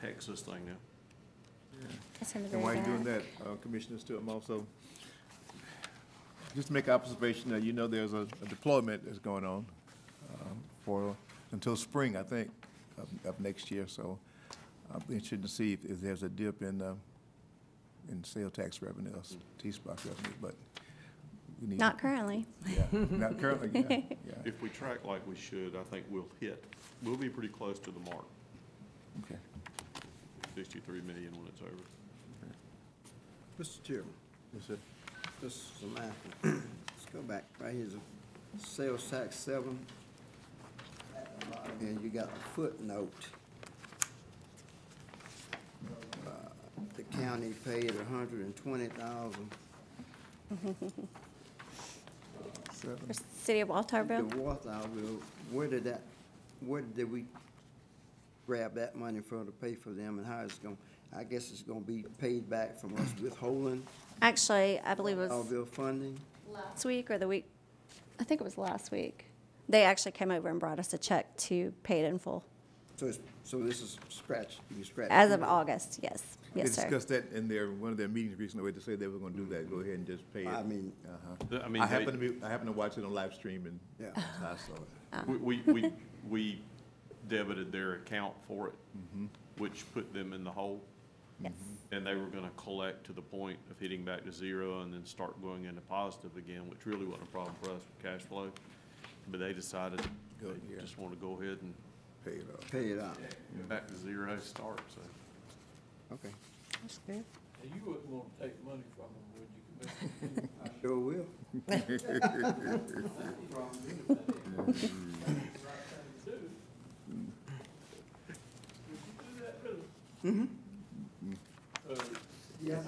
heck's this thing now? It's in the And while very you're doing back. that, uh, Commissioner Stewart, also, just to make observation that you know there's a a deployment that's going on um, for, until spring, I think, of, of next year, so I'm interested to see if, if there's a dip in, uh, in sale tax revenue, or T-SPLOST revenue, but we need. Not currently. Yeah, not currently, yeah, yeah, If we track like we should, I think we'll hit, we'll be pretty close to the mark, okay. sixty-three million when it's over. Mr. Chairman, Yes, sir. this is Samantha. Let's go back. Right here's a sales tax seven. And you got a footnote. Uh, The county paid a hundred and twenty thousand. For City of The Walthourville. Walthourville, where did that, where did we grab that money from to pay for them and how it's going, I guess it's gonna be paid back from us withholding Actually, I believe it was Walthourville funding? last week or the week, I think it was last week. They actually came over and brought us a check to pay it in full. So it's, so this is scratch, you scratch. As of August, yes. They Yes, sir. discussed that in their, one of their meetings recently, where they said they were gonna do that, go ahead and just pay it. I mean- Uh-huh. I mean, I they- to be, I happen to watch it on live stream and Yeah. I saw it. Uh. We, we, we, we debited their account for it, which put them in the hole. Yes. And they were gonna collect to the point of hitting back to zero and then start going into positive again, which really wasn't a problem for us with cash flow. But they decided Go, they yeah. just wanna go ahead and Pay it off. Pay it out, back to zero start, so. okay. That's good. And you wouldn't want to take money from them, would you, Commissioner? I sure will. Mm-hmm. Uh,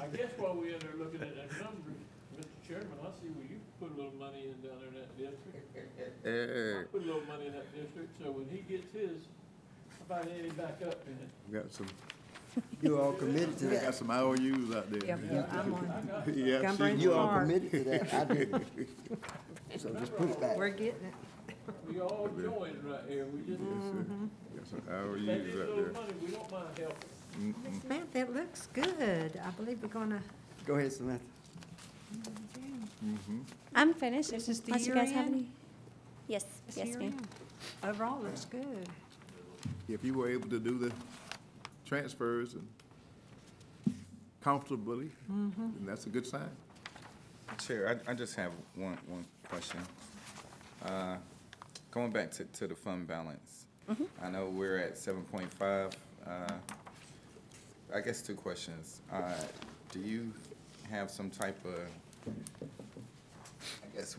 I guess while we're in there looking at that number, Mr. Chairman, I see where you put a little money in down there in that district. Eh, eh, eh. I Put a little money in that district, so when he gets his, how about add him back up in it? We Got some, You all committed to we got that. some IOUs out there. Yeah, yeah, I'm on. Yeah, Gum she- Branch You all Park. committed to that, I didn't. So just put it back. We're getting it. We all joined right here, we just, mm-hmm. got some IOUs is out a little there. money, we don't mind helping. Miss Samantha, it looks good. I believe we're gonna, Go ahead, Samantha. I'm finished. This is the Unless you guys have year-end? any. Yes, this yes, year ma'am. end. Overall, looks good. If you were able to do the transfers and comfortably, then that's a good sign. Chair, I, I just have one, one question. Uh, Going back to, to the fund balance. I know we're at seven point five. Uh, I guess two questions. Uh, do you have some type of, Guess,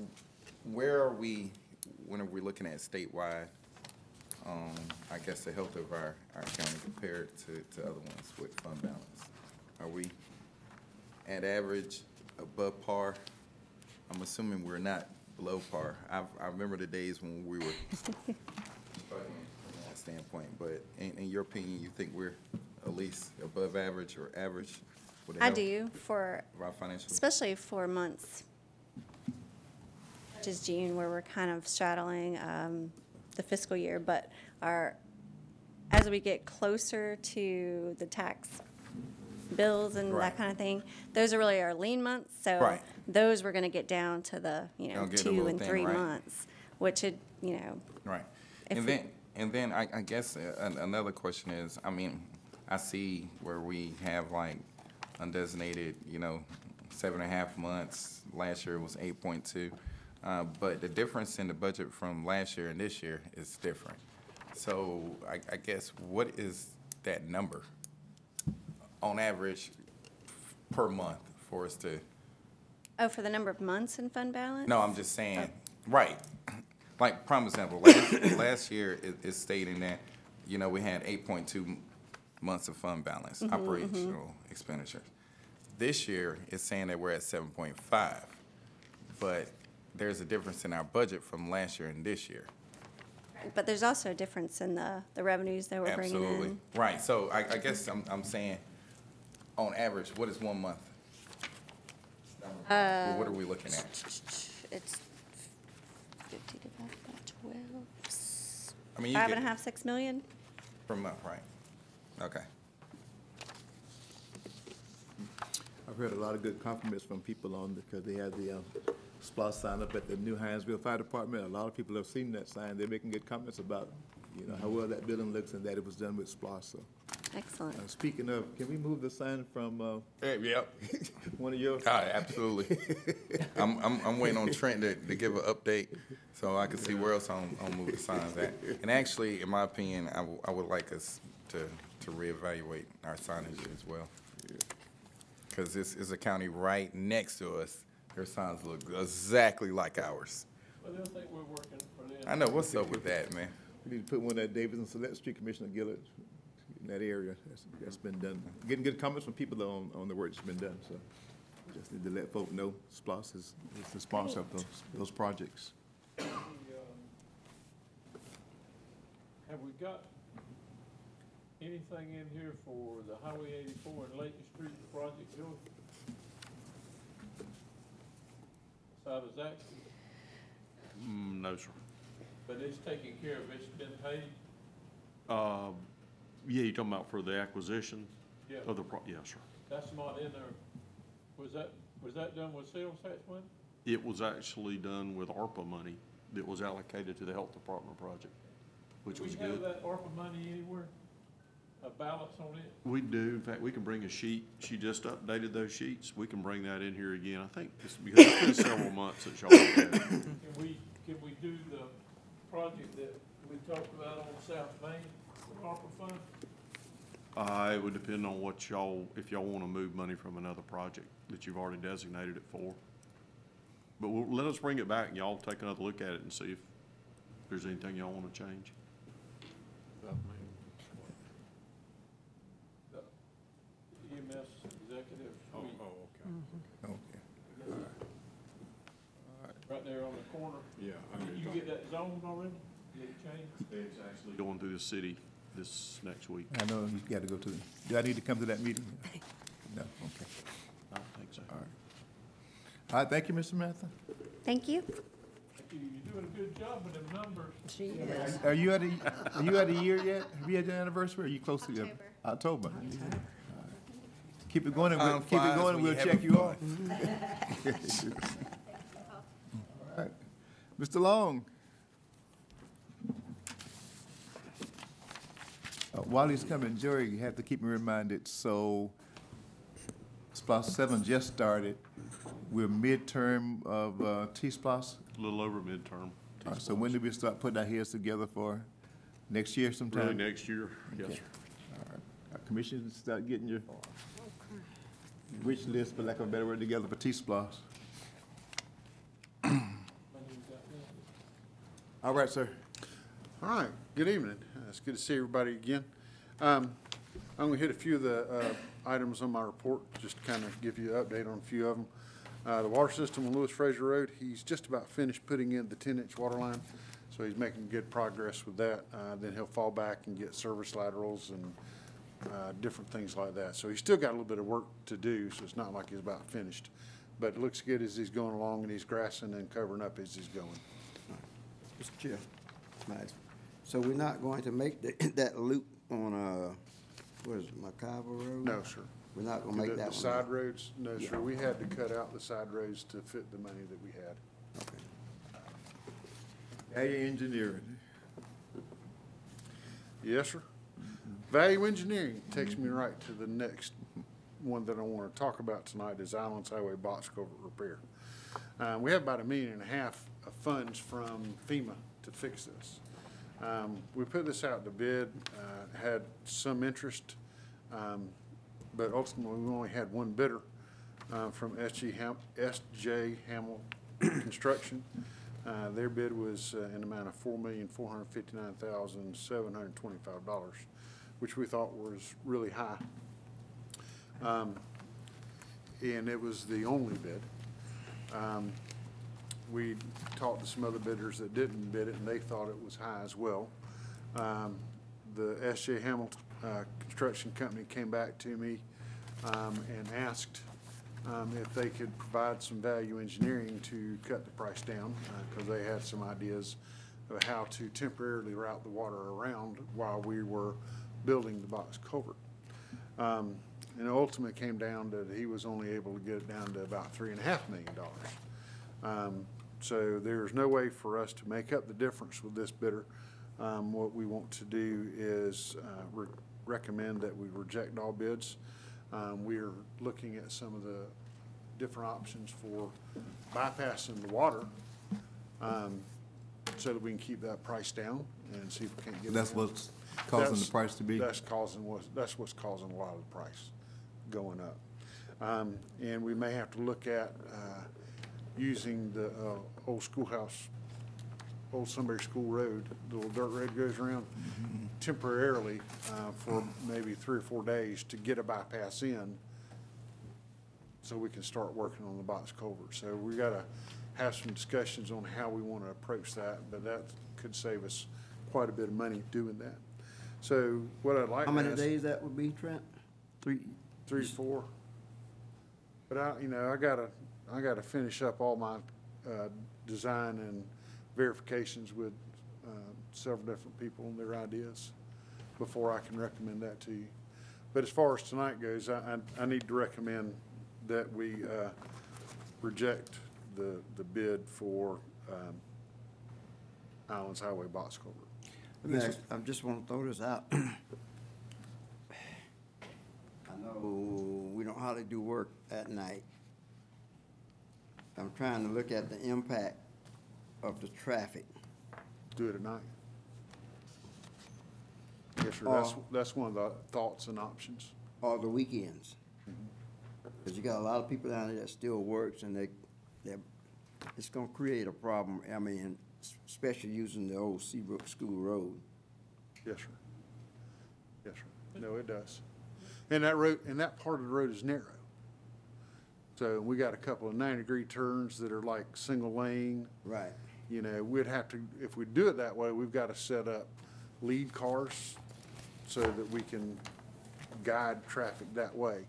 where are we, when are we looking at statewide? Um, I guess the health of our, our county compared to, to other ones with fund balance? Are we at average, above par? I'm assuming we're not below par. I, I remember the days when we were struggling from that standpoint, but in, in your opinion, you think we're at least above average or average? with the I health do for, Of our financial? especially for months, such as June, where we're kind of straddling um, the fiscal year, but our, as we get closer to the tax bills and Right. that kind of thing, those are really our lean months, so Right. those we're gonna get down to the, you know, Gonna get a two little and thin, three right. months, which it, you know, Right. If And we- then, and then I, I guess uh, an- another question is, I mean, I see where we have like undesignated, you know, seven and a half months. Last year was eight point two. Uh, but the difference in the budget from last year and this year is different. So I, I guess what is that number on average per month for us to? Oh, for the number of months in fund balance? No, I'm just saying, right. Like, prime example, last, last year it, it's stating that, you know, we had eight point two months of fund balance, operational expenditures. This year, it's saying that we're at seven point five, but there's a difference in our budget from last year and this year. But there's also a difference in the, the revenues that we're bringing in. Absolutely. Right, so I, I guess I'm, I'm saying, on average, what is one month? Well, What are we looking at? It's fifty divided by twelve, I mean, you five and a get half, six million? per month, right? Okay. I've heard a lot of good compliments from people on, because they had the, um, SPLOST sign up at the New Hinesville Fire Department. A lot of people have seen that sign. They're making good comments about, you know, how well that building looks and that it was done with SPLOST, so. Excellent. Uh, Speaking of, can we move the sign from, uh, Yep. one of yours? Ah, absolutely. I'm, I'm, I'm waiting on Trent to, to give an update so I can see where else I'm, I'm moving signs at. And actually, in my opinion, I, w- I would like us to, to reevaluate our signage as well. Because this is a county right next to us. Their signs look exactly like ours. Well, they'll think we're working for them. I know, what's up with that, man? We need to put one at Davidson and Select Street, Commissioner Gilliard, in that area. That's, that's been done. Getting good comments from people on, on the work that's been done, so. Just need to let folk know SPLOST is, is the sponsor of those, those projects. Um, Have we got anything in here for the Highway eighty-four and Layton Street project, Joey? Besides that, Mm, no, sir. but it's taken care of, it's been paid? Uh, yeah, you're talking about for the acquisition Yeah. of the pro, yes, sir. That's not in there. Was that, was that done with sales tax money? It was actually done with ARPA money that was allocated to the health department project, which was Do we have good. that ARPA money anywhere? A balance on it? We do, in fact, we can bring a sheet, she just updated those sheets, we can bring that in here again, I think, it's because it's been several months since y'all it. Can we, can we do the project that we talked about on South Main with ARPA funds? Uh, it would depend on what y'all, if y'all wanna move money from another project that you've already designated it for. But we'll, let us bring it back and y'all take another look at it and see if there's anything y'all wanna change. EMS executive Oh, suite, oh, okay. Okay. right there on the corner. Yeah. I know You you're you get that zoned already? Get it changed? It's actually going through the city this next week. I know you gotta go to, do I need to come to that meeting? No, okay. I don't think so. All right. All right, thank you, Mr. Mather. Thank you. Thank you. You're doing a good job with them numbers. She is. Are you at a, are you at a year yet? Have you had your anniversary? Are you close to your? October. All right. Keep it going, and we'll, Time keep it flies going, and when we'll you're check having you off. All right. Mr. Long. Uh, While he's coming, Jerry, you have to keep me reminded, so SPLOST seven just started. We're midterm of, uh, T-SPLOST. A little over midterm. All right, so when do we start putting our heads together for next year sometime? Really next year, yes, Okay. sir. All right. Our Commissioners, start getting your wish list, for lack of a better word, together for T-SPLOST. All right, sir. All right, good evening. Uh, It's good to see everybody again. Um, I'm going to hit a few of the uh, items on my report, just to kind of give you an update on a few of them. Uh, The water system on Lewis Fraser Road, he's just about finished putting in the 10-inch water line, so he's making good progress with that. Uh, Then he'll fall back and get service laterals and uh, different things like that. So he's still got a little bit of work to do, so it's not like he's about finished. But it looks good as he's going along, and he's grassing and covering up as he's going. Mr. Chair, Max, so we're not going to make the- that loop on, uh, what is it, McIver Road? No, sir. We're not gonna The- make that one? The side roads, no, Yeah. sir, we had to cut out the side roads to fit the money that we had. Okay. Value Engineering. Yes, sir. Value engineering takes me right to the next one that I want to talk about tonight is Islands Highway Box Culvert Repair. Uh, we have about a million and a half of funds from FEMA to fix this. Um, we put this out to bid, uh, had some interest, um, but ultimately we only had one bidder, uh, from SG Ham, SJ Hamel Construction. Uh, their bid was uh, in the amount of four million, four hundred fifty-nine thousand, seven hundred twenty-five dollars, which we thought was really high. Um, and it was the only bid. We talked to some other bidders that didn't bid it, and they thought it was high as well. Um, the S.J. Hamilton, uh, Construction Company came back to me, um, and asked, um, if they could provide some value engineering to cut the price down, uh, cause they had some ideas of how to temporarily route the water around while we were building the box culvert. Um, and ultimately came down that he was only able to get it down to about three and a half million dollars. Um, so there's no way for us to make up the difference with this bidder. Um, what we want to do is, uh, re- recommend that we reject all bids. Um, we're looking at some of the different options for bypassing the water, um, so that we can keep that price down and see if we can't get. That's what's causing the price to be? That's causing what, that's what's causing a lot of the price going up. Um, and we may have to look at, uh, using the, uh, old schoolhouse, old Sunbury School Road, the little dirt road goes around temporarily, uh, for maybe three or four days to get a bypass in so we can start working on the box culvert. So we gotta have some discussions on how we wanna approach that, but that could save us quite a bit of money doing that. So what I'd like How to many ask- days that would be, Trent? Three? Three, four. But I, you know, I gotta, I gotta finish up all my, uh, design and verifications with, uh, several different people and their ideas before I can recommend that to you. But as far as tonight goes, I, I, I need to recommend that we, uh, reject the, the bid for, um, Islands Highway Box Culvert. Let me ask- I just want to throw this out. I know we don't hardly do work at night. I'm trying to look at the impact of the traffic. Do it at night. Yes, sir, that's, Uh, that's one of the thoughts and options. or the weekends. Because you got a lot of people down there that still works and they, they're, it's gonna create a problem, I mean, especially using the old Seabrook School Road. Yes, sir. Yes, sir. No, it does. And that road, and that part of the road is narrow. So we got a couple of ninety-degree turns that are like single lane. Right. You know, we'd have to, if we do it that way, we've got to set up lead cars so that we can guide traffic that way.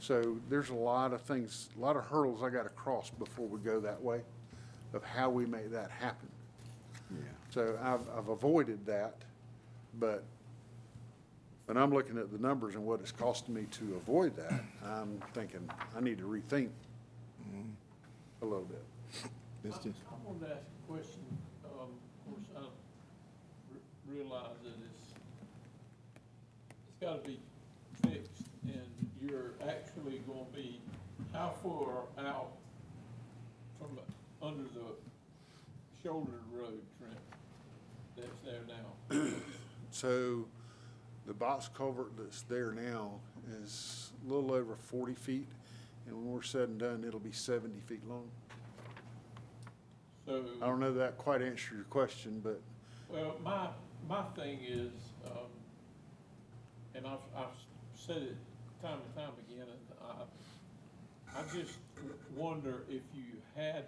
So there's a lot of things, a lot of hurdles I got to cross before we go that way of how we make that happen. Yeah. So I've, I've avoided that, but when I'm looking at the numbers and what it's costing me to avoid that, I'm thinking, I need to rethink a little bit. It's just, I wanted to ask a question, um, of course, I re- realize that it's, it's gotta be fixed, and you're actually gonna be how far out from under the shoulder road, Trent, that's there now? So the box culvert that's there now is a little over forty feet, and when we're said and done, it'll be seventy feet long. So. I don't know that that quite answers your question, but Well, my, my thing is, um, and I've, I've said it time and time again, and I, I just wonder if you had,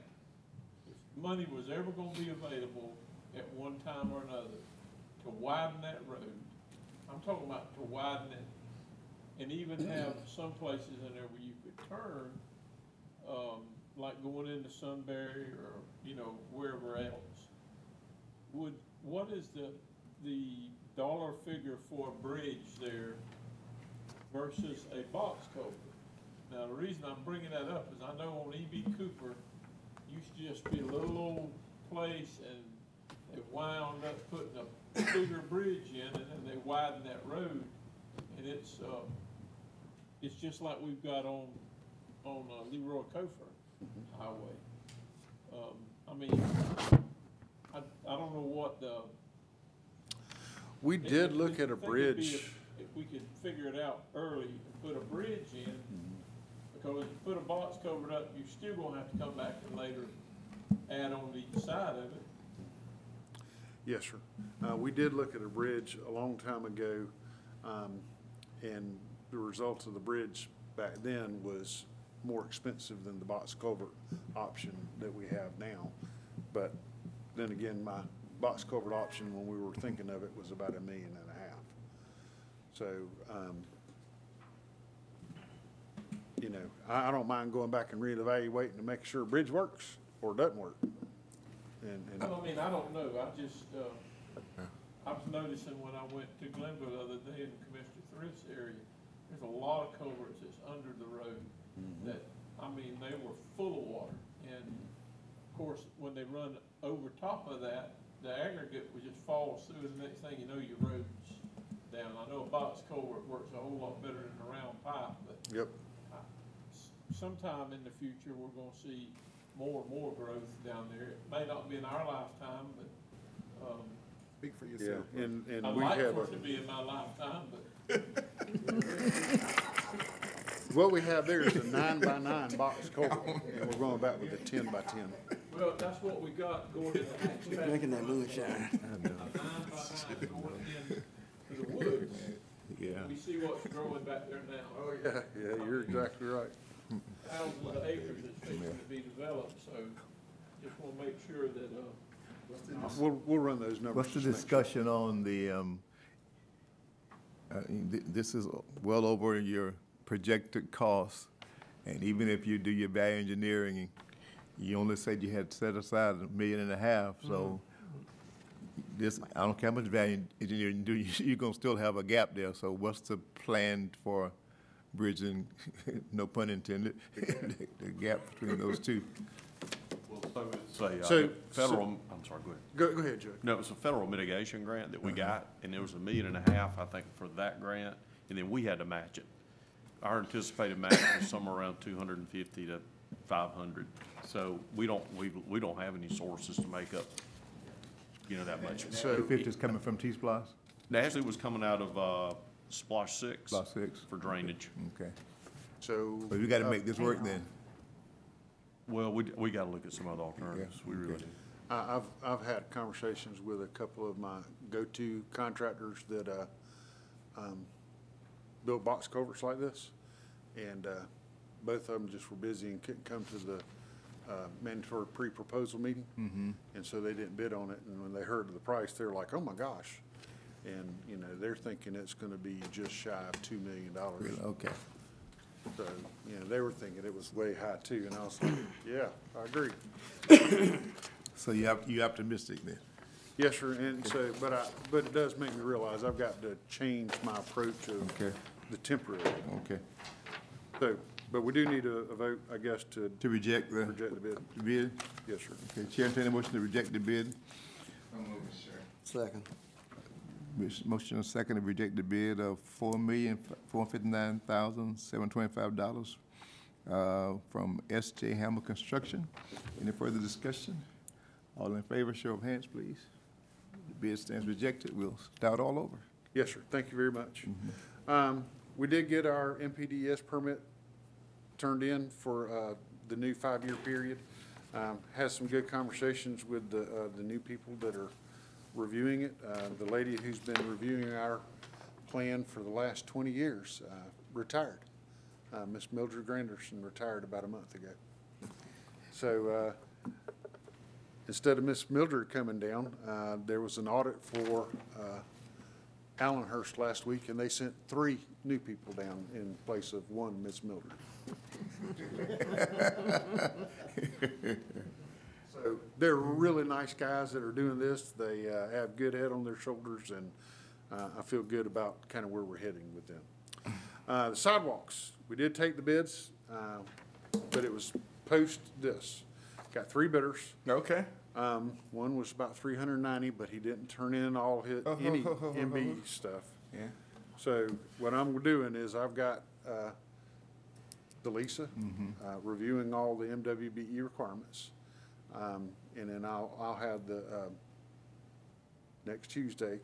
if money was ever gonna be available at one time or another to widen that road, I'm talking about to widen it, and even have some places in there where you could turn, um, like going into Sunbury or, you know, wherever else would, what is the, the dollar figure for a bridge there versus a box culvert? Now, the reason I'm bringing that up is I know on E.B. Cooper, used to just be a little old place and they wound up putting a bigger bridge in and then they widened that road. And it's, uh, it's just like we've got on, on uh, Leroy Cofer Highway. Um, I mean, I, I don't know what the. We did look at a think it'd be bridge. If if we could figure it out early and put a bridge in, because if you put a box covered up, you're still gonna have to come back and later add on to each side of it. Yes, sir. Uh, we did look at a bridge a long time ago, um, and the result of the bridge back then was more expensive than the box culvert option that we have now. But then again, my box culvert option, when we were thinking of it, was about a million and a half. So, um, you know, I, I don't mind going back and reevaluating to make sure bridge works or doesn't work. And, and. I mean, I don't know, I just, uh, I was noticing when I went to Glennville the other day in Commissioner Thrift's area, there's a lot of culverts that's under the road that, I mean, they were full of water. And of course, when they run over top of that, the aggregate would just falls through, and the next thing you know, your road's down. I know a box culvert works a whole lot better than a round pipe, but Yep. sometime in the future, we're gonna see more and more growth down there. It may not be in our lifetime, but, um, Speak for yourself. Yeah, and, and I'd we like have for a, it to be in my lifetime, but what we have there is a nine by nine box culvert, and we're going back with a ten by ten. Well, that's what we got going in the hatchback. Drinking that moonshine. A nine by nine going into the woods. Yeah. We see what's growing back there now. Oh, yeah, yeah, you're exactly right. Thousands of acres that's fixing to be developed, so just wanna make sure that, uh, We'll, we'll run those numbers. What's the just make sure. discussion on the, um, uh, th- this is well over your projected cost, and even if you do your value engineering, you only said you had set aside a million and a half, so this, I don't care how much value engineering you do, you- you're gonna still have a gap there, so what's the plan for bridging, no pun intended, the gap between those two? Well, so it's a, So- uh, federal, I'm sorry, go ahead. Go, go ahead, Joe. No, it was a federal mitigation grant that we got, and there was a million and a half, I think, for that grant, and then we had to match it. Our anticipated match was somewhere around two hundred and fifty to five hundred. So we don't, we, we don't have any sources to make up, you know, that much. So- Two fifty is coming from T-SPLOST? Actually, it was coming out of, uh, SPLOST Six. SPLOST six. For drainage. Okay, So. but we gotta make this work then. Well, we, we gotta look at some other alternatives, we really okay. do. I, I've, I've had conversations with a couple of my go-to contractors that, uh, um, build box culverts like this. And, uh, both of them just were busy and couldn't come to the, uh, mandatory pre-proposal meeting. And so they didn't bid on it, and when they heard of the price, they were like, oh my gosh. And, you know, they're thinking it's gonna be just shy of two million dollars. Really? Okay. So, you know, they were thinking it was way high too, and I was like, yeah, I agree. So you have, you optimistic then? Yes, sir, and so, but I, but it does make me realize I've got to change my approach of Okay. the temporary. Okay. So, but we do need a, a vote, I guess, to To reject the reject the bid. the bid? Yes, sir. Okay, Chair, entertain a motion to reject the bid. Second. Motion and second to reject the bid of four million, four fifty-nine thousand, seven twenty-five dollars uh, from S.J. Hammer Construction. Any further discussion? All in favor, show of hands, please. The bid stands rejected. We'll start all over. Yes, sir, thank you very much. Um, we did get our NPDES permit turned in for, uh, the new five-year period. Um, had some good conversations with the, uh, the new people that are reviewing it. Uh, the lady who's been reviewing our plan for the last twenty years, uh, retired. Uh, Miss Mildred Granderson retired about a month ago. So, uh, instead of Miss Mildred coming down, uh, there was an audit for, uh, Allenhurst last week, and they sent three new people down in place of one Miss Mildred. So they're really nice guys that are doing this. They uh, have good head on their shoulders, and uh, I feel good about kind of where we're heading with them. Uh, The sidewalks, we did take the bids, uh, but it was post this. Got three bidders. Okay. Um, One was about three hundred and ninety, but he didn't turn in all his, any MB stuff. Yeah. So what I'm doing is I've got uh, Delisa, uh, reviewing all the MWBE requirements. Um, And then I'll, I'll have the, uh, next Tuesday,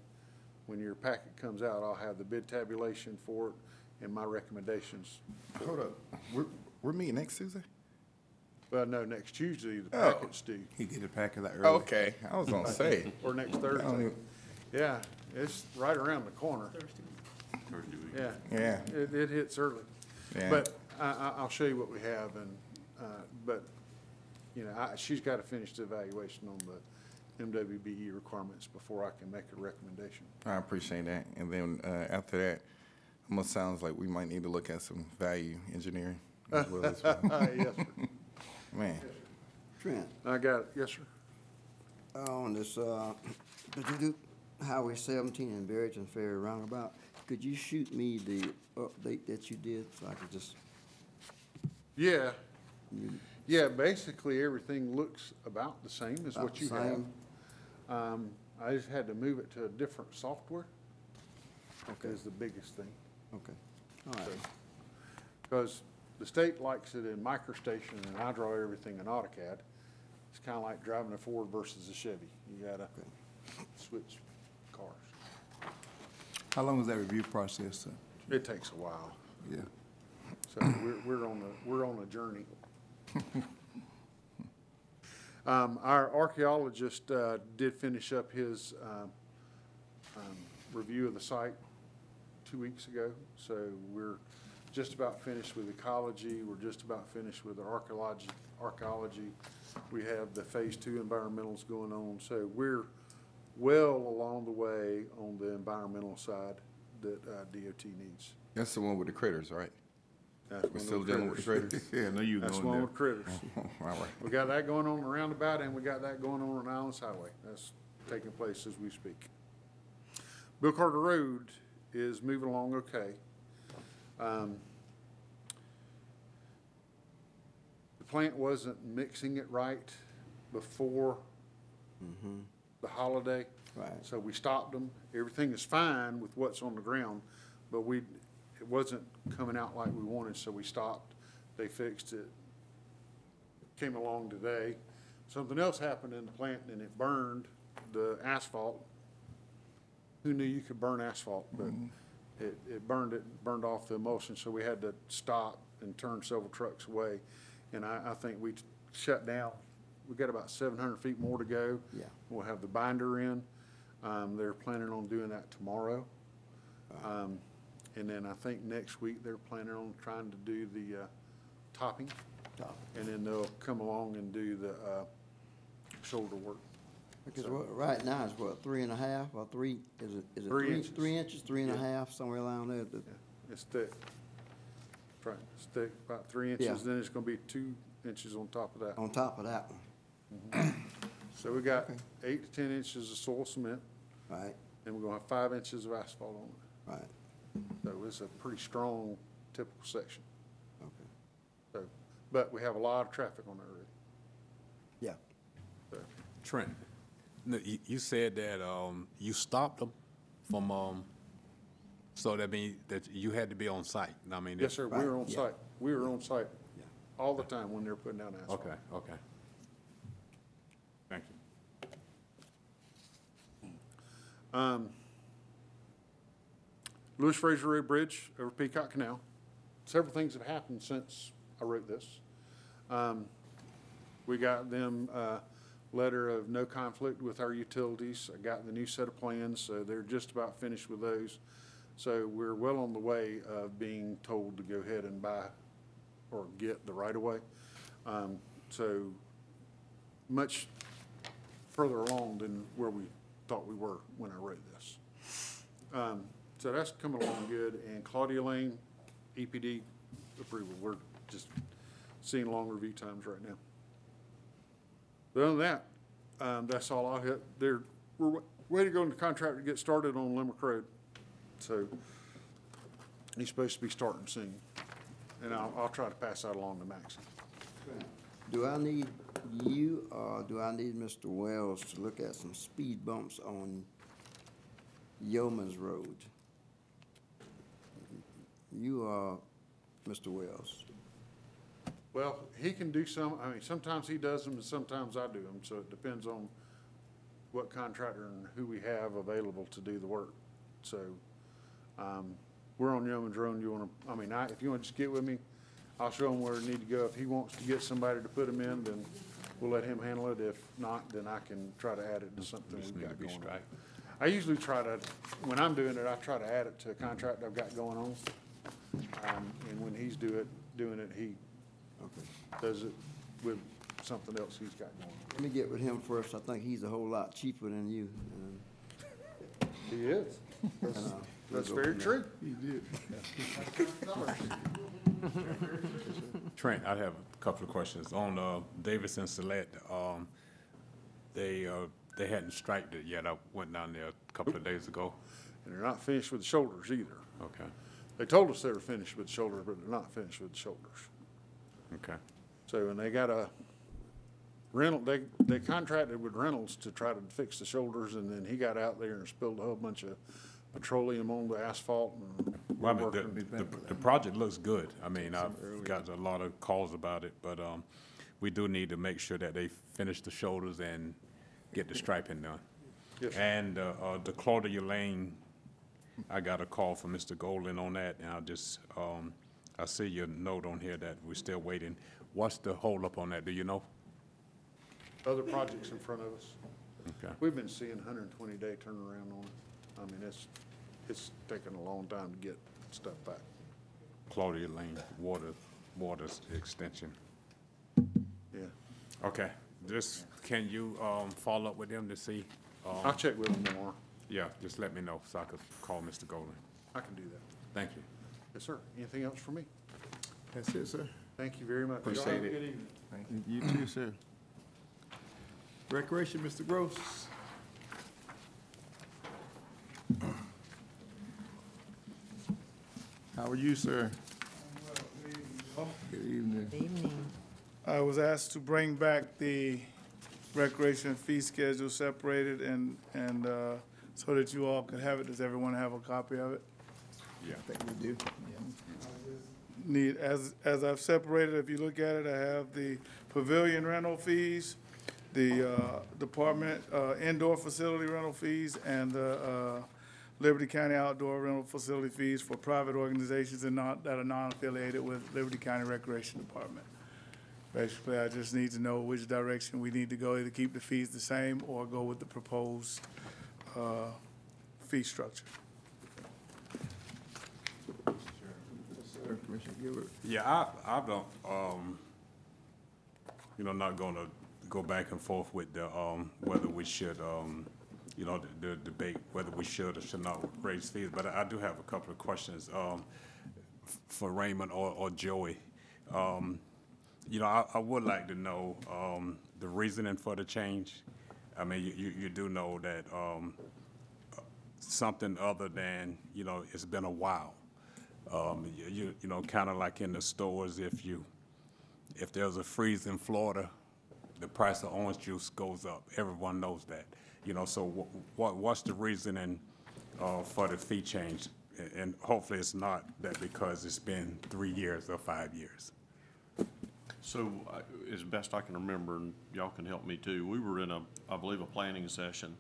when your packet comes out, I'll have the bid tabulation for it and my recommendations. Hold up, we're, we're meeting next Tuesday? Well, no, next Tuesday, the Oh. packet's due. He get the packet that early. Okay, I was gonna say. Or next I don't Thursday. even- Yeah, it's right around the corner. Thursday. Yeah. Yeah. It, it hits early. Yeah. But I, I, I'll show you what we have and, uh, but, you know, I, she's gotta finish the evaluation on the MWBE E requirements before I can make a recommendation. I appreciate that. And then, uh, after that, almost sounds like we might need to look at some value engineering as well as well. Yes, sir. Man, Trent, I got it. Yes, sir. on this, uh, doo-doo-doo, Highway seventeen and Barrington Ferry roundabout, could you shoot me the update that you did so I could just, Yeah. Yeah, basically, everything looks about the same as About what the you have. same? Um, I just had to move it to a different software. Okay. Is the biggest thing. okay, all right. Because the state likes it in MicroStation and I draw everything in AutoCAD. It's kind of like driving a Ford versus a Chevy. You gotta switch cars. How long is that review process? It takes a while. Yeah. So we're, we're on a, we're on a journey. Um, our archaeologist, uh, did finish up his, um, um, review of the site two weeks ago. So we're just about finished with ecology. We're just about finished with the archaeology, archaeology. We have the phase two environmentals going on. So we're well along the way on the environmental side that, uh, DOT needs. that's the one with the critters, right? That's We're still dealing with critters? Yeah, know you That's one with critters. All right. We got that going on in the roundabout, and we got that going on on Islands Highway. That's taking place as we speak. Bill Carter Road is moving along okay. Um, The plant wasn't mixing it right before the holiday. Right. So we stopped them. Everything is fine with what's on the ground, but we, it wasn't coming out like we wanted, so we stopped. They fixed it. Came along today. Something else happened in the plant and it burned the asphalt. Who knew you could burn asphalt, but it, it burned it, burned off the emulsion, so we had to stop and turn several trucks away. And I, I think we shut down. We got about seven hundred feet more to go. Yeah. We'll have the binder in. Um, they're planning on doing that tomorrow. Um, and then I think next week they're planning on trying to do the, uh, topping. Topping. And then they'll come along and do the, uh, shoulder work. Because what, right now it's what, three and a half or three, is it, is it Three three, inches. three inches, three and a Yeah. half, somewhere around there? The- It's thick. Right, it's thick, about three inches, Yeah. then it's gonna be two inches on top of that. On top of that one, So we got Okay. eight to ten inches of soil cement, right, and we're gonna have five inches of asphalt on it. right, So it's a pretty strong typical section. okay, So, but we have a lot of traffic on that road. yeah. So, Trent, no, you, you said that, um, you stopped them from, um, so that mean that you had to be on site, I mean. Yes, sir, we were on Right, yeah. site. We were on site Yeah. all the time when they were putting down asphalt. Okay, okay. Thank you. Um, Lewis Fraser Road Bridge over Peacock Canal. Several things have happened since I wrote this. Um, we got them, uh, letter of no conflict with our utilities. I got the new set of plans, so they're just about finished with those. So we're well on the way of being told to go ahead and buy or get the right of way. Um, so much further along than where we thought we were when I wrote this. Um, so that's coming along good, and Claudia Lane, EPD approval, we're just seeing long review times right now. But other than that, um, that's all I have. There, we're wa- waiting to go into contract to get started on Limerick Road. So he's supposed to be starting soon, and I'll, I'll try to pass that along to Max. Do I need you, or do I need Mr. Wells to look at some speed bumps on Yeoman's Road? You are Mr. Wells. Well, he can do some, I mean, sometimes he does them and sometimes I do them, so it depends on what contractor and who we have available to do the work. So, um, we're on Yeoman's Road, you wanna, I mean, I, if you wanna just get with me, I'll show him where it need to go. If he wants to get somebody to put them in, then we'll let him handle it. If not, then I can try to add it to something Just we've need to got be going on. I usually try to, when I'm doing it, I try to add it to a contract I've got going on. Um, and when he's do it, doing it, he does it with something else he's got going on. Let me get with him first. I think he's a whole lot cheaper than you. uh, He is. That's, and, uh, that's we'll go very from there. true. He did. Trent, I have a couple of questions. On, uh, Davidson Select, um, they, uh, they hadn't striped it yet. I went down there a couple of days ago. And they're not finished with the shoulders either. Okay, They told us they were finished with shoulders, but they're not finished with shoulders. okay. So, and they got a rental, they, they contracted with Reynolds to try to fix the shoulders, and then he got out there and spilled a whole bunch of petroleum on the asphalt and. Well, I mean, the, the, the project looks good. I mean, I've got a lot of calls about it, but, um, we do need to make sure that they finish the shoulders and get the striping done. Yes, sir. And, uh, uh, the Claudia Lane, I got a call from Mr. Golden on that, and I just, um, I see your note on here that we're still waiting. What's the holdup on that, do you know? Other projects in front of us. Okay. We've been seeing hundred and twenty day turnaround on it. I mean, it's, it's taken a long time to get stuff back. Claudia Lane, water, water extension. Yeah. Okay, just, can you, um, follow up with them to see? um, I'll check with them tomorrow. Yeah, just let me know so I could call Mr. Golden. I can do that. Thank you. Yes, sir. Anything else for me? That's it, sir. Thank you very much. Y'all have a Appreciate it. Good evening. Thank you. You too, sir. Recreation, Mr. Gross. How are you, sir? Good evening. Good evening. I was asked to bring back the recreation fee schedule separated and, and, uh, so that you all could have it. Does everyone have a copy of it? Yeah. I think we do. Need, as, as I've separated, if you look at it, I have the pavilion rental fees, the, uh, department, uh, indoor facility rental fees, and the, uh, Liberty County outdoor rental facility fees for private organizations and not, that are non-affiliated with Liberty County Recreation Department. Basically, I just need to know which direction we need to go, either keep the fees the same or go with the proposed, uh, fee structure. Commissioner Gilliard. Yeah, I, I don't, um, you know, not gonna go back and forth with the, um, whether we should, um, you know, the, the debate, whether we should or should not raise fees, but I do have a couple of questions, um, f- for Raymond or, or Joey. Um, you know, I, I would like to know, um, the reasoning for the change. I mean, you, you, do know that, um, something other than, you know, it's been a while. Um, you- you, you know, kind of like in the stores, if you, if there's a freeze in Florida, the price of orange juice goes up. Everyone knows that. You know, so wh- what, what's the reasoning, uh, for the fee change? And hopefully it's not that because it's been three years or five years. So, I- as best I can remember, and y'all can help me too, we were in a, I believe, a planning session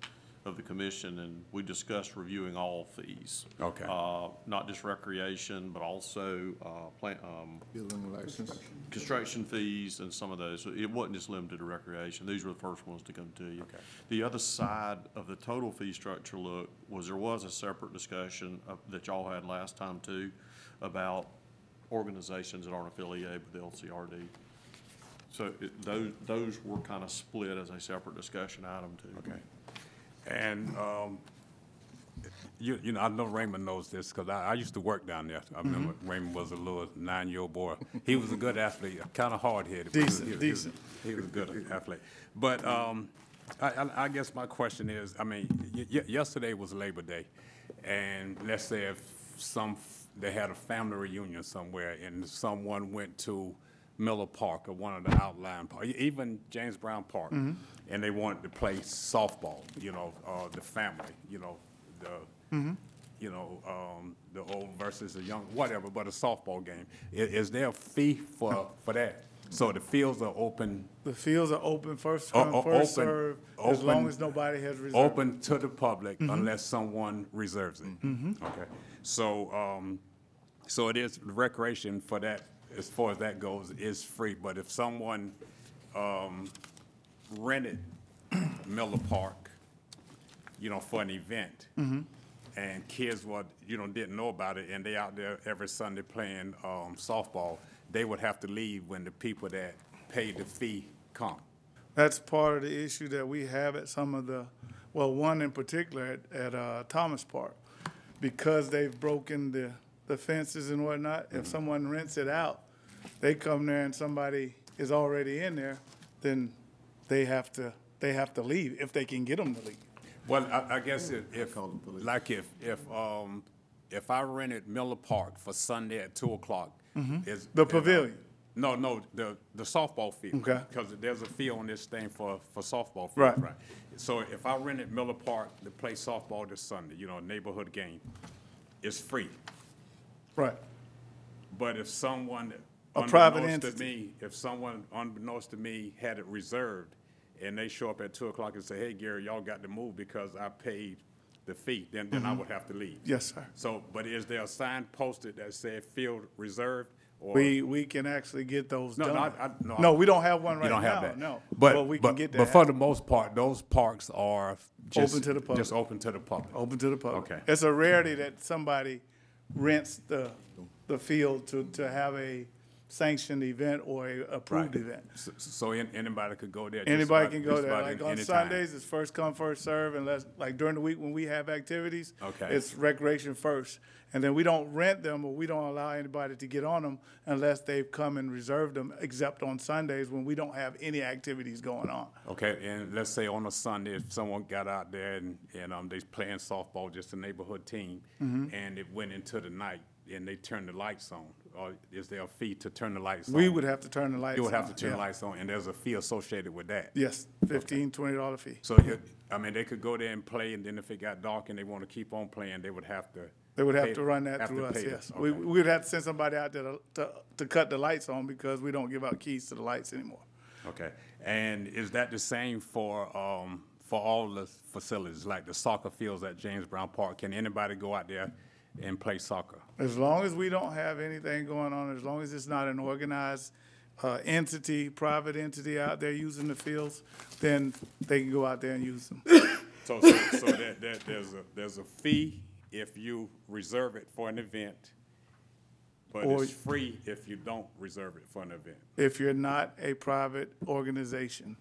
of the commission, and we discussed reviewing all fees. Okay. Uh, not just recreation, but also, uh, plant, um, Building license. construction fees and some of those. So It wasn't just limited to recreation. These were the first ones to come to you. Okay. The other side of the total fee structure look was there was a separate discussion of- that y'all had last time too about organizations that aren't affiliated with the LCRD. So it, those, those were kind of split as a separate discussion item too. Okay. And, um, you, you know, I know Raymond knows this, because I, I used to work down there. I remember Raymond was a little nine-year-old boy. He was a good athlete, kind of hard-headed. but he was- Decent, he was- decent. He was a good athlete. But, um, I, I, I guess my question is, I mean, y- y- yesterday was Labor Day, and let's say if some, f- they had a family reunion somewhere, and someone went to Miller Park or one of the outlying, par- e- even James Brown Park, and they wanted to play softball, you know, uh, the family, you know, the, you know, um, the old versus the young, whatever, but a softball game. I- is there a fee for, for that? So the fields are open, The fields are open, first come, o- first open- served, as long as nobody has reserved. open to the public unless someone reserves it. Okay, so, um, so it is recreation for that, as far as that goes, is free. But if someone, um, rented Miller Park, you know, for an event, and kids were, you know, didn't know about it, and they out there every Sunday playing, um, softball, they would have to leave when the people that paid the fee come. That's part of the issue that we have at some of the, well, one in particular at, at, uh, Thomas Park. Because they've broken the, the fences and whatnot, if someone rents it out, they come there and somebody is already in there, then they have to, they have to leave, if they can get them to leave. Well, I, I guess if, if, like if, if, um, if I rented Miller Park for Sunday at two o'clock, is. The is, uh, pavilion. No, no, the, the softball field. Okay. Because there's a fee on this thing for, for softball field. Right. Right. So if I rented Miller Park to play softball this Sunday, you know, neighborhood game, it's free. Right. But if someone, A private unbeknownst to me, if someone unbeknownst to me had it reserved, and they show up at two o'clock and say, hey, Gary, y'all got to move because I paid the fee, then, then I would have to leave. Mm-hmm. Yes, sir. So, but is there a sign posted that said field reserved? or We, we can actually get those No, done. no, I- I- no, No, I- we don't have one right You right don't have that? no. But, we but, can get that. but for the most part, those parks are just. Open to the public. Just open to the public. Open to the public. Okay. It's a rarity that somebody rents the, the field to, to have a sanctioned event or a approved Right. event. So- So an- anybody could go there? just Anybody about- can go just there. about Like any- on anytime. Sundays, it's first come, first serve, unless, like during the week when we have activities. Okay. It's recreation first. And then we don't rent them or we don't allow anybody to get on them unless they've come and reserved them, except on Sundays when we don't have any activities going on. Okay, and let's say on a Sunday, if someone got out there and, and, um, they playing softball, just a neighborhood team, Mm-hmm. and it went into the night, and they turned the lights on, or is there a fee to turn the lights on? We would have to turn the lights on. You would have to turn the yeah. lights on, and there's a fee associated with that? Yes, fifteen, twenty dollar fee. So, you- I mean, they could go there and play, and then if it got dark and they want to keep on playing, they would have to. They would have pay- to run that have to through us, pay yes. We, okay. we'd have to send somebody out there to, to, to cut the lights on because we don't give out keys to the lights anymore. Okay, and is that the same for, um, for all the facilities, like the soccer fields at James Brown Park? Can anybody go out there and play soccer? As long as we don't have anything going on, as long as it's not an organized, uh, entity, private entity out there using the fields, then they can go out there and use them. So, so, so that, that, there's a, there's a fee if you reserve it for an event, but Or- it's free if you don't reserve it for an event. If you're not a private organization,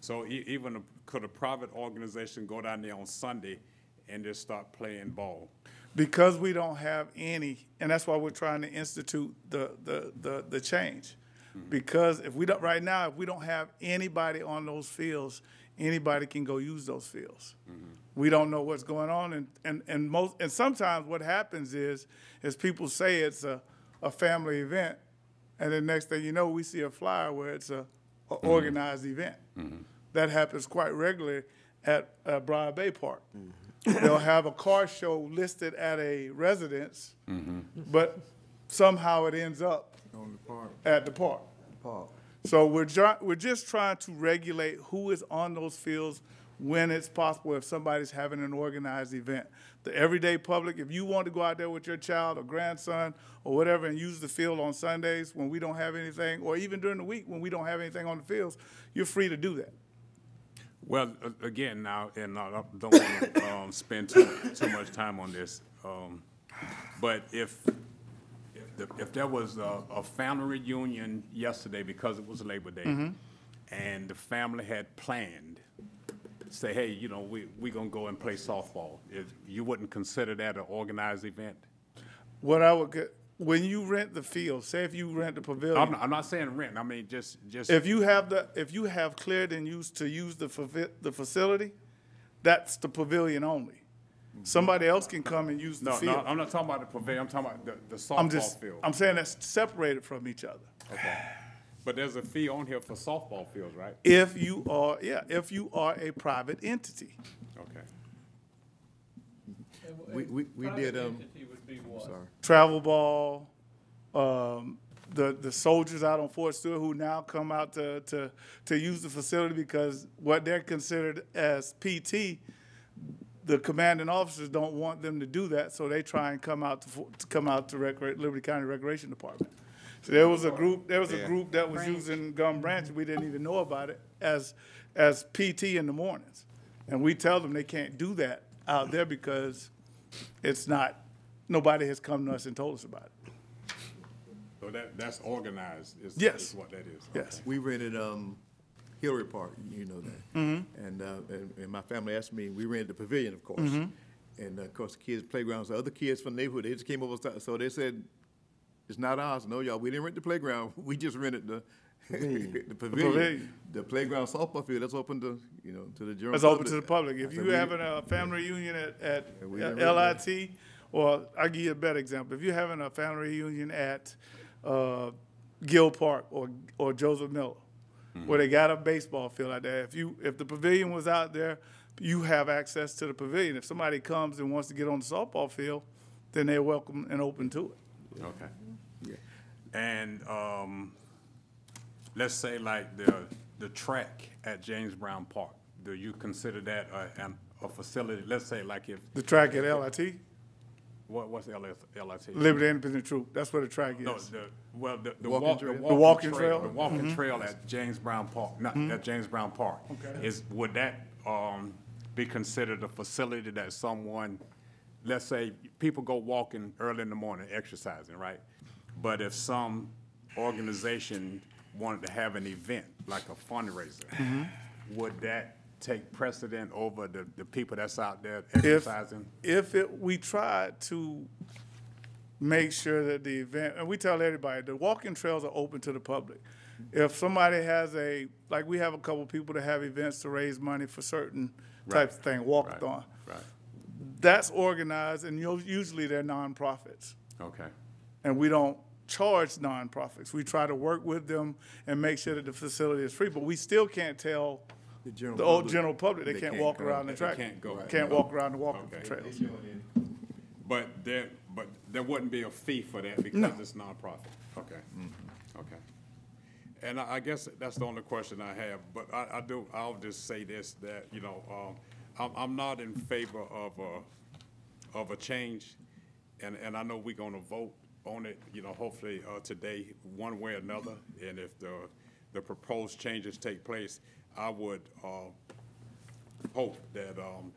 So e- even, a- could a private organization go down there on Sunday and just start playing ball? Because we don't have any, and that's why we're trying to institute the, the, the, the change. Mm-hmm. Because if we don't, right now, if we don't have anybody on those fields, anybody can go use those fields. Mm-hmm. We don't know what's going on, and, and, and most, and sometimes what happens is, is people say it's a, a family event, and then next thing you know, we see a flyer where it's a, a mm-hmm. organized event. That happens quite regularly at, uh Briar Bay Park. They'll have a car show listed at a residence, mm-hmm. but somehow it ends up On the park, at the park. So we're, ju- we're just trying to regulate who is on those fields when it's possible, if somebody's having an organized event. The everyday public, if you want to go out there with your child or grandson or whatever and use the field on Sundays when we don't have anything, or even during the week when we don't have anything on the fields, you're free to do that. Well, a- again, now, and I don't want to um, spend too, too much time on this, um, but if, if the- if there was a, a family reunion yesterday because it was Labor Day, and the family had planned, say, hey, you know, we, we gonna go and play softball, is, you wouldn't consider that an organized event? What I would, get- when you rent the field, say if you rent the pavilion. I'm, not- I'm not saying rent, I mean, just, just. If you have the, if you have cleared and used to use the, favi- the facility, that's the pavilion only. Somebody else can come and use the No, field. no, I'm not talking about the pavilion, I'm talking about the, the I'm softball just, field. I'm saying that's separated from each other. Okay. But there's a fee on here for softball fields, right? If you are, yeah, if you are a private entity. Okay. We- we- we private did, um, entity would be what? Travel ball, um, the, the soldiers out on Fort Stewart who now come out to, to, to use the facility because what they're considered as PT, the commanding officers don't want them to do that, so they try and come out to, to come out to Recre- Liberty County Recreation Department. So there was a group, there was a group that was Branch. using Gum Branch, we didn't even know about it, as, as PT in the mornings. And we tell them they can't do that out there because it's not, nobody has come to us and told us about it. So that, that's organized, is, Yes. is what that is. Yes. We rented, um, Hillary Park, you know that. And, uh, and, and my family asked me, we rented the pavilion, of course. And uh, of course, the kids' playgrounds, the other kids from the neighborhood, they just came over, sta- so they said, it's not ours, no, y'all, we didn't rent the playground, we just rented the, the pavilion. pavilion. The playground softball field, that's open to, you know, to the general It's public. open to the public. I If said, you "We- having a family reunion at, at Yeah, we didn't really- LIT, or I'll give you a better example. If you're having a family reunion at, uh, Gill Park or, or Joseph Miller, where they got a baseball field out there, if you, if the pavilion was out there, you have access to the pavilion. If somebody comes and wants to get on the softball field, then they're welcome and open to it. Okay. Yeah. And, um, let's say like the, the track at James Brown Park, do you consider that a, a facility, let's say like if, The track at LIT, what, what's LS, LIT? Liberty Independent Troop, that's where the track is. No, the, well, the, the Walking walk, trail? the The walking walking trail? trail, the walking mm-hmm. trail at James Brown Park, not mm-hmm. at James Brown Park. Okay. Is, would that, um, be considered a facility that someone, let's say, people go walking early in the morning, exercising, right? But if some organization wanted to have an event, like a fundraiser, mm-hmm. would that take precedent over the, the people that's out there If, exercising? if it, we try to make sure that the event, and we tell everybody, the walking trails are open to the public. If somebody has a, like we have a couple people that have events to raise money for certain types of thing, walkathon. Right, That's organized and u- usually they're nonprofits. okay. And we don't charge nonprofits. We try to work with them and make sure that the facility is free, but we still can't tell The general the old public, general public, they they can't can't walk go. around the track. They track. can't go. Can't walk around the walking Okay. trails. But there, but there wouldn't be a fee for that because it's nonprofit? Okay, okay. And I, I guess that's the only question I have, but I, I do, I'll just say this, that, you know, um, I'm, I'm not in favor of a, of a change, and, and I know we're gonna vote on it, you know, hopefully, uh, today, one way or another, and if the, the proposed changes take place, I would, uh, hope that, um,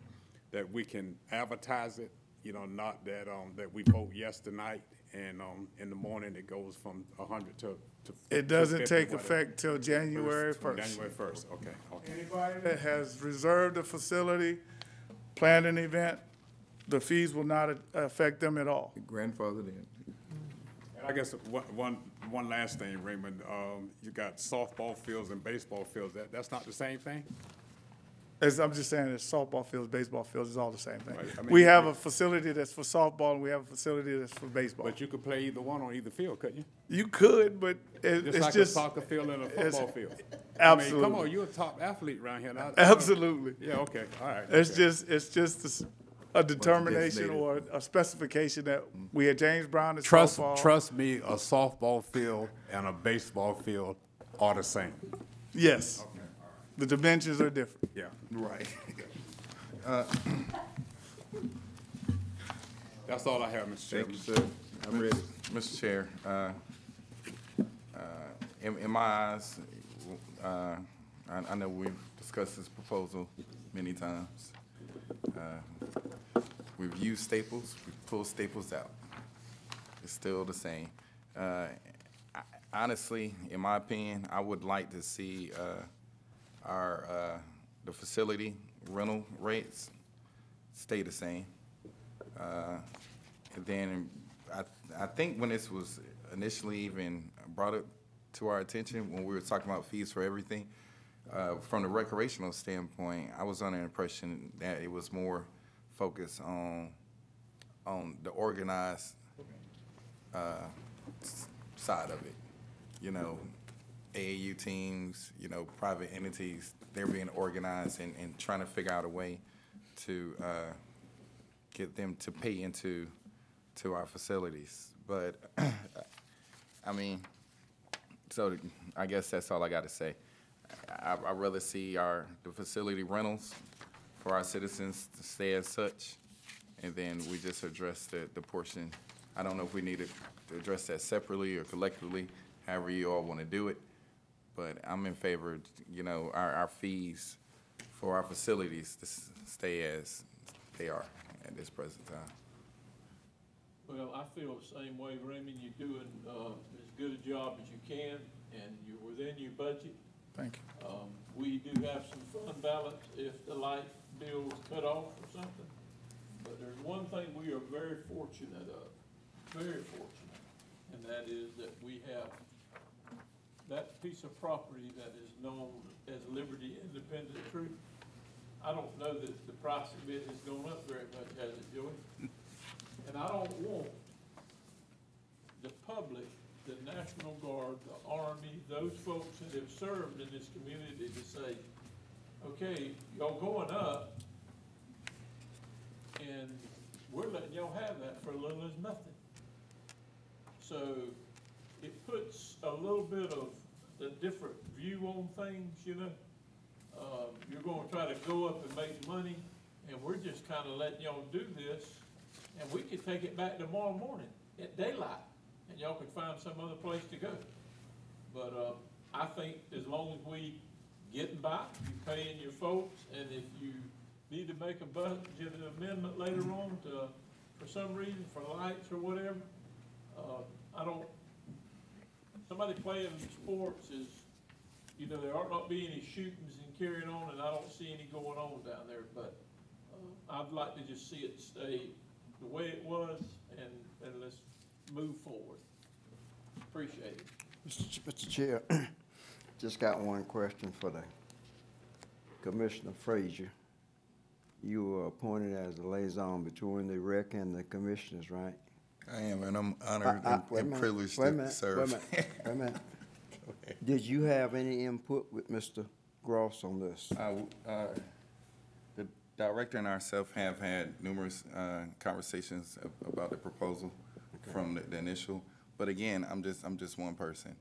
that we can advertise it, you know, not that, um, that we vote yes tonight, and, um, in the morning it goes from hundred to, to. It doesn't 50, take whatever. effect till January From first. January first, okay, okay. Anybody that has reserved a facility, planned an event, the fees will not affect them at all. Grandfathered in. And I guess one, one, one last thing, Raymond, um, you got softball fields and baseball fields, that, that's not the same thing? As I'm just saying, it's softball fields, baseball fields, it's all the same thing. Right, I mean, We have a facility that's for softball and we have a facility that's for baseball. But you could play either one on either field, couldn't you? You could, but it, Just it's like a just. soccer field and a football field. I mean, Absolutely. come on, you're a top athlete around here. now. Absolutely. Yeah, okay, all right. It's okay. just, it's just a a determination or a specification that we had James Brown is Trust, softball. trust me, a softball field and a baseball field are the same. Yes. The dimensions are different. Yeah. Right. That's all I have, Mr. Chair. Thank Chairman. you, sir. I'm ready. Mr. Chair, uh, uh, in, in my eyes, uh, I, I know we've discussed this proposal many times. Uh, We've used staples, we've pulled staples out. It's still the same. Uh, I- Honestly, in my opinion, I would like to see uh, our, uh, the facility rental rates stay the same. Uh, then, I, I think when this was initially even brought up to our attention, when we were talking about fees for everything, uh, from the recreational standpoint, I was under the impression that it was more focused on, on the organized, uh, side of it. You know, AAU teams, you know, private entities, they're being organized and, and trying to figure out a way to, uh, get them to pay into, to our facilities. But, I mean, so I guess that's all I got to say. I, I'd rather see our, the facility rentals for our citizens to stay as such, and then we just address the, the portion. I don't know if we need to address that separately or collectively, however you all want to do it. But I'm in favor, you know, our, our fees for our facilities to stay as they are at this present time. Well, I feel the same way, Raymond. You're doing, uh, as good a job as you can, and you're within your budget. Thank you. Um, we do have some fund balance if the light bill is cut off or something. But there's one thing we are very fortunate of, very fortunate, and that is that we have that piece of property that is known as Liberty Independent Troop. I don't know that the price of it has gone up very much, has it, Joey? And I don't want the public, the National Guard, the Army, those folks that have served in this community to say, okay, y'all going up, and we're letting y'all have that for a little as nothing. So it puts a little bit of a different view on things, you know? Uh, you're gonna try to go up and make money, and we're just kinda letting y'all do this, and we could take it back tomorrow morning at daylight, and y'all could find some other place to go. But, uh, I think as long as we getting by, you paying your folks, and if you need to make a budget amendment later on to, for some reason, for lights or whatever, uh, I don't, somebody playing sports is, you know, there ought not be any shootings and carrying on, and I don't see any going on down there, but, uh, I'd like to just see it stay the way it was, and, and let's move forward. Appreciate it. Mr. Ch- Mr. Chair, just got one question for the Commissioner Frazier. You were appointed as the liaison between the rec and the commissioners, right? I am, and I'm I- honored I- and- wait a and minute, privileged wait a to minute, serve. Wait a minute, wait a minute. Did you have any input with Mr. Gross on this? Uh, uh, The director and ourselves have had numerous uh, conversations ab- about the proposal from the- the initial, but again, I'm just, I'm just one person.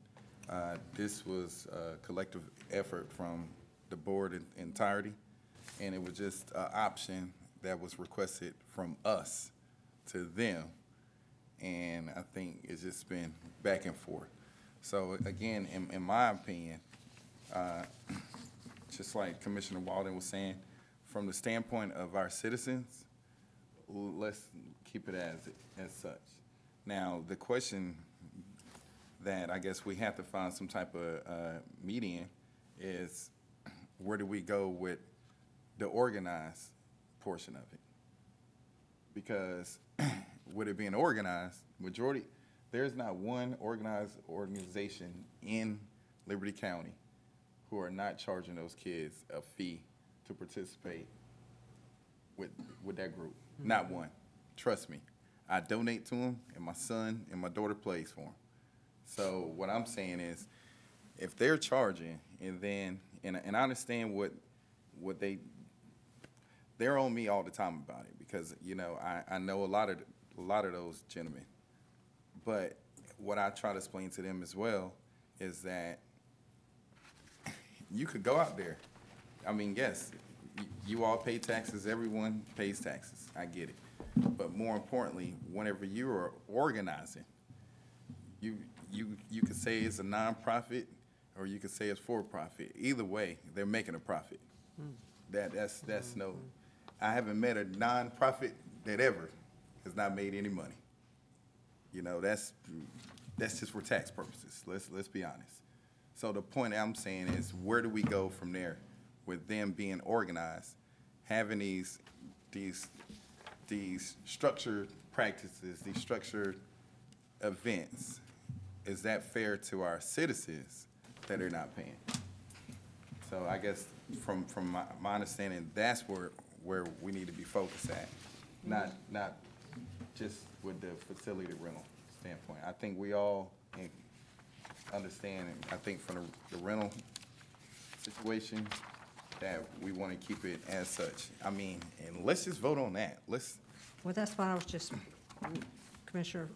Uh, This was a collective effort from the board in entirety, and it was just an option that was requested from us to them. And I think it's just been back and forth. So again, in, in my opinion, uh, just like Commissioner Walden was saying, from the standpoint of our citizens, let's keep it as, as such. Now, the question that I guess we have to find some type of, uh, median is where do we go with the organized portion of it? Because with it being organized, majority, there's not one organized organization in Liberty County who are not charging those kids a fee to participate with, with that group. Not one. Trust me. I donate to them, and my son and my daughter plays for them. So what I'm saying is, if they're charging, and then, and, and I understand what, what they, they're on me all the time about it, because, you know, I, I know a lot of, a lot of those gentlemen. But what I try to explain to them as well is that you could go out there. I mean, yes, you all pay taxes, everyone pays taxes, I get it. But more importantly, whenever you are organizing, you, you, you could say it's a nonprofit, or you could say it's for-profit. Either way, they're making a profit. Hmm. That, that's, that's no, hmm. I haven't met a nonprofit that ever has not made any money. You know, that's, that's just for tax purposes, let's, let's be honest. So the point I'm saying is, where do we go from there with them being organized, having these, these, these structured practices, these structured events? Is that fair to our citizens that they're not paying? So I guess from, from my, my understanding, that's where, where we need to be focused at, not, not just with the facility rental standpoint. I think we all understand, and I think from the, the rental situation, that we want to keep it as such. I mean, and let's just vote on that. Let's, Well, that's what I was just, Commissioner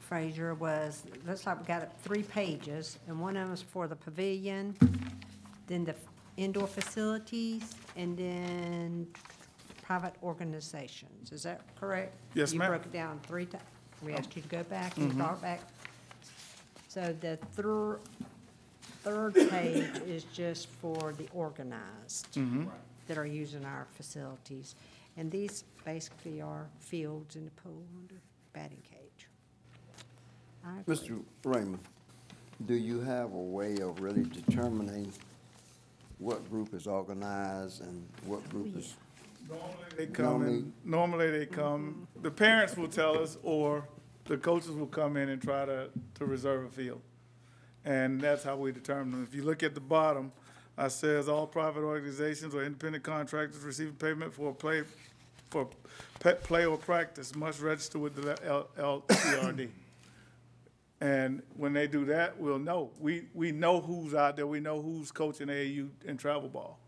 Frazier, was, looks like we got three pages, and one of them was for the pavilion, then the indoor facilities, and then private organizations. Is that correct? Yes, ma'am. You broke it down three times. We asked you to go back and mm-hmm. talk back. So the third, third page is just for the organized mm-hmm. that are using our facilities. And these basically are fields in the pool under batting cage. I agree. Mr. Raymond, do you have a way of really determining what group is organized and what group is? Normally they come in, normally they come, the parents will tell us, or the coaches will come in and try to, to reserve a field. And that's how we determine them. If you look at the bottom, I says all private organizations or independent contractors receiving payment for play, for pet play or practice must register with the LCRD. And when they do that, we'll know. We, we know who's out there, we know who's coaching AAU and travel ball.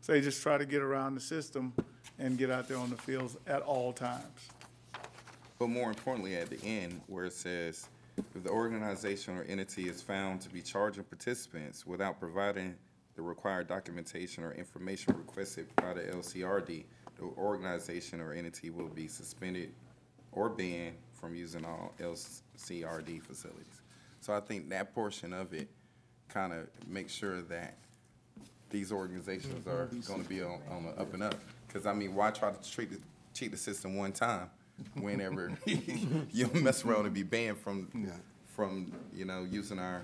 So they just try to get around the system and get out there on the fields at all times. But more importantly, at the end, where it says, if the organization or entity is found to be charging participants without providing the required documentation or information requested by the LCRD, the organization or entity will be suspended or banned from using all LCRD facilities. So I think that portion of it kind of makes sure that these organizations are gonna be on, on the up and up. Cause I mean, why try to treat the, cheat the system one time whenever you mess around and be banned from, from, you know, using our,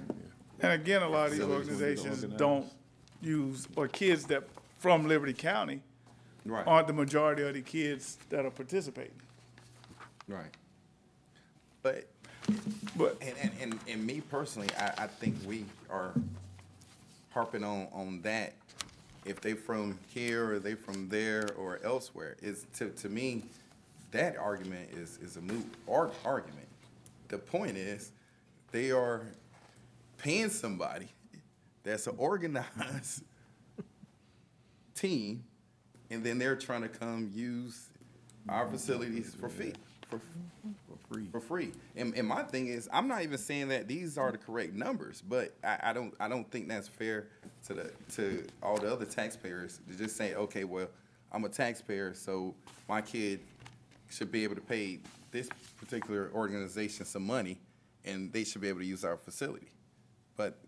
And again, a lot of these organizations don't use, or kids that, from Liberty County, right, aren't the majority of the kids that are participating. right. But, But and, and, and, and me personally, I, I think we are harping on, on that. If they from here or they from there or elsewhere, is, to, to me, that argument is, is a moot ar- argument. The point is, they are paying somebody that's an organized team, and then they're trying to come use our facilities for fee, for, for free. For free. And, and my thing is, I'm not even saying that these are the correct numbers, but I, I don't, I don't think that's fair to the, to all the other taxpayers to just say, okay, well, I'm a taxpayer, so my kid should be able to pay this particular organization some money, and they should be able to use our facility. But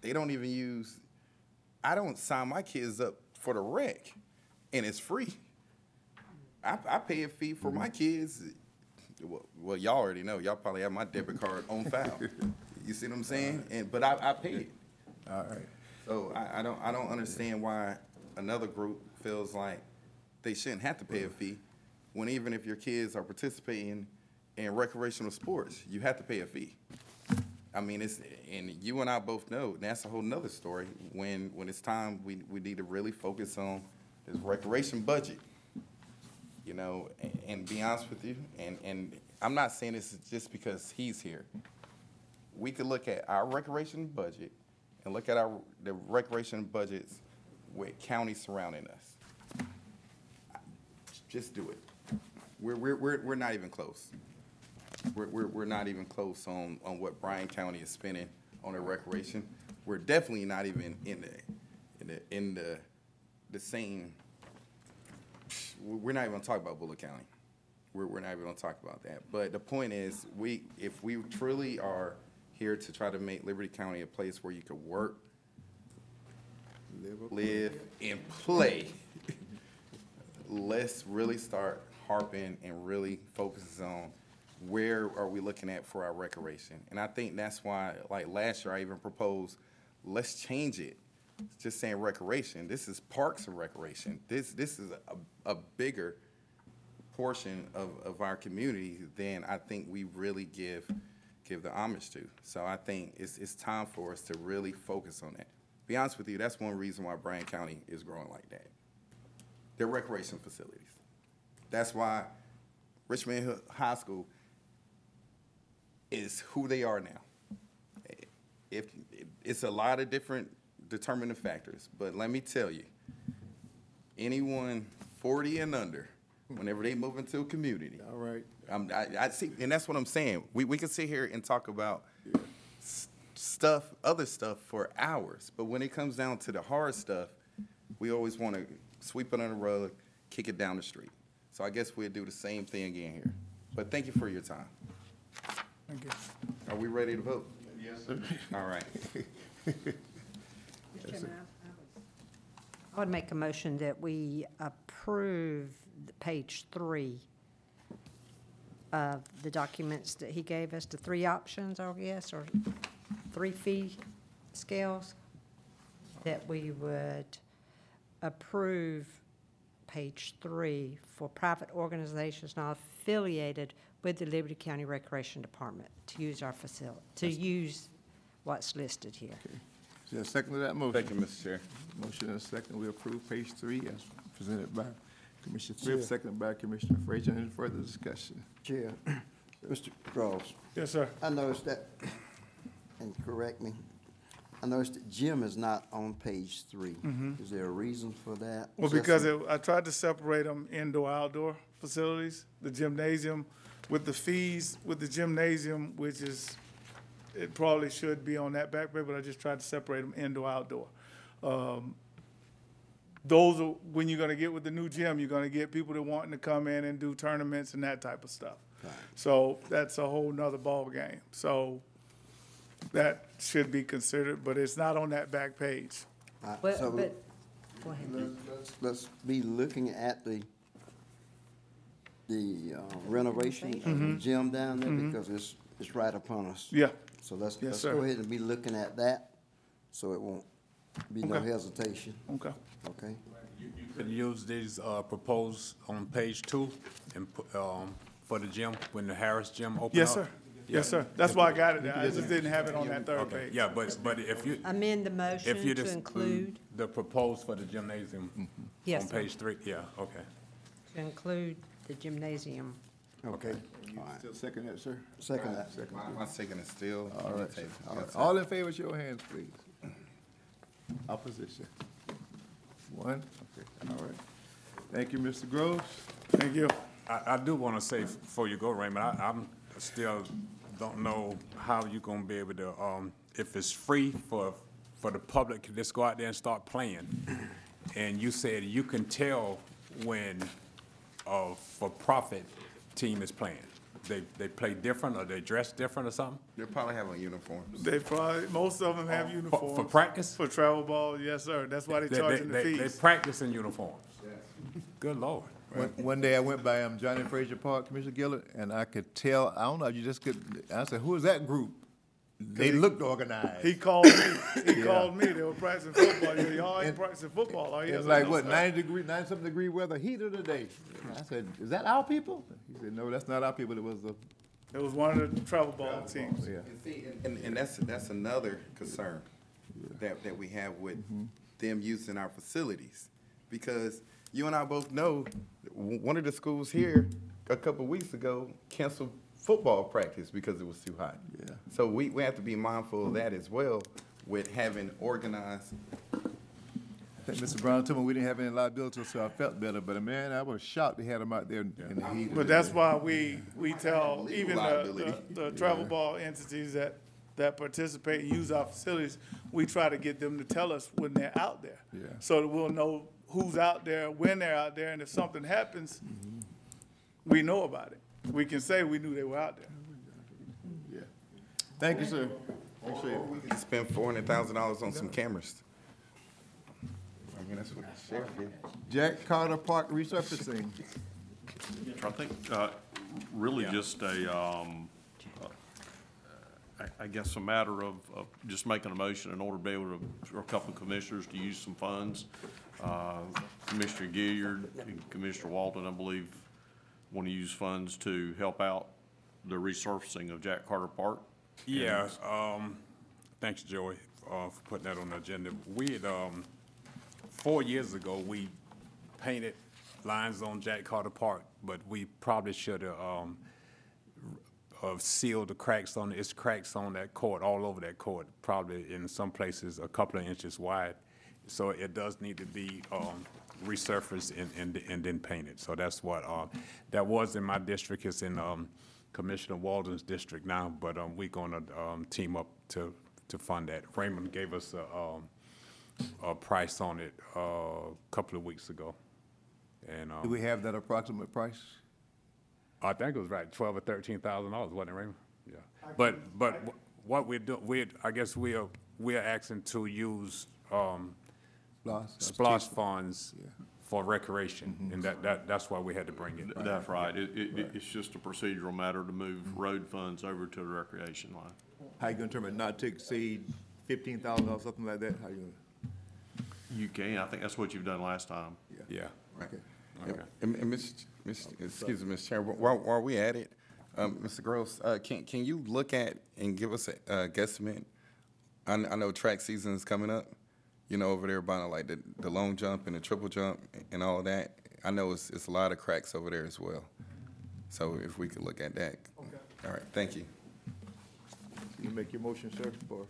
they don't even use, I don't sign my kids up for the rec, and it's free. I, I pay a fee for my mm-hmm. kids. Well, well, y'all already know. Y'all probably have my debit card on file. You see what I'm saying? And, but I, I pay it. All right. So I, I don't, I don't understand why another group feels like they shouldn't have to pay a fee, when even if your kids are participating in recreational sports, you have to pay a fee. I mean, it's, and you and I both know, that's a whole nother story, when, when it's time, we, we need to really focus on this recreation budget. You know, and, and be honest with you, and, and I'm not saying this just because he's here. We could look at our recreation budget and look at our, the recreation budgets with counties surrounding us. Just do it. We're, we're, we're, we're not even close. We're, we're, we're not even close on, on what Bryan County is spending on their recreation. We're definitely not even in the, in the, in the, the same, we're not even gonna talk about Bulloch County. We're, we're not even gonna talk about that. But the point is, we, if we truly are here to try to make Liberty County a place where you could work, live, and play, let's really start harping and really focuses on where are we looking at for our recreation. And I think that's why, like last year, I even proposed, let's change it. Just saying recreation. This is parks and recreation. This this is a, a bigger portion of, of our community than I think we really give give the homage to. So I think it's it's time for us to really focus on that. Be honest with you, that's one reason why Bryan County is growing like that. Their recreation facilities. That's why Richmond High School is who they are now. If it's a lot of different determining factors, but let me tell you, anyone 40 and under whenever they move into a community. All right. Um, I, I see, and that's what I'm saying. We, we can sit here and talk about s- stuff, other stuff for hours, but when it comes down to the hard stuff, we always want to sweep it under the rug, kick it down the street. So I guess we'll do the same thing again here. But thank you for your time. Thank you. Are we ready to vote? Yes, sir. All right. I would make a motion that we approve the page three of the documents that he gave us, the three options, I guess, or three fee scales, that we would approve page three for private organizations not affiliated with the Liberty County Recreation Department to use our facility, to use what's listed here. Is there a second to that motion? Thank you, Mr. Chair. Motion and a second, we approve page three as presented by Commissioner Thrift, seconded by Commissioner Frazier. Any further discussion? Chair, Mr. Cross, Yes, sir. I noticed that, and correct me, I noticed that gym is not on page three. Is there a reason for that? Well, because it, I tried to separate them indoor, outdoor facilities, the gymnasium with the fees, with the gymnasium, which is, it probably should be on that back page, but I just tried to separate them indoor, outdoor. Um, Those are, when you're gonna get with the new gym, you're gonna get people that wanting to come in and do tournaments and that type of stuff. So that's a whole nother ballgame. So that should be considered, but it's not on that back page. Uh, Well, so but, go ahead. let's- Let's be looking at the, the uh, renovation of Mm-hmm. the gym down there because it's, it's right upon us. Yeah, So let's, let's sir. go ahead and be looking at that, so it won't be no Okay. hesitation, okay. okay? You could use these, uh, proposed on page two and put, um, for the gym, when the Harris Gym open up? Yes, sir. Yes, sir. That's why I got it there. I just didn't have it on that third Okay, page. yeah, but, but if you, Amend the motion if you to just include, The proposed for the gymnasium Yes, on sir. page three, yeah, okay. to include the gymnasium. Okay. You still second that, sir? Second that. Second. My, my second is still All on the right, table. all Yes, sir. All in favor, show your hands, please. Opposition? One? Okay, all right. Thank you, Mr. Groves. Thank you. I, I do want to say before you go, Raymond, I, I'm still don't know how you're gonna be able to, um, if it's free for, for the public to just go out there and start playing. And you said you can tell when a for-profit team is playing. They, they play different or they dress different or something? They'll probably have a uniform. They probably, most of them have uniforms. For practice? For travel ball, yes, sir. That's why they They, charging the they, they fees. practice in uniforms. Good Lord. One, one day I went by, um, Johnny Frazier Park, Commissioner Gilliard, and I could tell, I don't know, you just could, I said, who is that group? They looked organized. He called me, he Yeah. called me. They were practicing football. He- Y'all ain't practicing football, are you? I It's like, what, sir." ninety degree, ninety-something degree weather, heat of the day. I said, is that our people? He said, no, that's not our people, it was the, It was one of the travel ball teams. yeah. And see, and, and that's, that's another concern that, that we have with them using our facilities. Because you and I both know, one of the schools here, a couple weeks ago, canceled football practice because it was too hot. Yeah. So we, we have to be mindful of that as well with having organized, I think Mr. Brown told me we didn't have any liability, so I felt better, but man, I was shocked they had them out there in in the heat. But that's why we, we tell even the, the, the travel ball entities that, that participate and use our facilities, we try to get them to tell us when they're out there. Yeah. So that we'll know who's out there, when they're out there, and if something happens, we know about it. We can say we knew they were out there. Yeah. Thank you, sir. Appreciate it. we could spend four hundred thousand dollars on some cameras. I mean, that's what the sheriff did. Jack Carter Park resurfacing. I think, uh, really just a, um, uh, I, I guess a matter of, of just making a motion in order to be able to, for a couple of commissioners to use some funds. Uh, Commissioner Gilliard and Commissioner Walden, I believe, want to use funds to help out the resurfacing of Jack Carter Park. Yeah, um, thanks, Joey, uh, for putting that on the agenda. We had, um, four years ago, we painted lines on Jack Carter Park, but we probably should have, um, uh, sealed the cracks on, it's cracks on that court, all over that court, probably in some places a couple of inches wide. So it does need to be, um, resurfaced and, and, and then painted. So that's what, um, that was in my district, it's in, um, Commissioner Walden's district now, but, um, we gonna, um, team up to, to fund that. Raymond gave us a, um, a price on it, uh, a couple of weeks ago. And, Do um, we have that approximate price? I think it was right, twelve or thirteen thousand dollars, wasn't it, Raymond? Yeah. But, but wh- what we're doing, we, I guess we are, we are asking to use, um, SPLOST? SPLOST funds for recreation, and that, that, that's why we had to bring it. That's right. It, it, it- it's just a procedural matter to move road funds over to the recreation line. How you gonna determine not to exceed fifteen thousand or something like that? How you, gonna? You can, I think that's what you've done last time. Yeah. okay. Okay. And, and Mr. Ch- Mr. excuse me, Mr. Chair, while, while we at it, um, Mr. Gross, uh, can, can you look at and give us a, uh guesstimate? I, I know track season is coming up, you know, over there by like the, the long jump and the triple jump and all that. I know it's, it's a lot of cracks over there as well. So if we could look at that. Okay. All right, thank you. You make your motion, sir, for,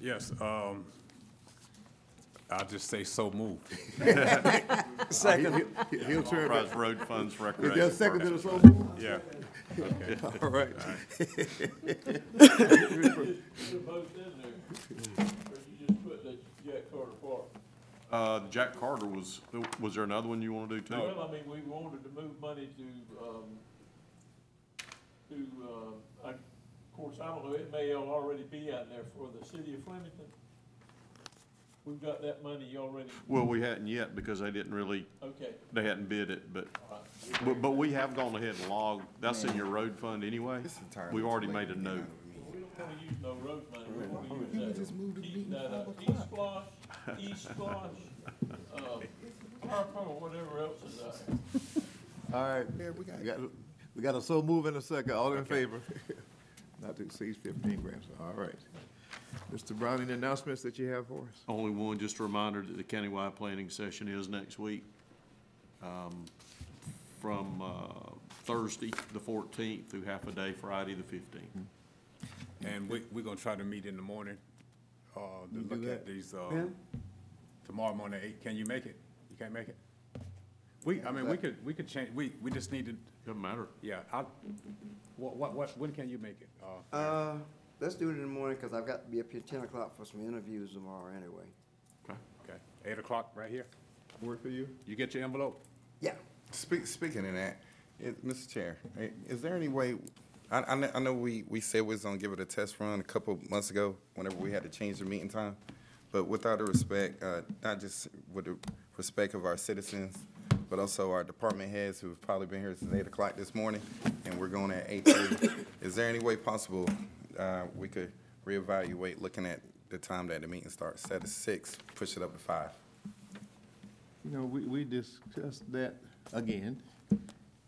Yes, um, I'll just say so moved. second. He'll turn back. Authorize road funds Is recreation. there a second to first. the so move? Yeah. All right. Put both in there, or you just put the Jack Carter Park. Uh, Jack Carter was, was there another one you wanna do too? Well, I mean, we wanted to move money to, um, to, uh, I, of course, I don't know, it may already be out there for the city of Flemington. We've got that money already, Well, we hadn't yet because they didn't really, okay. they hadn't bid it, but, but, but we have gone ahead and logged, that's in your road fund anyway. We've already made a note. We don't wanna use no road money, we wanna use that, keep that, uh, East SPLOST, East SPLOST, uh, PowerPoint, or whatever else is out there. All right, we got, we got a so move in a second, all in favor? Not to exceed fifteen grams, all right. Mr. Brown, any announcements that you have for us? Only one, just a reminder that the countywide planning session is next week. um, From, uh, Thursday, the fourteenth, through half a day, Friday, the fifteenth. And we, we're gonna try to meet in the morning, uh, to You do look at that? these, uh, tomorrow morning at eight. Can you make it? You can't make it? We, I mean, we could, we could change, we, we just need to, Doesn't matter. yeah, I, what, what, what, when can you make it? Uh, Uh, let's do it in the morning, cause I've got to be up here ten o'clock for some interviews tomorrow anyway. okay, okay, eight o'clock right here? Work for you? You get your envelope? Yeah. Speak, speaking of that, it, Mr. Chair, is there any way, I, I know, I know we, we said we was gonna give it a test run a couple months ago, whenever we had to change the meeting time. But without the respect, uh, not just with the respect of our citizens, but also our department heads who've probably been here since eight o'clock this morning, and we're going at eight thirty. Is there any way possible, uh, we could reevaluate, looking at the time that the meeting starts, set at six, push it up to five? You know, we, we discussed that again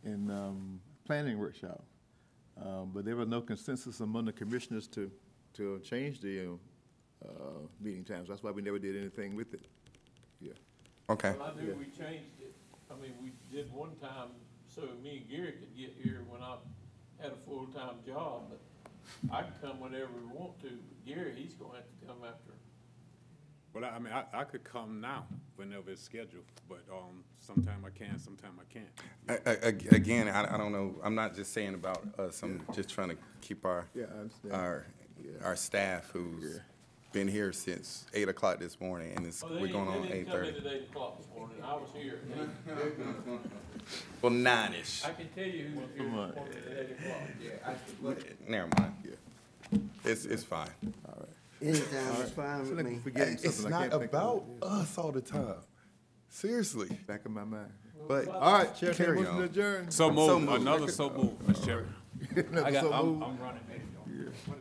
in, um, planning workshop. Um, but there was no consensus among the commissioners to, to change the, uh, meeting times. That's why we never did anything with it. Yeah. Okay. Well, I knew we changed it, I mean, we did one time, so me and Gary could get here when I had a full-time job, but I can come whenever we want to, but Gary, he's gonna have to come after. Well, I I mean, I, I could come now whenever it's scheduled, but, um, sometime I can, sometime I can't. A- a- ag- Again, I, I don't know, I'm not just saying about us, I'm just trying to keep our, Yeah, I understand. our, Yeah. our staff who's been here since eight o'clock this morning, and it's, we're going on they eight didn't come in thirty. at eight o'clock this morning, I was here at eight. Well, nine-ish. I can tell you who was here this morning at eight o'clock. Never mind. It's, it's fine. All right. Anytime is fine with me. we're forgetting It's something. I not can't think of about us all the time. Seriously. Back in my mind. But, All right, Chair, take a Carry motion to on. adjourn. So So move, moved. another so move, Mr. Chairman. Another I got, so I'm. I'm running late, y'all.